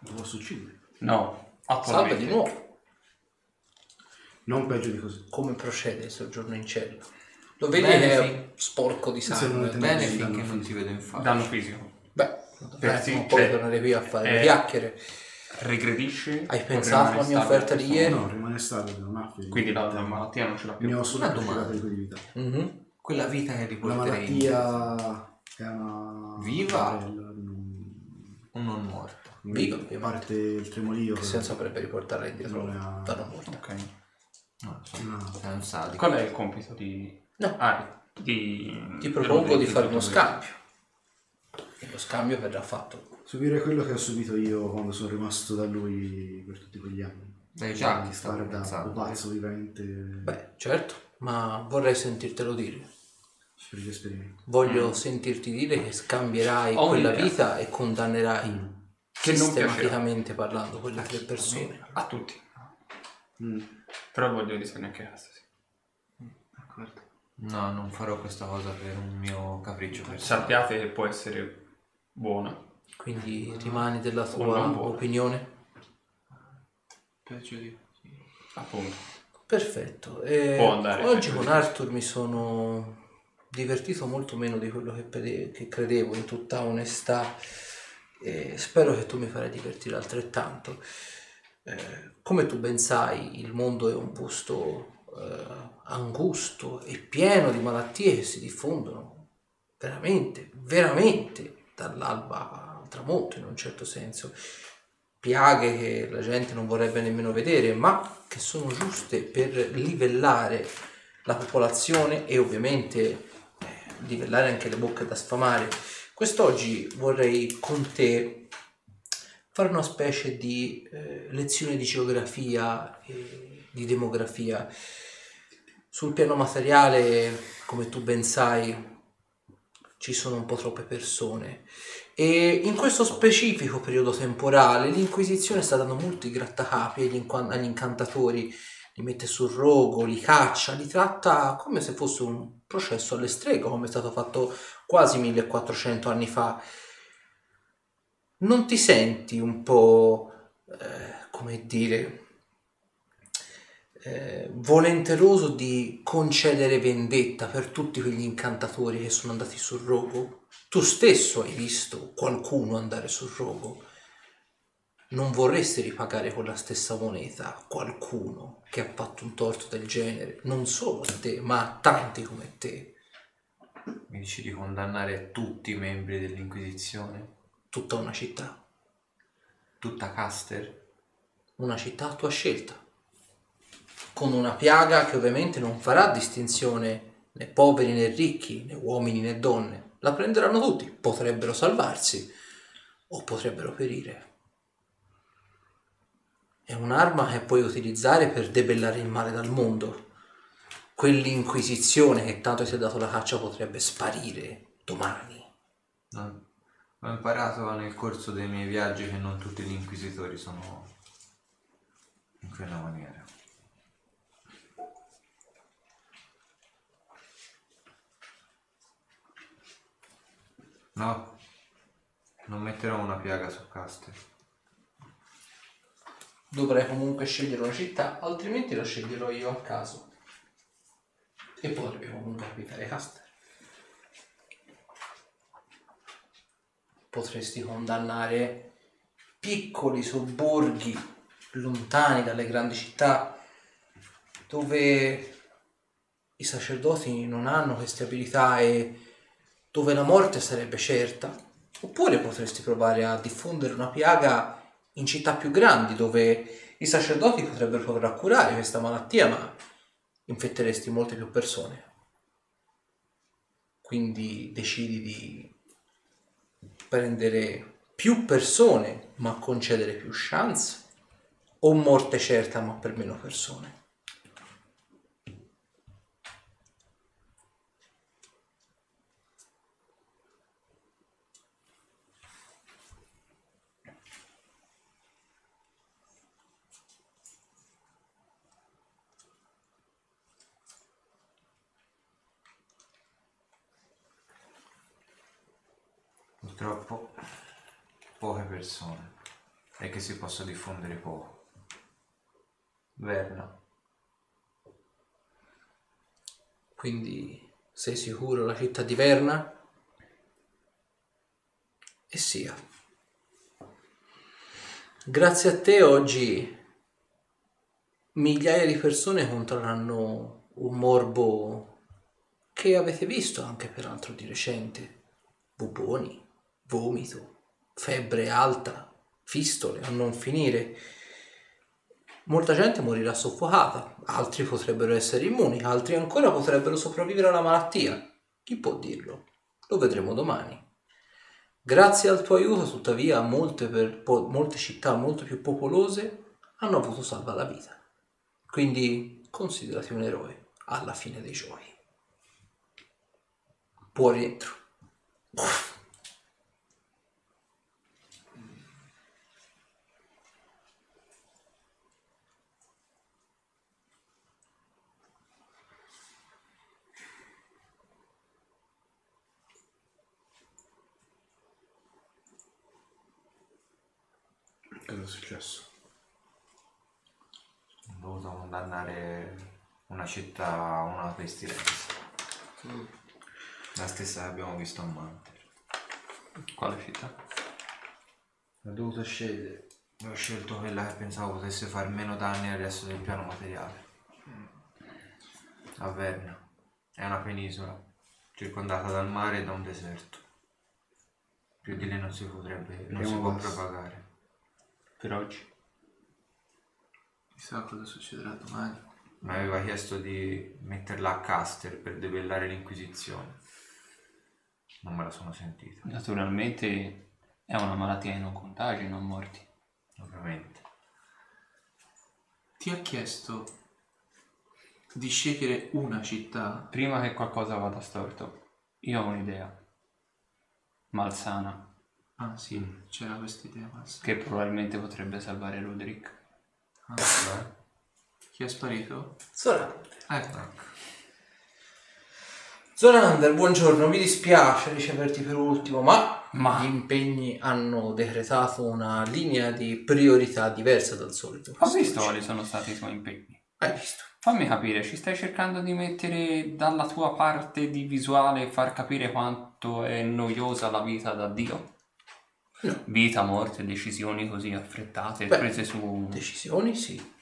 Lo posso uccidere. No, Salve attualmente. di nuovo. Non peggio di così. Come procede il soggiorno in cella? Lo vedi Bene, che è sporco di Se non sangue. te- Bene finché non ti vedo in faccia. Danno fisico. Beh, Per eh, sì, non puoi cioè, tornare qui a fare le eh, chiacchiere. Regredisce. Hai o pensato alla mia offerta di ieri? No, rimane stabile, non ha ferite. Quindi la, la malattia non ce l'ha più. Ne ho solo Una una domanda. di vita. Mhm. Quella vita che La riporterei in malattia è una... Viva? bella, non- non morto. Viva, A parte il tremolio. Che senso avrebbe riportarla indietro Non ha- da non morta? Ok. No, so, No. sei un sadico. Qual è il compito di... No. Ah, di... Ti propongo di fare uno scambio. scambio. E lo scambio verrà fatto. Subire quello che ho subito io quando sono rimasto da lui per tutti quegli anni. Dai giacchi stavo Guarda, pensando. pazzo vivente Beh, certo, ma vorrei sentirtelo dire. per gli esperimenti. Voglio sentirti dire che scambierai Ho quella un'idea. vita e condannerai Che non sistematicamente parlando quelle tre persone. A tutti. Mm. Però voglio di sapere anche questa, sì. D'accordo. No, non farò questa cosa per un mio capriccio. Sappiate che può essere buona. Quindi rimani della tua opinione? Peggio di Appunto. Perfetto. E Può andare, oggi con Arthur mi sono divertito molto meno di quello che, che credevo, in tutta onestà. E spero che tu mi farai divertire altrettanto. Eh, come tu ben sai, il mondo è un posto eh, angusto e pieno di malattie che si diffondono veramente, veramente dall'alba al tramonto in un certo senso. Piaghe che la gente non vorrebbe nemmeno vedere, ma che sono giuste per livellare la popolazione e ovviamente eh, livellare anche le bocche da sfamare. Quest'oggi vorrei con te fare una specie di eh, lezione di geografia e di demografia. Sul piano materiale, come tu ben sai, ci sono un po' troppe persone e in questo specifico periodo temporale l'Inquisizione sta dando molti grattacapi agli, inqua- agli incantatori, li mette sul rogo, li caccia, li tratta come se fosse un processo alle streghe, come è stato fatto quasi 1400 anni fa. Non ti senti un po', eh, come dire, eh, volenteroso di concedere vendetta per tutti quegli incantatori che sono andati sul rogo? Tu stesso hai visto qualcuno andare sul rogo. Non vorresti ripagare con la stessa moneta qualcuno che ha fatto un torto del genere, non solo a te, ma a tanti come te. Mi dici di condannare tutti i membri dell'Inquisizione? Tutta una città, Tutta Caster? una città a tua scelta, con una piaga che ovviamente non farà distinzione né poveri né ricchi, né uomini né donne. La prenderanno tutti, potrebbero salvarsi o potrebbero perire. È un'arma che puoi utilizzare per debellare il male dal mondo. Quell'inquisizione che tanto ti ha dato la caccia potrebbe sparire domani. Ho imparato nel corso dei miei viaggi che non tutti gli inquisitori sono in quella maniera. No, non metterò una piaga su Caster. Dovrei comunque scegliere una città, altrimenti la sceglierò io a caso. E potrebbe comunque abitare Caster. Potresti condannare piccoli sobborghi lontani dalle grandi città dove i sacerdoti non hanno queste abilità e dove la morte sarebbe certa. Oppure potresti provare a diffondere una piaga in città più grandi dove i sacerdoti potrebbero provare a curare questa malattia, ma infetteresti molte più persone. Quindi decidi di prendere più persone ma concedere più chance o morte certa ma per meno persone. Purtroppo poche persone. e che si possa diffondere poco. Verna. Quindi sei sicuro la città di Verna? E sia. Grazie a te oggi migliaia di persone controlleranno un morbo che avete visto anche peraltro di recente. Buboni, vomito, febbre alta, fistole a non finire. Molta gente morirà soffocata, altri potrebbero essere immuni, altri ancora potrebbero sopravvivere alla malattia. Chi può dirlo? Lo vedremo domani. Grazie al tuo aiuto, tuttavia, molte, per- po- molte città molto più popolose hanno avuto salva la vita. Quindi considerati un eroe alla fine dei giorni. Buon rientro. Cosa è successo? Ho dovuto condannare una città a una pestilenza. La stessa che abbiamo visto a Manter. Quale città? Ho dovuto scegliere. Ho scelto quella che pensavo potesse far meno danni al resto del piano materiale. A Verna. È una penisola, circondata dal mare e da un deserto. Più di lì non si potrebbe, non si può propagare. Per oggi? Chissà cosa succederà domani. Mi aveva chiesto di metterla a caster per debellare l'Inquisizione. Non me la sono sentita, Naturalmente è una malattia che non contagia, non morti. ovviamente. Ti ha chiesto di scegliere una città. Prima che qualcosa vada storto, io ho un'idea. Malsana, Ah sì, c'era questa idea pazza. che probabilmente potrebbe salvare Roderick. Ah, chi è sparito? Zorander. Ecco. Zorander, buongiorno, mi dispiace riceverti per ultimo, ma, Ma- gli impegni hanno decretato una linea di priorità diversa dal solito. Ho visto quali sono stati i tuoi impegni. Hai visto? Fammi capire, ci stai cercando di mettere dalla tua parte di visuale e far capire quanto è noiosa la vita da Dio? No. Vita, morte, decisioni così affrettate, Beh, prese su... Decisioni, sì.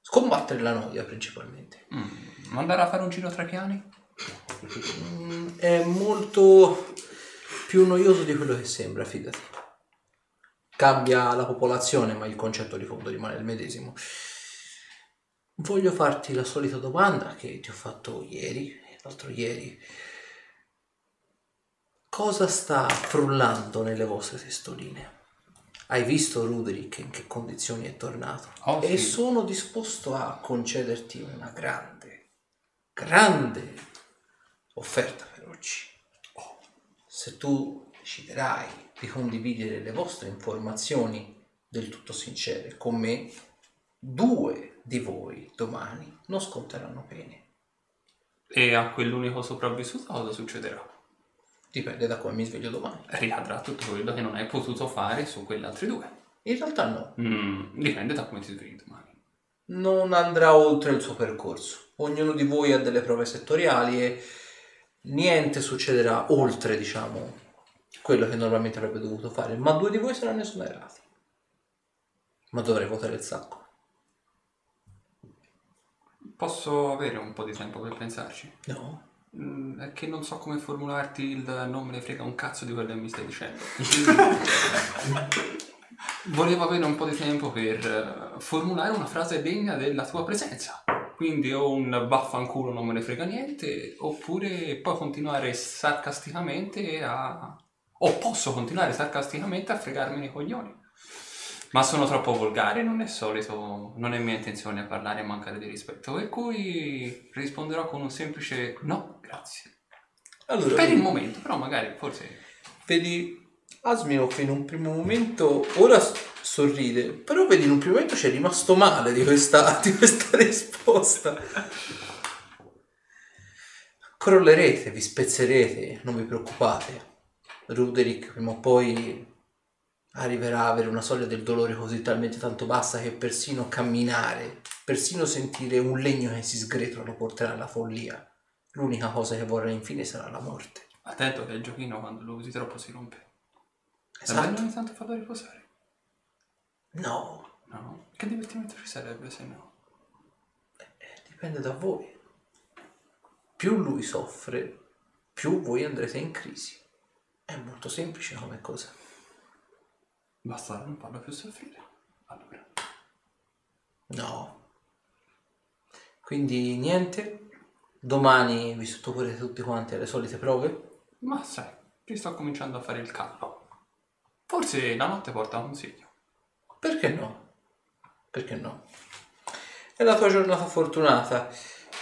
Scombattere la noia principalmente. Mm, mandare a fare un giro tra piani? Mm, è molto più noioso di quello che sembra, fidati. Cambia la popolazione, ma il concetto di fondo rimane il medesimo. Voglio farti la solita domanda che ti ho fatto ieri e l'altro ieri. Cosa sta frullando nelle vostre testoline? Hai visto Ruderick in che condizioni è tornato? Oh, e sì. sono disposto a concederti una grande, grande offerta per oggi. Se tu deciderai di condividere le vostre informazioni del tutto sincere con me, due di voi domani non sconteranno pene. E a quell'unico sopravvissuto cosa succederà? Dipende da come mi sveglio domani. Ricadrà tutto quello che non hai potuto fare su quelle altre due. In realtà no, Mm, dipende da come ti svegli domani. non andrà oltre il suo percorso. Ognuno di voi ha delle prove settoriali e niente succederà oltre, diciamo, quello che normalmente avrebbe dovuto fare. Ma due di voi saranno esonerati. Ma dovrei votare il sacco. Posso avere un po' di tempo per pensarci? No. Mm, è che non so come formularti il non me ne frega un cazzo di quello che mi stai dicendo. Volevo avere un po' di tempo per eh, formulare una frase degna della tua presenza. Quindi o un vaffanculo non me ne frega niente, oppure puoi continuare sarcasticamente a... O posso continuare sarcasticamente a fregarmi i coglioni. Ma sono troppo volgare, non è solito, non è mia intenzione parlare e mancare di rispetto, per cui risponderò con un semplice no, grazie. Allora, Per il momento, però magari forse... vedi Asminov in un primo momento ora sorride, però vedi in un primo momento c'è rimasto male di questa, di questa risposta. Crollerete, vi spezzerete, non vi preoccupate. Ruderick prima o poi arriverà a avere una soglia del dolore così talmente tanto bassa che persino camminare, persino sentire un legno che si sgretola lo porterà alla follia. L'unica cosa che vorrà infine sarà la morte. Attento che il giochino quando lo usi troppo si rompe. È bello Esatto. ogni tanto farlo riposare. No, No? Che divertimento ci sarebbe se no? dipende da voi. Più lui soffre, più voi andrete in crisi. È molto semplice come cosa. Basta non farlo più soffrire. Allora. No. Quindi niente. Domani vi sottoporrete tutti quanti alle solite prove. Ma sai, ci sto cominciando a fare il callo. Forse la notte porta un consiglio. Perché no? Perché no? È la tua giornata fortunata.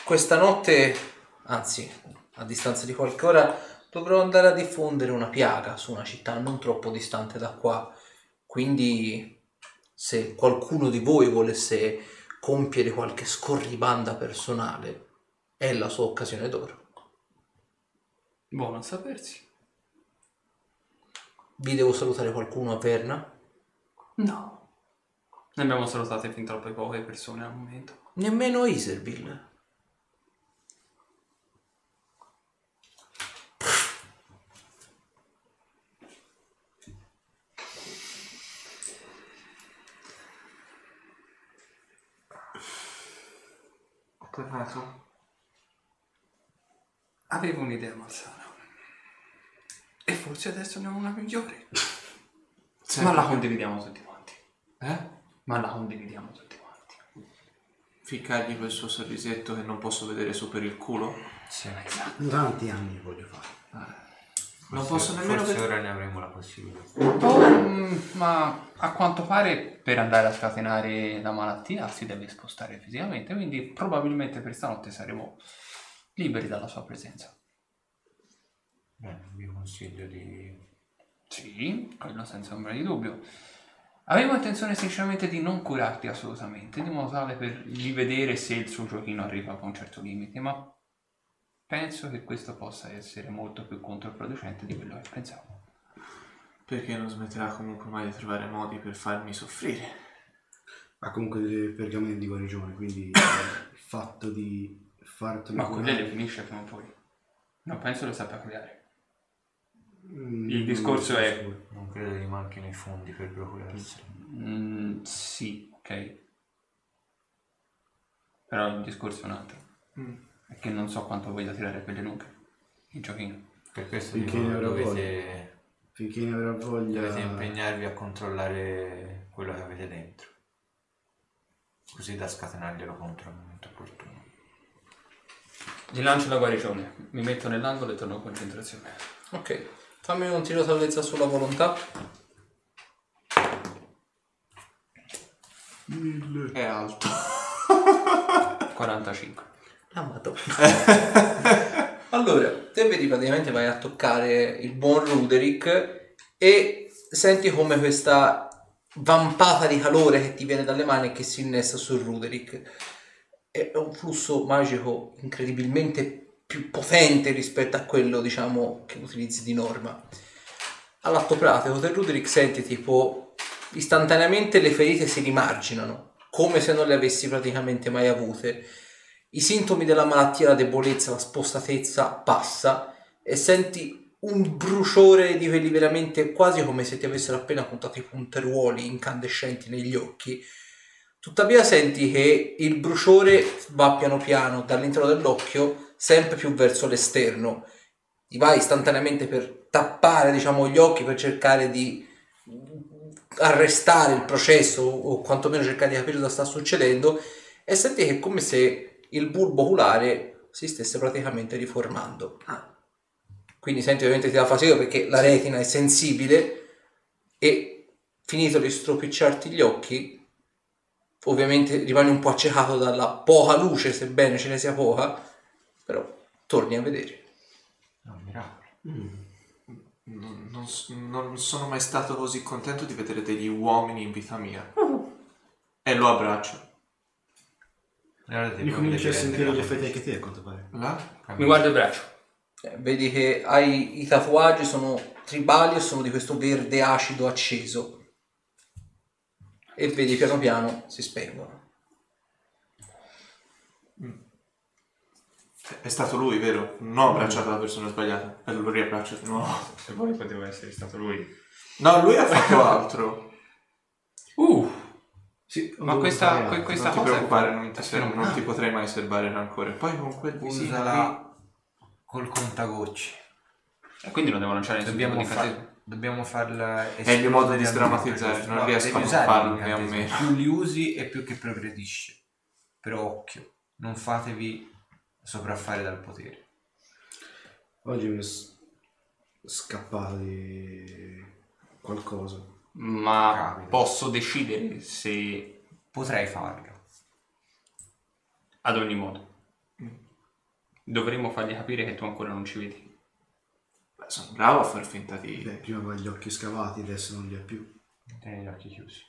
Questa notte, anzi, a distanza di qualche ora, dovrò andare a diffondere una piaga su una città non troppo distante da qua. Quindi, se qualcuno di voi volesse compiere qualche scorribanda personale, è la sua occasione d'oro. Buono a sapersi. Vi devo salutare qualcuno a Verna? No. Ne abbiamo salutate fin troppe poche persone al momento. Nemmeno Iserville. Peccato. Avevo un'idea malsana. E forse adesso ne ho una migliore. Ma la condividiamo tutti quanti. Eh? Ma la condividiamo tutti quanti. Ficcargli quel suo sorrisetto che non posso vedere su per il culo? Sì. Tanti anni voglio fare. Non posso nemmeno Forse ora ne avremo la possibilità. Oh, ma a quanto pare per andare a scatenare la malattia si deve spostare fisicamente, quindi probabilmente per stanotte saremo liberi dalla sua presenza. Bene, vi consiglio di... Sì, quello senza ombra di dubbio. Avevo intenzione sinceramente di non curarti assolutamente, di modo tale per rivedere se il suo giochino arriva a un certo limite, ma penso che questo possa essere molto più controproducente di quello che pensavo. Perché non smetterà comunque mai di trovare modi per farmi soffrire. Ha comunque delle pergamene di guarigione, quindi il fatto di fartelo Ma curare- quelle le finisce prima o poi. Non penso lo sappia curare. Mm, Il discorso non è- sicuro. Non credo gli manchino i fondi per procurarselo. Mm, sì, ok. Però il discorso è un altro. Mm. Che non so quanto voglia tirare quelle lunghe. Il giochino. Per questo Finché dico, ne avrò dovete, Finché ne avrà voglia... dovete impegnarvi a controllare quello che avete dentro. Così da scatenarglielo contro al momento opportuno. Gli lancio la guarigione. Mi metto nell'angolo e torno a concentrazione. Ok, fammi un tiro salvezza sulla volontà. È alto. 45. La madonna. allora, te vedi praticamente vai a toccare il buon Ruderick e senti come questa vampata di calore che ti viene dalle mani e che si innesta su Ruderick. È un flusso magico incredibilmente più potente rispetto a quello, diciamo, che utilizzi di norma. All'atto pratico, te Ruderick senti tipo istantaneamente le ferite si rimarginano, come se non le avessi praticamente mai avute. I sintomi della malattia, la debolezza, la spostatezza passa e senti un bruciore di quelli veramente quasi come se ti avessero appena puntato i punteruoli incandescenti negli occhi. Tuttavia senti che il bruciore va piano piano dall'interno dell'occhio sempre più verso l'esterno. Ti vai istantaneamente per tappare, diciamo, gli occhi per cercare di arrestare il processo o quantomeno cercare di capire cosa sta succedendo e senti che è come se il bulbo oculare si stesse praticamente riformando. Quindi senti ovviamente ti dà fastidio perché la retina è sensibile e finito di stropicciarti gli occhi, ovviamente rimani un po' accecato dalla poca luce, sebbene ce ne sia poca, però torni a vedere. No, miracolo. Non, non s- non sono mai stato così contento di vedere degli uomini in vita mia. E lo abbraccio. E ti Mi cominci a sentire la gli effetti condizione. anche te, a quanto pare. Là? Mi guardo il braccio. Eh, Vedi che hai i tatuaggi sono tribali e sono di questo verde acido acceso. e vedi piano piano si spengono. È stato lui, vero? Non ho abbracciato la persona sbagliata. E lo riabbraccio di nuovo. Se vuoi poteva essere stato lui. No, lui ha fatto altro. Uh, Sì, ma ho questa, fare que- questa non ti cosa è preoccupare, fa- non ti, è ser- non ti potrei mai serbare rancore. Poi con quel visino. Usala col contagocci. E quindi non devo lanciare nessun tipo Dobbiamo, di fa- incantesimo. dobbiamo farla È il mio modo di sdrammatizzare, non riesco a non farlo, né a meno. Più li usi e più che progredisce. Però occhio, non fatevi sopraffare dal potere. Oggi mi è scappato di qualcosa. Ma Capita. posso decidere se Potrei farlo. ad ogni modo dovremmo fargli capire che tu ancora non ci vedi. Beh, sono bravo a far finta di... Beh, prima aveva gli occhi scavati, adesso non li ha più. Tieni gli occhi chiusi.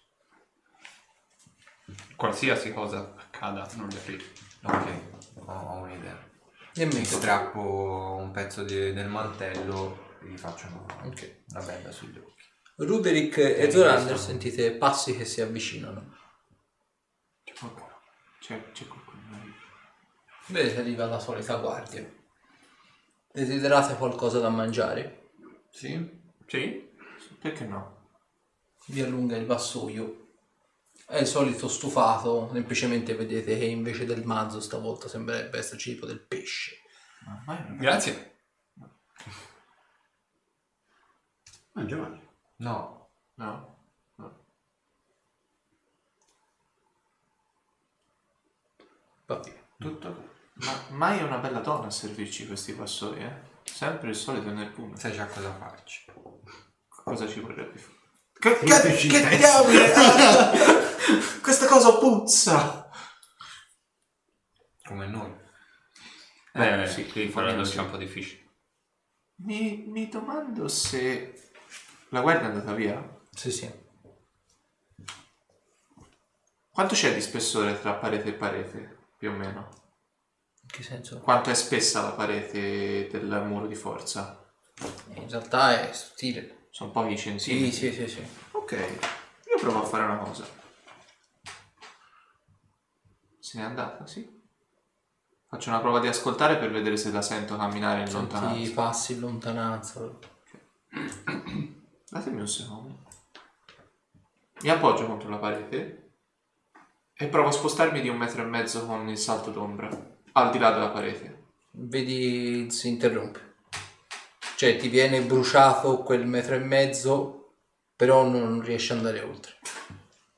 Qualsiasi cosa accada, non li aprire. Ok, ho, ho un'idea. E Mi me. strappo un pezzo di- del mantello e gli faccio una, Ok. una benda sugli occhi. Ruderick e Zorander sentite passi che si avvicinano. C'è qualcuno. C'è, c'è qualcuno. Vedete arriva la solita guardia. Desiderate qualcosa da mangiare? Sì? Sì? Perché no? Vi allunga il vassoio. È il solito stufato, semplicemente vedete che invece del mazzo stavolta sembrerebbe esserci tipo del pesce. Ma non- Grazie. Mangia, mangia. No, No? no. Va bene. tutto Ma mai è una bella donna a servirci questi vassoi, eh? Sempre il solito nel punto. sai già cosa farci. Cosa ci vorrebbe fare? Che, che, che diavolo! Questa cosa puzza! Come noi. Eh, sì, sì, qui fa fare la meno doccia è sì. un po' difficile. Mi, mi domando se la guardia è andata via. Sì, sì. Quanto c'è di spessore tra parete e parete, più o meno? In che senso? Quanto è spessa la parete del muro di forza? In realtà è sottile. Sono pochi Sì, centimetri. sì, sì, sì. Ok, io provo a fare una cosa. Se n'è andata, sì. Faccio una prova di ascoltare per vedere se la sento camminare in Senti i lontananza. passi in lontananza. Datemi un secondo. Mi appoggio contro la parete e provo a spostarmi di un metro e mezzo con il salto d'ombra, al di là della parete. Vedi, si interrompe. Cioè ti viene bruciato quel metro e mezzo, però non riesci ad andare oltre.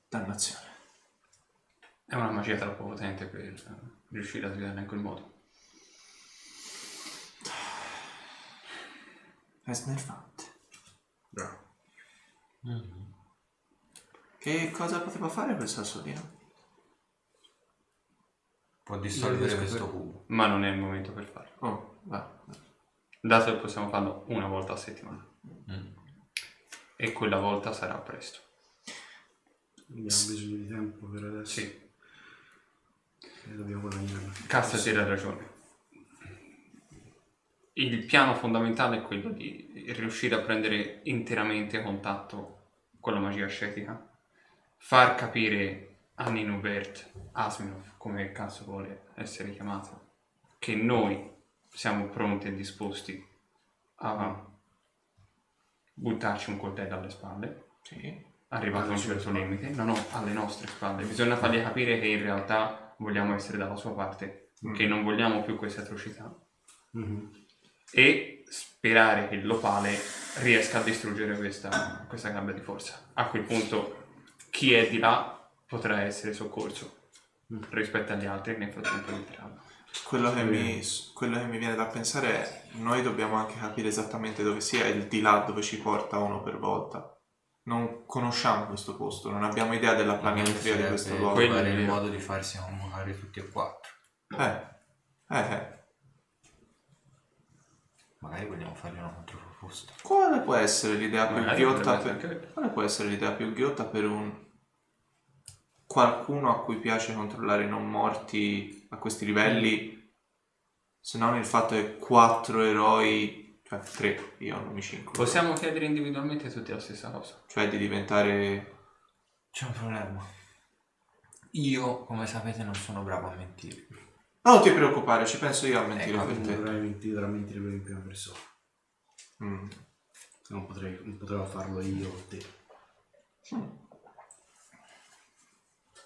Dannazione. È una magia troppo potente per riuscire a svilarla in quel modo. È snervante. Bravo. Che cosa poteva fare quel sassolino? Può dissolvere questo cubo. Ma non è il momento per farlo. Oh, va. Dato che possiamo farlo una volta a settimana. Mm. E quella volta sarà presto. Abbiamo bisogno di tempo per adesso. Sì, E dobbiamo guadagnarlo. Cassa ti ha ragione. Il piano fondamentale è quello di riuscire a prendere interamente contatto con la magia ascetica, far capire a Ninubert, Asminov, come cazzo vuole essere chiamato, che noi siamo pronti e disposti a buttarci un coltello alle spalle, Sì. arrivato a un certo limite, no no, alle nostre spalle. Bisogna fargli capire che in realtà vogliamo essere dalla sua parte, che non vogliamo più queste atrocità Mhm. e sperare che l'opale riesca a distruggere questa, questa gabbia di forza. A quel punto chi è di là potrà essere soccorso rispetto agli altri che nel frattempo entreranno. Quello che, mi, quello che mi viene da pensare è noi dobbiamo anche capire esattamente dove sia il di là dove ci porta uno per volta. Non conosciamo questo posto, non abbiamo idea della planimetria di questo luogo. Quello Quello è il modo di farsi convocare tutti e quattro. Eh, eh, eh. Magari vogliamo fargli una controproposta. Quale può essere l'idea più Magari ghiotta potrebbe per... Quale può essere l'idea più ghiotta per un... qualcuno a cui piace controllare i non morti a questi livelli, se non il fatto che quattro eroi, cioè tre, io non mi ci includo, Possiamo chiedere individualmente tutti la stessa cosa. cioè di diventare C'è un problema. Io, come sapete, non sono bravo a mentire. No, non ti preoccupare, ci penso io a mentire Ecco, per te. Dovrai mentire, dovrà mentire per in prima persona. Mm. Non, potrei, non potrò farlo io o te.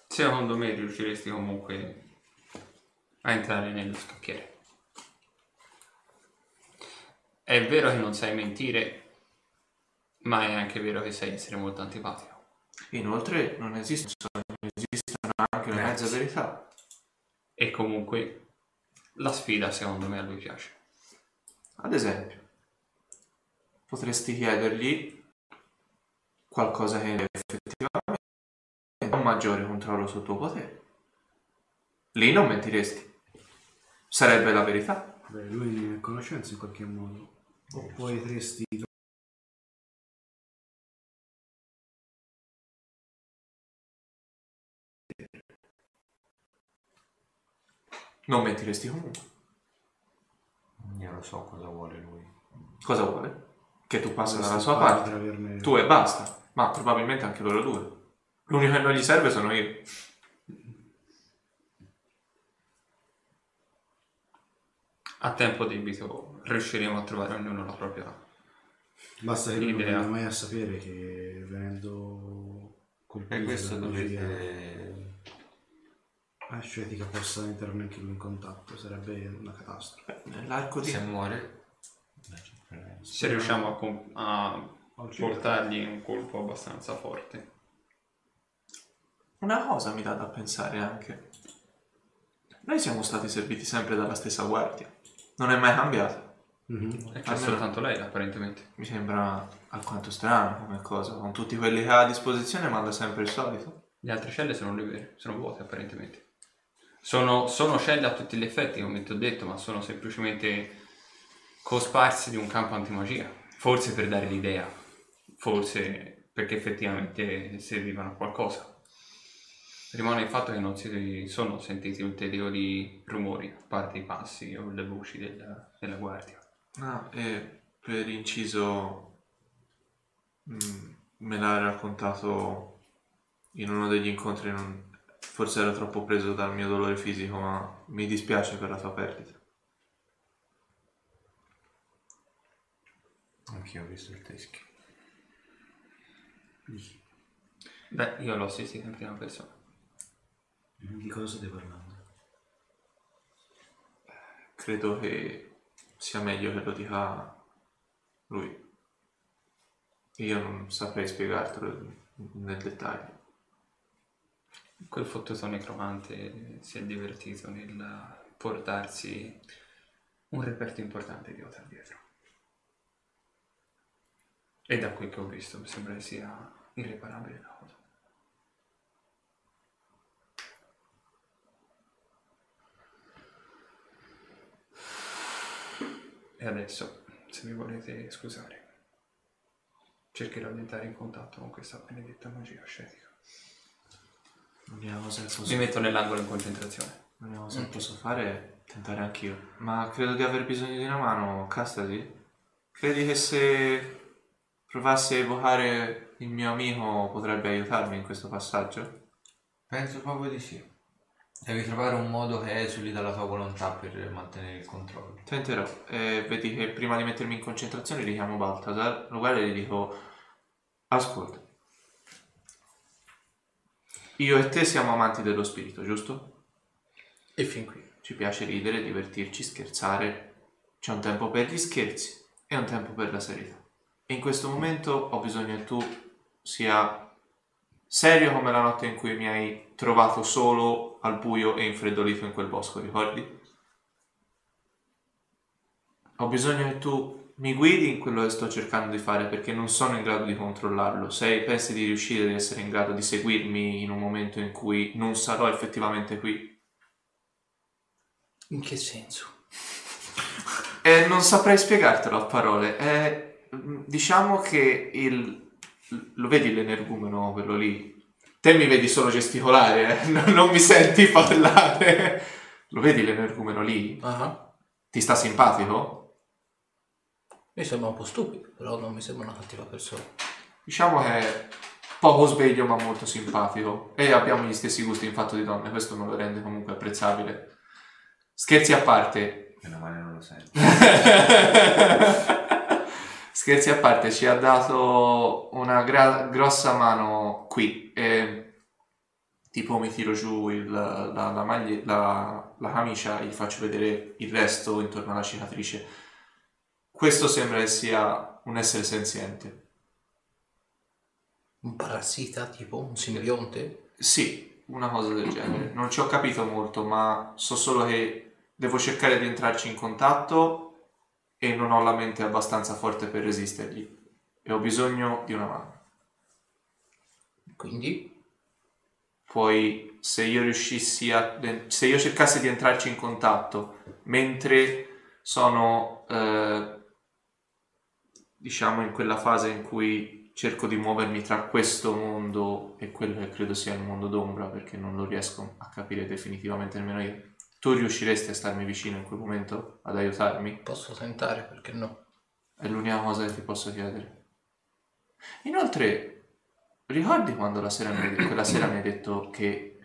Secondo me riusciresti comunque a entrare nello scacchiere. È vero che non sai mentire, ma è anche vero che sai essere molto antipatico. Inoltre non esistono esistono anche le mezze verità. E comunque la sfida secondo me a lui piace. Ad esempio, potresti chiedergli qualcosa che effettivamente ha un maggiore controllo sul tuo potere. Lì non mentiresti. Sarebbe la verità. Beh, lui ne è a conoscenza in qualche modo. O potresti Non mentiresti comunque. Io lo so cosa vuole lui. Cosa vuole? Che tu passi dalla sua parte. averne- Tu e basta. Ma probabilmente anche loro due. L'unico che non gli serve sono io. A tempo debito riusciremo a trovare ognuno la propria. Basta che lui non venga mai a sapere che venendo colpito E questo dalla magia dovete... ascetica possa entrare anche lui in contatto, sarebbe una catastrofe. Nell'arco di... Se muore... Se riusciamo a, com- a portargli un colpo abbastanza forte. Una cosa mi dà da pensare anche. Noi siamo stati serviti sempre dalla stessa guardia. Non è mai cambiato. E c'è Almeno- soltanto lei apparentemente. Mi sembra alquanto strano come cosa. Con tutti quelli che ha a disposizione manda sempre il solito. Le altre celle sono libere, sono vuote apparentemente. Sono, sono celle a tutti gli effetti, come ti ho detto, ma sono semplicemente cosparsi di un campo antimagia. Forse per dare l'idea, forse perché effettivamente servivano a qualcosa. Rimane il fatto che non si sono sentiti ulteriori rumori, a parte i passi o le voci della, della guardia. Ah, e per inciso mm, me l'ha raccontato in uno degli incontri. non- Forse ero troppo preso dal mio dolore fisico, ma mi dispiace per la tua perdita. Anch'io ho visto il teschio. Beh, io l'ho assistito in prima persona. Di cosa state parlando? Credo che sia meglio che lo dica lui. Io non saprei spiegartelo nel dettaglio. Quel fottuto necromante si è divertito nel portarsi un reperto importante di Otar dietro. E da quel che ho visto mi sembra che sia irreparabile la cosa. E adesso, se mi volete scusare, cercherò di entrare in contatto con questa benedetta magia ascetica. L'unica cosa che posso, Mi metto nell'angolo in concentrazione. l'unica cosa che posso fare è tentare anch'io. Ma credo di aver bisogno di una mano, Castasi. Credi che se provassi a evocare il mio amico potrebbe aiutarmi in questo passaggio? Penso proprio di sì. Devi trovare un modo che esuli dalla tua volontà per mantenere il controllo. Tenterò. E vedi che prima di mettermi in concentrazione richiamo Baltasar, lo guardo e gli dico: Ascolta. Io e te siamo amanti dello spirito, giusto? E fin qui. Ci piace ridere, divertirci, scherzare. C'è un tempo per gli scherzi e un tempo per la serietà. E in questo momento ho bisogno che tu sia serio come la notte in cui mi hai trovato solo al buio e infreddolito in quel bosco, ricordi? Ho bisogno che tu mi guidi in quello che sto cercando di fare perché non sono in grado di controllarlo. Se pensi di riuscire ad essere in grado di seguirmi in un momento in cui non sarò effettivamente qui, In che senso? Eh, non saprei spiegartelo a parole. Eh, diciamo che il... Lo vedi l'energumeno, quello lì? Te mi vedi solo gesticolare, eh? non, non mi senti parlare. Lo vedi l'energumeno lì? Ah, Ti sta simpatico? Mi sembra un po' stupido, però non mi sembra una cattiva persona. Diciamo che poco sveglio ma molto simpatico e abbiamo gli stessi gusti in fatto di donne, questo me lo rende comunque apprezzabile. Scherzi a parte, Meno male non lo sento. Scherzi a parte, ci ha dato una gra- grossa mano qui e tipo mi tiro giù il- la, la, maglie- la- la camicia e gli faccio vedere il resto intorno alla cicatrice. Questo sembra che sia un essere senziente. Un parassita, tipo un simbionte? Sì, una cosa del genere. Non ci ho capito molto, ma so solo che devo cercare di entrarci in contatto e non ho la mente abbastanza forte per resistergli. E ho bisogno di una mano. Quindi Poi se io riuscissi a... se io cercassi di entrarci in contatto mentre sono, eh, diciamo, in quella fase in cui cerco di muovermi tra questo mondo e quello che credo sia il mondo d'ombra, perché non lo riesco a capire definitivamente nemmeno io. Tu riusciresti a starmi vicino in quel momento, ad aiutarmi? posso tentare, perché no? È l'unica cosa che ti posso chiedere. Inoltre, ricordi quando la sera mi hai- quella sera mi hai detto che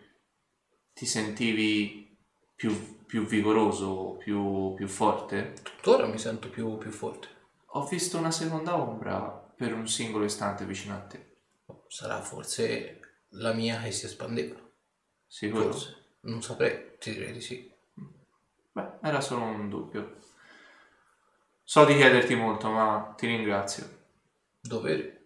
ti sentivi più, più vigoroso, più, più forte? Tuttora mi sento più, più forte. Ho visto una seconda ombra per un singolo istante vicino a te. Sarà forse la mia che si espandeva. Sicuro? Forse. Non saprei, ti direi di sì. Beh, era solo un dubbio. So di chiederti molto, ma ti ringrazio. Dovere.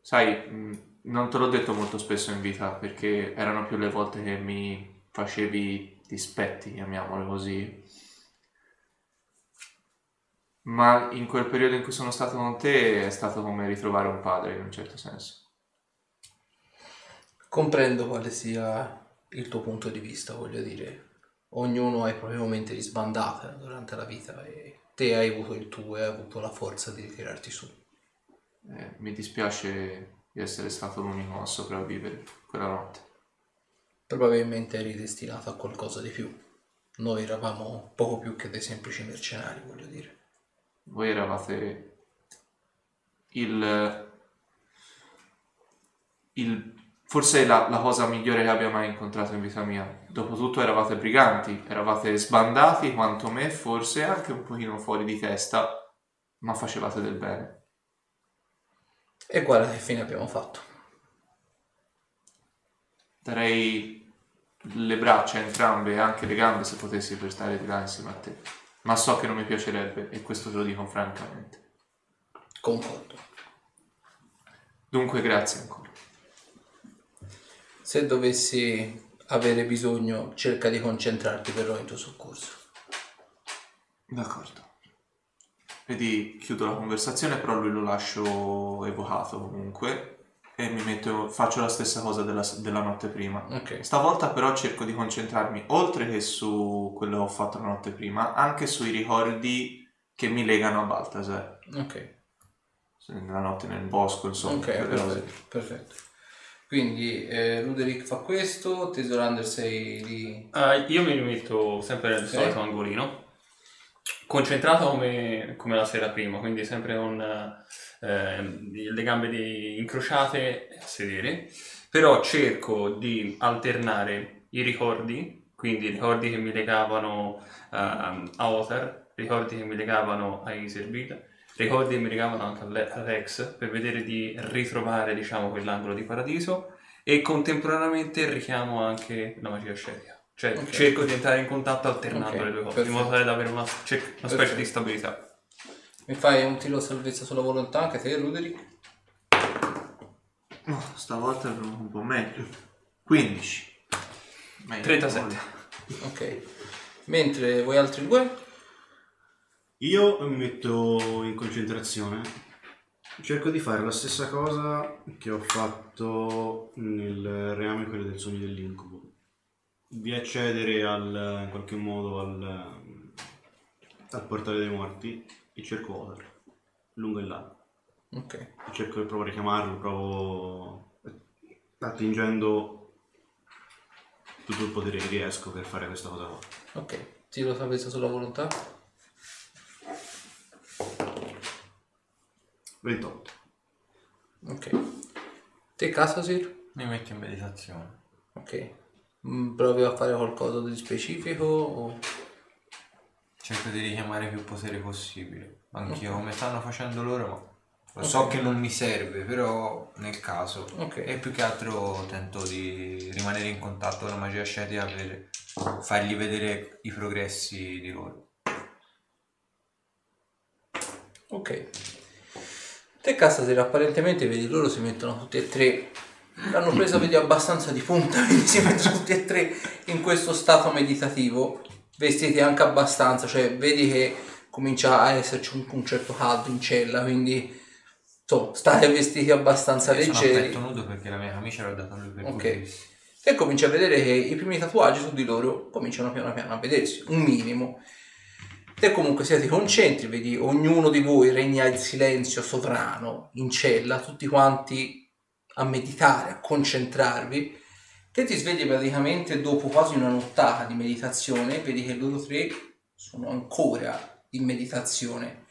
Sai, mh, non te l'ho detto molto spesso in vita perché erano più le volte che mi facevi dispetti, chiamiamole così. Ma in quel periodo in cui sono stato con te è stato come ritrovare un padre in un certo senso. Comprendo quale sia il tuo punto di vista, voglio dire. Ognuno ha i propri momenti di sbandata durante la vita e te hai avuto il tuo e hai avuto la forza di ritirarti su. Eh, mi dispiace di essere stato l'unico a sopravvivere quella notte. Probabilmente eri destinato a qualcosa di più. Noi eravamo poco più che dei semplici mercenari, voglio dire. Voi eravate il, il forse la, la cosa migliore che abbia mai incontrato in vita mia. Dopotutto eravate briganti, eravate sbandati quanto me, forse anche un pochino fuori di testa, ma facevate del bene. E guarda che fine abbiamo fatto. Darei le braccia entrambe e anche le gambe se potessi per stare di là insieme a te. Ma so che non mi piacerebbe e questo te lo dico francamente. Concordo. Dunque grazie ancora. Se dovessi avere bisogno, cerca di concentrarti, verrò in tuo soccorso. D'accordo. Vedi, chiudo la conversazione, però lui lo lascio evocato comunque e mi metto, faccio la stessa cosa della, della notte prima. Ok. Stavolta però cerco di concentrarmi, oltre che su quello che ho fatto la notte prima, anche sui ricordi che mi legano a Baltasar. Ok. Nella notte nel bosco, insomma. Ok, cose. perfetto. perfetto. Quindi eh, Ruderick fa questo, Tesolander sei lì. Ah, io mi metto sempre nel Sì. solito angolino, concentrato come, come la sera prima, quindi sempre con eh, le gambe incrociate a sedere, però cerco di alternare i ricordi, quindi ricordi che mi legavano ehm, a Othar, ricordi che mi legavano a Iserbil, ricordi che mi legavano anche a Le- a Rex, per vedere di ritrovare diciamo quell'angolo di paradiso e contemporaneamente richiamo anche la magia scetica. Cioè Ok. cerco di entrare in contatto alternando Ok, le due cose, in modo perfetto. tale da avere una, cer- una specie Perfetto. di stabilità. Mi fai un tiro a salvezza sulla volontà anche te, Ruderick? Oh, stavolta è un po' meglio. 15. Meglio. 37. Ok. Mentre voi altri due? Io mi metto in concentrazione. Cerco di fare la stessa cosa che ho fatto nel reame quello del sogno dell'incubo. Di accedere al, in qualche modo al, al portale dei morti e cerco Othar, lungo il lago. Ok. E cerco di provare a chiamarlo, provo attingendo tutto il potere che riesco per fare questa cosa qua. Ok. Tiro salvezza sulla volontà? 28. Ok. Te Casasir? Mi metto in meditazione. Ok. Mm, Provi a fare qualcosa di specifico? O... Cerco di richiamare più potere possibile. Anch'io come stanno facendo loro, ma lo so che non mi serve, però nel caso. Ok. E più che altro tento di rimanere in contatto con la magia ascetica per fargli vedere i progressi di loro. Ok. Te Casasir apparentemente vedi loro si mettono tutti e tre. L'hanno presa vedi abbastanza di punta, quindi si mettono tutti e tre in questo stato meditativo, vestiti anche abbastanza, cioè vedi che comincia a esserci un, un certo caldo in cella, quindi insomma, state vestiti abbastanza Io sono leggeri. petto nudo perché la mia camicia l'ho data a lui per Ok. pulirsi. E cominci a vedere che i primi tatuaggi su di loro cominciano piano piano a vedersi, un minimo. Te comunque sia ti concentri, vedi ognuno di voi regna il silenzio sovrano in cella, tutti quanti a meditare, a concentrarvi. Te ti svegli praticamente dopo quasi una nottata di meditazione, vedi che loro tre sono ancora in meditazione.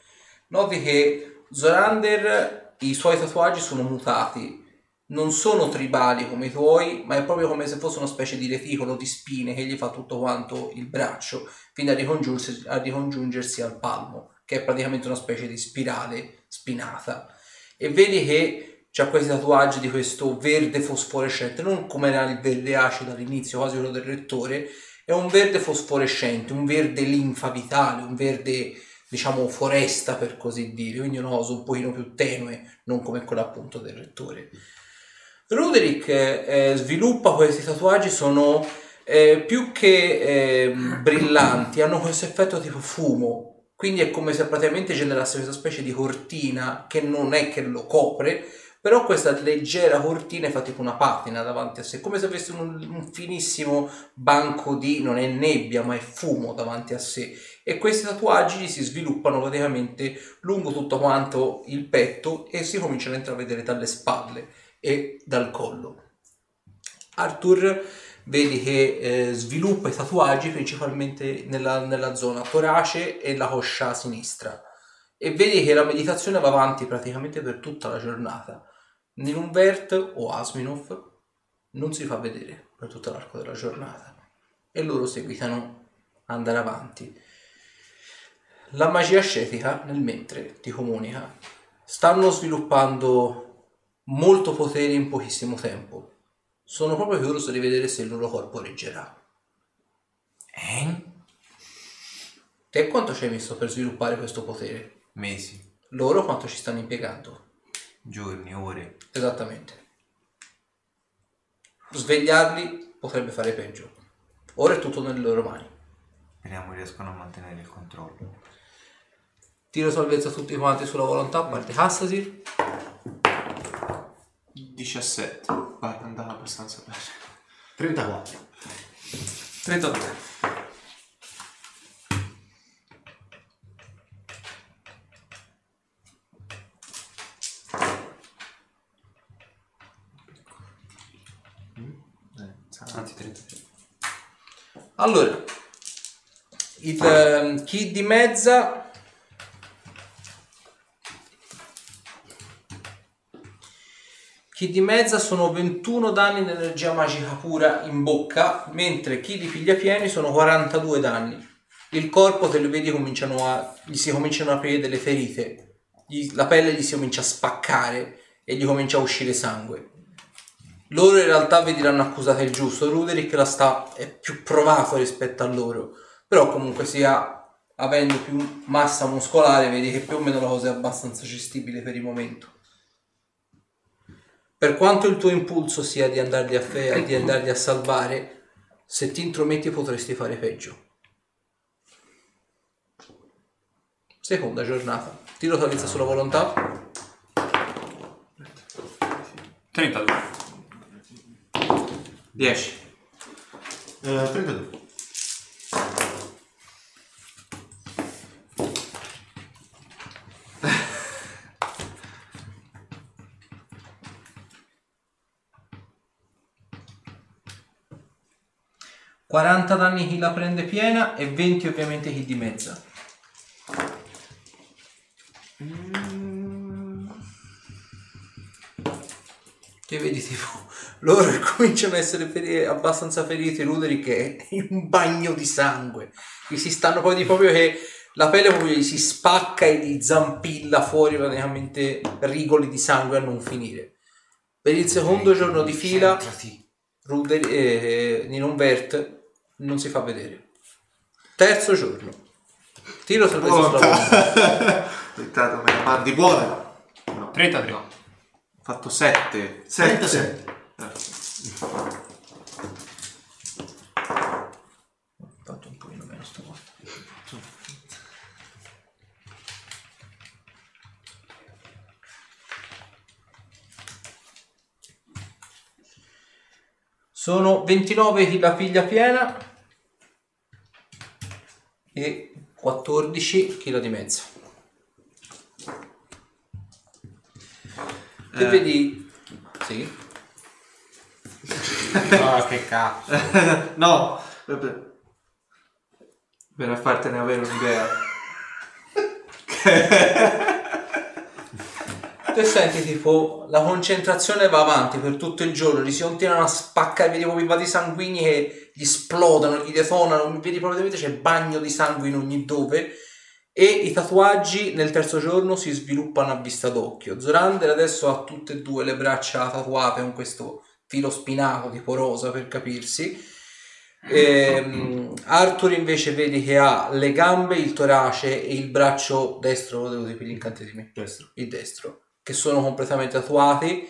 Noti che Zorander, i suoi tatuaggi sono mutati, non sono tribali come i tuoi, ma è proprio come se fosse una specie di reticolo di spine che gli fa tutto quanto il braccio, fino a ricongiungersi, a ricongiungersi al palmo, che è praticamente una specie di spirale spinata. E vedi che c'ha questi tatuaggi di questo verde fosforescente, non come era il verde acido all'inizio, quasi quello del rettore, è un verde fosforescente, un verde linfa vitale, un verde diciamo foresta per così dire, quindi una cosa un pochino più tenue, non come quella appunto del rettore. Roderick eh, sviluppa questi tatuaggi, sono eh, più che eh, brillanti, hanno questo effetto tipo fumo, quindi è come se praticamente generasse questa specie di cortina che non è che lo copre, però questa leggera cortina fa tipo una patina davanti a sé, come se avesse un, un finissimo banco di, non è nebbia, ma è fumo davanti a sé. E questi tatuaggi si sviluppano praticamente lungo tutto quanto il petto e si cominciano a intravedere dalle spalle e dal collo. Arthur vedi che eh, sviluppa i tatuaggi principalmente nella, nella zona torace e la coscia sinistra e vedi che la meditazione va avanti praticamente per tutta la giornata. Nilunvert o Asminov non si fa vedere per tutto l'arco della giornata e loro seguitano ad andare avanti. La magia ascetica nel mentre ti comunica. Stanno sviluppando molto potere in pochissimo tempo. Sono proprio curioso di vedere se il loro corpo reggerà. Eh? Te quanto ci hai messo per sviluppare questo potere? Mesi, Loro quanto ci stanno impiegando? Giorni, ore. Esattamente. Svegliarli potrebbe fare peggio. Ora è tutto nelle loro mani. Speriamo riescano a mantenere il controllo. Tiro salvezza tutti quanti sulla volontà, a parte Hassasir. 17. Vai, è andata abbastanza bene. 34. 32. Anzi, 33. Allora, il, ehm, chi di mezza chi di mezza sono 21 danni di energia magica pura in bocca, mentre chi di piglia pieni sono 42 danni. Il corpo, se lo vedi, cominciano a, gli si cominciano a aprire delle ferite, Gli- la pelle gli si comincia a spaccare e gli comincia a uscire sangue. Loro in realtà vedi l'hanno accusata il giusto, Ruderick la sta, è più provato rispetto a loro, però comunque sia, avendo più massa muscolare, vedi che più o meno la cosa è abbastanza gestibile per il momento. Per quanto il tuo impulso sia di andarli a, fe- di andarli a salvare, se ti intrometti potresti fare peggio. Seconda giornata. Tiro salvezza sulla volontà. 32. 10. Eh, 32. Sì. 40 danni chi la prende piena e 20 ovviamente chi di mezza. Vedi tipo loro cominciano a essere feri- abbastanza feriti, Ruderick è in un bagno di sangue, che si stanno poi di proprio che la pelle proprio gli si spacca e gli zampilla fuori praticamente rigoli di sangue a non finire. Per il secondo giorno di fila. Ruder, eh, Ninonvert non si fa vedere. Terzo giorno. Tiro sorpreso sulla volontà. Dettato par di buona. No, 33. Fatto 7. 37. Ho fatto un pochino meno stavolta. Sono 29 kg la piglia piena e 14 kg di mezzo. Che Eh. vedi? Sì. Ah, che cazzo. no, per, per fartene avere un'idea. Te senti tipo la concentrazione va avanti per tutto il giorno, gli si continuano a spaccare, vedi proprio i vasi sanguigni che gli esplodono, gli detonano, vedi proprio c'è bagno di sangue in ogni dove e i tatuaggi nel terzo giorno si sviluppano a vista d'occhio. Zorander adesso ha tutte e due le braccia tatuate con questo filo spinato tipo rosa per capirsi. Ehm, Arthur invece vedi che ha le gambe, il torace e il braccio destro, lo devo dire per gli incantesimi Destro. il destro, che sono completamente tatuati.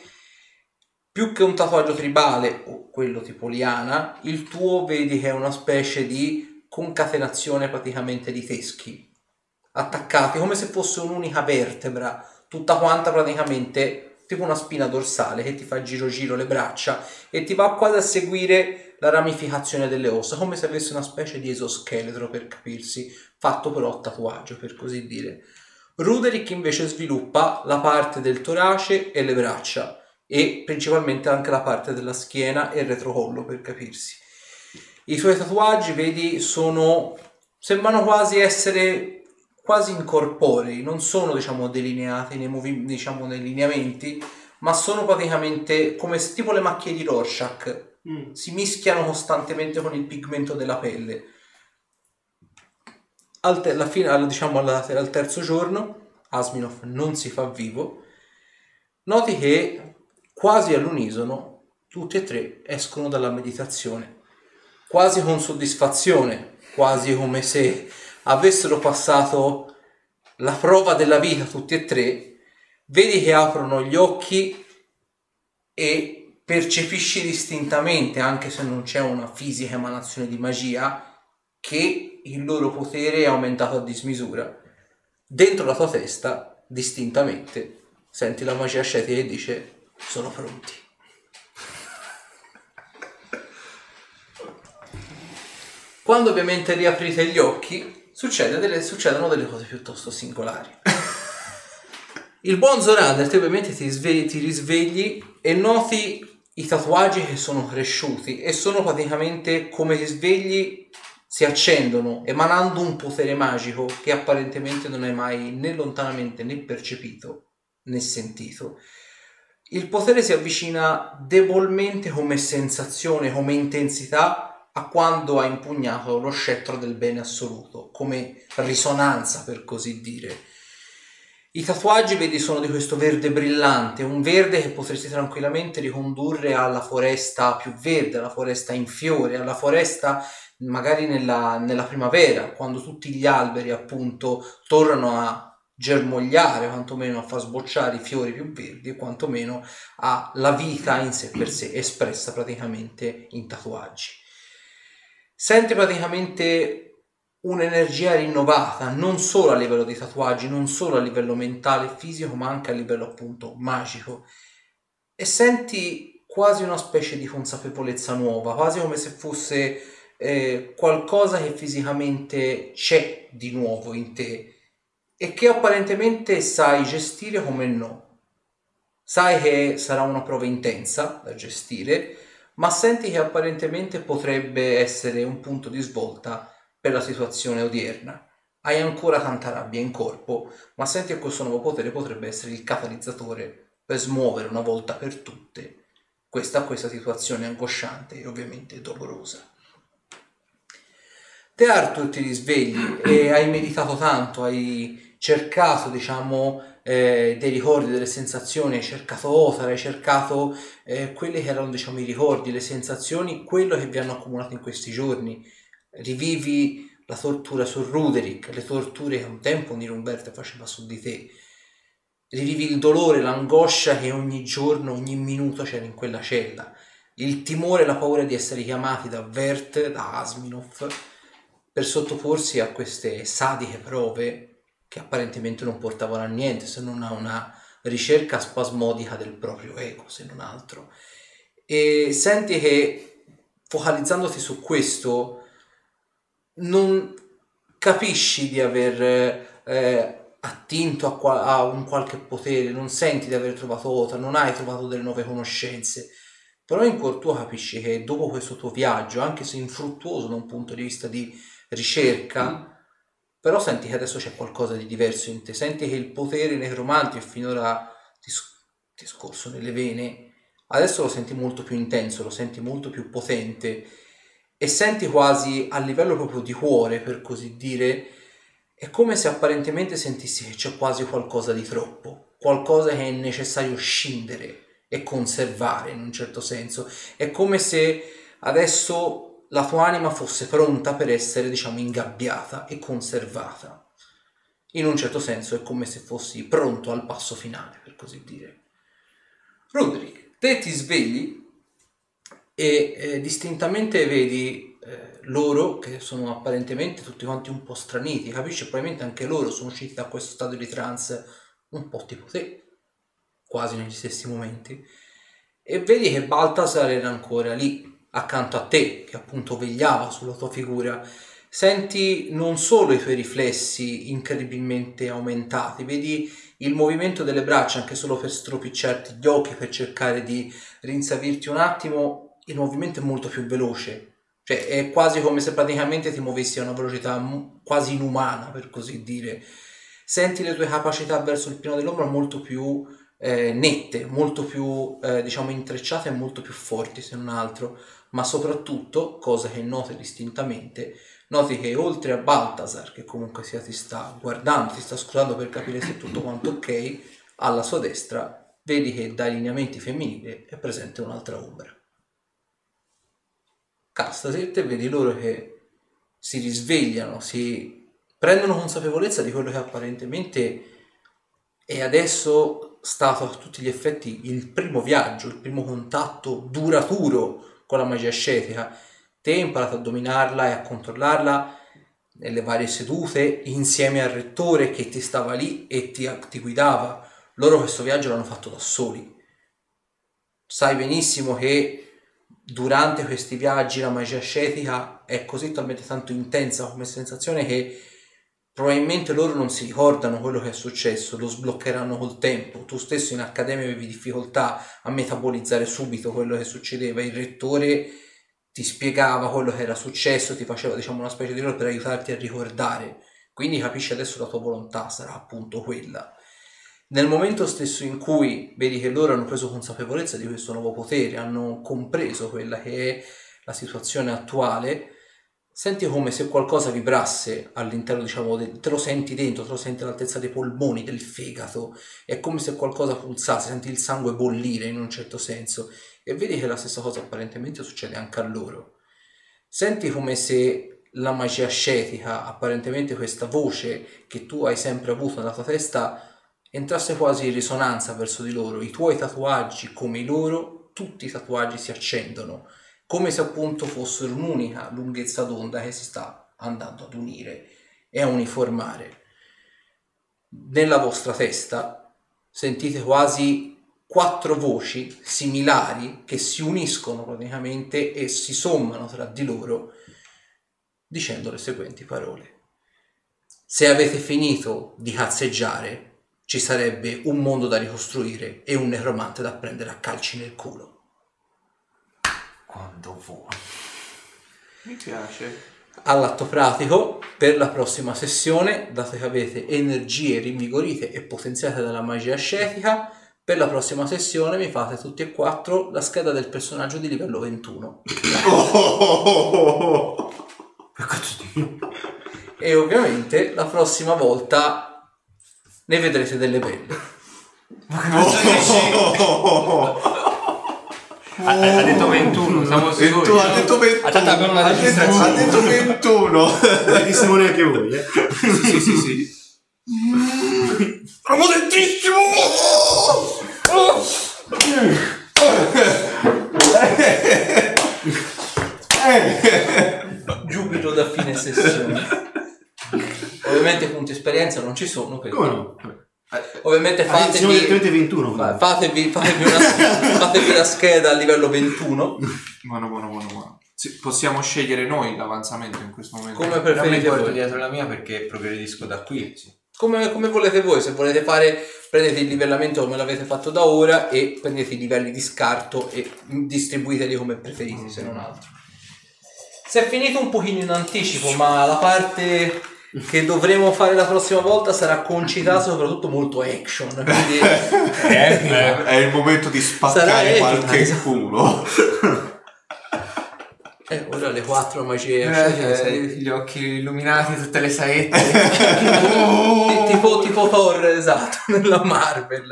Più che un tatuaggio tribale o quello tipo liana, il tuo vedi che è una specie di concatenazione praticamente di teschi attaccati come se fosse un'unica vertebra, tutta quanta praticamente tipo una spina dorsale che ti fa giro giro le braccia e ti va quasi a seguire la ramificazione delle ossa, come se avesse una specie di esoscheletro per capirsi, fatto però tatuaggio per così dire. Ruderick invece sviluppa la parte del torace e le braccia e principalmente anche la parte della schiena e il retrocollo per capirsi. I suoi tatuaggi, vedi, sono sembrano quasi essere quasi incorporei, non sono diciamo delineati nei, movi- diciamo, nei lineamenti, ma sono praticamente come se tipo le macchie di Rorschach, si mischiano costantemente con il pigmento della pelle. Al, te- alla fine, al- diciamo alla- al terzo giorno, Asminov non si fa vivo, noti che quasi all'unisono tutti e tre escono dalla meditazione, quasi con soddisfazione, quasi come se avessero passato la prova della vita tutti e tre, vedi che aprono gli occhi e percepisci distintamente, anche se non c'è una fisica emanazione di magia, che il loro potere è aumentato a dismisura. Dentro la tua testa, distintamente, senti la magia ascetica che dice sono pronti. Quando ovviamente riaprite gli occhi, delle- succedono delle cose piuttosto singolari. Il buon Zorander, te ovviamente ti, sve- ti risvegli e noti i tatuaggi che sono cresciuti e sono praticamente come ti svegli si accendono emanando un potere magico che apparentemente non hai mai né lontanamente né percepito né sentito. Il potere si avvicina debolmente come sensazione, come intensità a quando ha impugnato lo scettro del bene assoluto, come risonanza per così dire. I tatuaggi, vedi, sono di questo verde brillante, un verde che potresti tranquillamente ricondurre alla foresta più verde, alla foresta in fiore, alla foresta magari nella, nella primavera, quando tutti gli alberi appunto tornano a germogliare, quantomeno a far sbocciare i fiori più verdi quantomeno alla vita in sé per sé, espressa praticamente in tatuaggi. Senti praticamente un'energia rinnovata, non solo a livello di tatuaggi, non solo a livello mentale e fisico, ma anche a livello appunto magico. E senti quasi una specie di consapevolezza nuova, quasi come se fosse eh, qualcosa che fisicamente c'è di nuovo in te e che apparentemente sai gestire come no. Sai che sarà una prova intensa da gestire, ma senti che apparentemente potrebbe essere un punto di svolta per la situazione odierna. Hai ancora tanta rabbia in corpo, ma senti che questo nuovo potere potrebbe essere il catalizzatore per smuovere una volta per tutte questa, questa situazione angosciante e ovviamente dolorosa. Te Arthur ti risvegli e hai meditato tanto, hai cercato diciamo eh, dei ricordi, delle sensazioni, hai cercato Othar, hai cercato eh, quelli che erano diciamo i ricordi, le sensazioni, quello che vi hanno accumulato in questi giorni. Rivivi la tortura su Ruderick, le torture che un tempo Nirumberto faceva su di te. Rivivi il dolore, l'angoscia che ogni giorno, ogni minuto c'era in quella cella. Il timore, la paura di essere chiamati da Vert, da Asminov, per sottoporsi a queste sadiche prove che apparentemente non portavano a niente se non a una ricerca spasmodica del proprio ego, se non altro. E senti che focalizzandoti su questo non capisci di aver eh, attinto a, qua- a, un qualche potere, non senti di aver trovato Ota, non hai trovato delle nuove conoscenze, però in cuor tuo capisci che dopo questo tuo viaggio, anche se infruttuoso da un punto di vista di ricerca, però senti che adesso c'è qualcosa di diverso in te, senti che il potere necromantico che finora ti, ti è scorso nelle vene, adesso lo senti molto più intenso, lo senti molto più potente. E senti quasi a livello proprio di cuore, per così dire, è come se apparentemente sentissi che c'è quasi qualcosa di troppo, qualcosa che è necessario scindere e conservare in un certo senso. È come se adesso la tua anima fosse pronta per essere, diciamo, ingabbiata e conservata. In un certo senso è come se fossi pronto al passo finale, per così dire. Roderick, te ti svegli e eh, distintamente vedi eh, loro che sono apparentemente tutti quanti un po' straniti, capisci? Probabilmente anche loro sono usciti da questo stato di trance un po' tipo te, quasi negli stessi momenti, e vedi che Baltasar era ancora lì accanto a te, che appunto vegliava sulla tua figura. Senti non solo i tuoi riflessi incredibilmente aumentati, vedi il movimento delle braccia anche solo per stropicciarti gli occhi, per cercare di rinsavirti un attimo il movimento è molto più veloce, cioè è quasi come se praticamente ti muovessi a una velocità quasi inumana, per così dire. Senti le tue capacità verso il piano dell'ombra molto più eh, nette, molto più eh, diciamo intrecciate e molto più forti se non altro, ma soprattutto, cosa che noti distintamente, noti che oltre a Baltasar, che comunque sia ti sta guardando, ti sta scrutando per capire se è tutto quanto ok, alla sua destra vedi che dai lineamenti femminili è presente un'altra ombra. Castaset e vedi loro che si risvegliano, si prendono consapevolezza di quello che apparentemente è adesso stato a tutti gli effetti il primo viaggio, il primo contatto duraturo con la magia ascetica. Te hai imparato a dominarla e a controllarla nelle varie sedute insieme al rettore che ti stava lì e ti, ti guidava. Loro questo viaggio l'hanno fatto da soli. Sai benissimo che durante questi viaggi la magia ascetica è così talmente tanto intensa come sensazione che probabilmente loro non si ricordano quello che è successo, lo sbloccheranno col tempo. Tu stesso in accademia avevi difficoltà a metabolizzare subito quello che succedeva, il rettore ti spiegava quello che era successo, ti faceva diciamo una specie di role per aiutarti a ricordare. Quindi capisci adesso la tua volontà sarà appunto quella. Nel momento stesso in cui vedi che loro hanno preso consapevolezza di questo nuovo potere, hanno compreso quella che è la situazione attuale, senti come se qualcosa vibrasse all'interno, diciamo, de- te lo senti dentro, te lo senti all'altezza dei polmoni, del fegato, è come se qualcosa pulsasse, senti il sangue bollire in un certo senso. E vedi che la stessa cosa apparentemente succede anche a loro. Senti come se la magia ascetica, apparentemente questa voce che tu hai sempre avuto nella tua testa, entrasse quasi in risonanza verso di loro, i tuoi tatuaggi come i loro, tutti i tatuaggi si accendono, come se appunto fossero un'unica lunghezza d'onda che si sta andando ad unire e a uniformare. Nella vostra testa sentite quasi quattro voci similari che si uniscono praticamente e si sommano tra di loro dicendo le seguenti parole. Se avete finito di cazzeggiare, ci sarebbe un mondo da ricostruire e un necromante da prendere a calci nel culo. Quando vuoi. Mi piace. All'atto pratico, per la prossima sessione, dato che avete energie rinvigorite e potenziate dalla magia ascetica, Per la prossima sessione mi fate tutti e quattro la scheda del personaggio di livello 21. Per cazzo di E ovviamente la prossima volta ne vedrete delle belle. Ha, ha detto 21, siamo sicuri. Ha detto 21. Aspetta, abbiamo una Ha detto- ha detto 21. Non siamo neanche voi, eh. sì, sì, sì. Giubilo da fine sessione. Ovviamente punti esperienza non ci sono. Come no? Ovviamente Ah, fatevi, direttamente 21. fa- fatevi, fatevi, una, fatevi la scheda a livello 21. Buono, buono, buono, buono. Sì, possiamo scegliere noi l'avanzamento in questo momento. Come preferite voi. dietro la mia perché progredisco da qui. Come, come volete voi, se volete fare, prendete il livellamento come l'avete fatto da ora e prendete i livelli di scarto e distribuiteli come preferite, se non altro. Si è finito un pochino in anticipo, ma la parte che dovremo fare la prossima volta sarà concitata soprattutto molto action, quindi Eh, è il momento di spaccare epica, qualche esatto. culo. eh, ora le quattro magie. Eh, gli occhi illuminati, tutte le saette. Ti- tipo, tipo Thor, esatto, nella Marvel.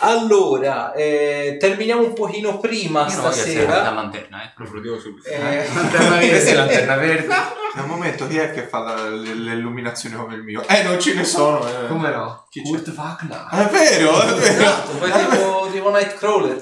Allora, eh, terminiamo un pochino prima Io essere la stasera. lanterna, eh, proprio dico subito. Eh, Lanterna verde, lanterna verde. Al momento chi è che fa la- l'illuminazione come il mio? Eh, non ce ne sono. eh. Come no? Chi? Kurt Wagner. È vero, è vero. esatto, poi tipo, tipo Nightcrawler.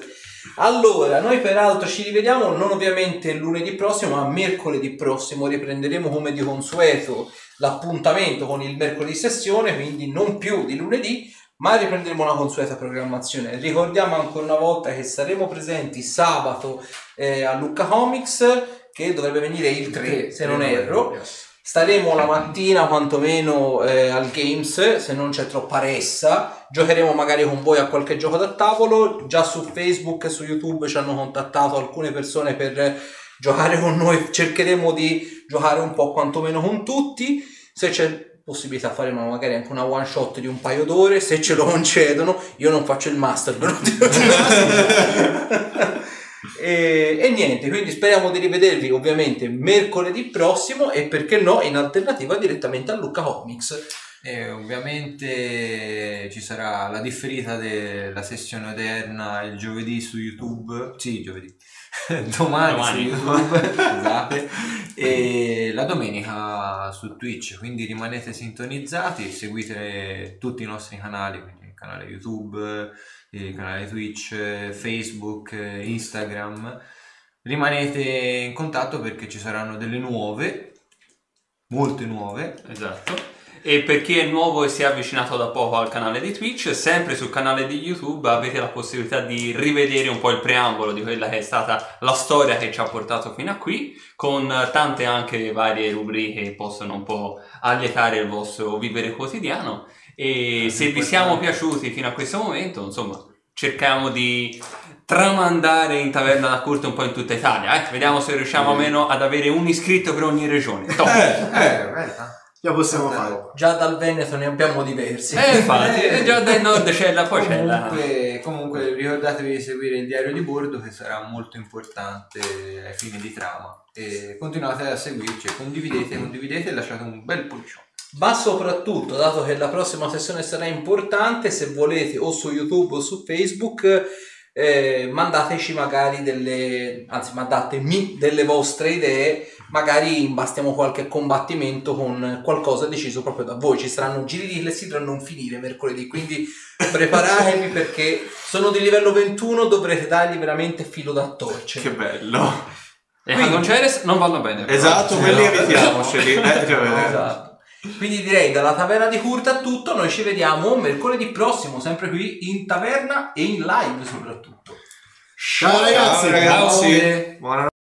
Allora, noi peraltro ci rivediamo non ovviamente lunedì prossimo, ma mercoledì prossimo riprenderemo come di consueto l'appuntamento con il mercoledì sessione, quindi non più di lunedì, ma riprenderemo la consueta programmazione. Ricordiamo ancora una volta che saremo presenti sabato eh, a Lucca Comics, che dovrebbe venire il 3, se non erro. Staremo la mattina quantomeno eh, al Games, se non c'è troppa ressa. Giocheremo magari con voi a qualche gioco da tavolo. Già su Facebook e su YouTube ci hanno contattato alcune persone per giocare con noi. Cercheremo di giocare un po' quantomeno con tutti. Se c'è possibilità faremo magari anche una one shot di un paio d'ore. Se ce lo concedono, io non faccio il master, però e, e niente, quindi speriamo di rivedervi ovviamente mercoledì prossimo e perché no in alternativa direttamente a Lucca Comics. E ovviamente ci sarà la differita della sessione odierna il giovedì su YouTube. Sì, giovedì. Domani, Domani. su YouTube. scusate. E la domenica su Twitch. Quindi rimanete sintonizzati, seguite tutti i nostri canali, quindi il canale YouTube, il canale Twitch, Facebook, Instagram. Rimanete in contatto perché ci saranno delle nuove, molte nuove, Esatto. E per chi è nuovo e si è avvicinato da poco al canale di Twitch, sempre sul canale di YouTube avete la possibilità di rivedere un po' il preambolo di quella che è stata la storia che ci ha portato fino a qui, con tante anche varie rubriche che possono un po' allietare il vostro vivere quotidiano. E se vi siamo piaciuti fino a questo momento, insomma, cerchiamo di tramandare in taverna da corte un po' in tutta Italia. Eh? Vediamo se riusciamo almeno ad avere un iscritto per ogni regione. Top. eh, Già possiamo fare. Già dal Veneto ne abbiamo diversi. Eh, infatti, e già dal nord c'è la poi c'è la... Comunque, comunque ricordatevi di seguire il diario di bordo che sarà molto importante ai fini di trama. E continuate a seguirci, condividete, condividete e lasciate un bel pollicione. Ma soprattutto, dato che la prossima sessione sarà importante, se volete o su YouTube o su Facebook, eh, mandateci magari delle, anzi mandatemi delle vostre idee, magari imbastiamo qualche combattimento con qualcosa deciso proprio da voi. Ci saranno giri di clessidra a non finire mercoledì, quindi preparatevi perché sono di livello 21, dovrete dargli veramente filo da torcere. Che bello. E i Conceres non vanno bene. però. Esatto, quelli evitiamoceli. Eh, cioè, Esatto. Quindi direi dalla taverna di Curta è tutto, noi ci vediamo mercoledì prossimo, sempre qui in taverna e in live soprattutto. Ciao ragazzi! Ciao ragazzi. Ciao. Buona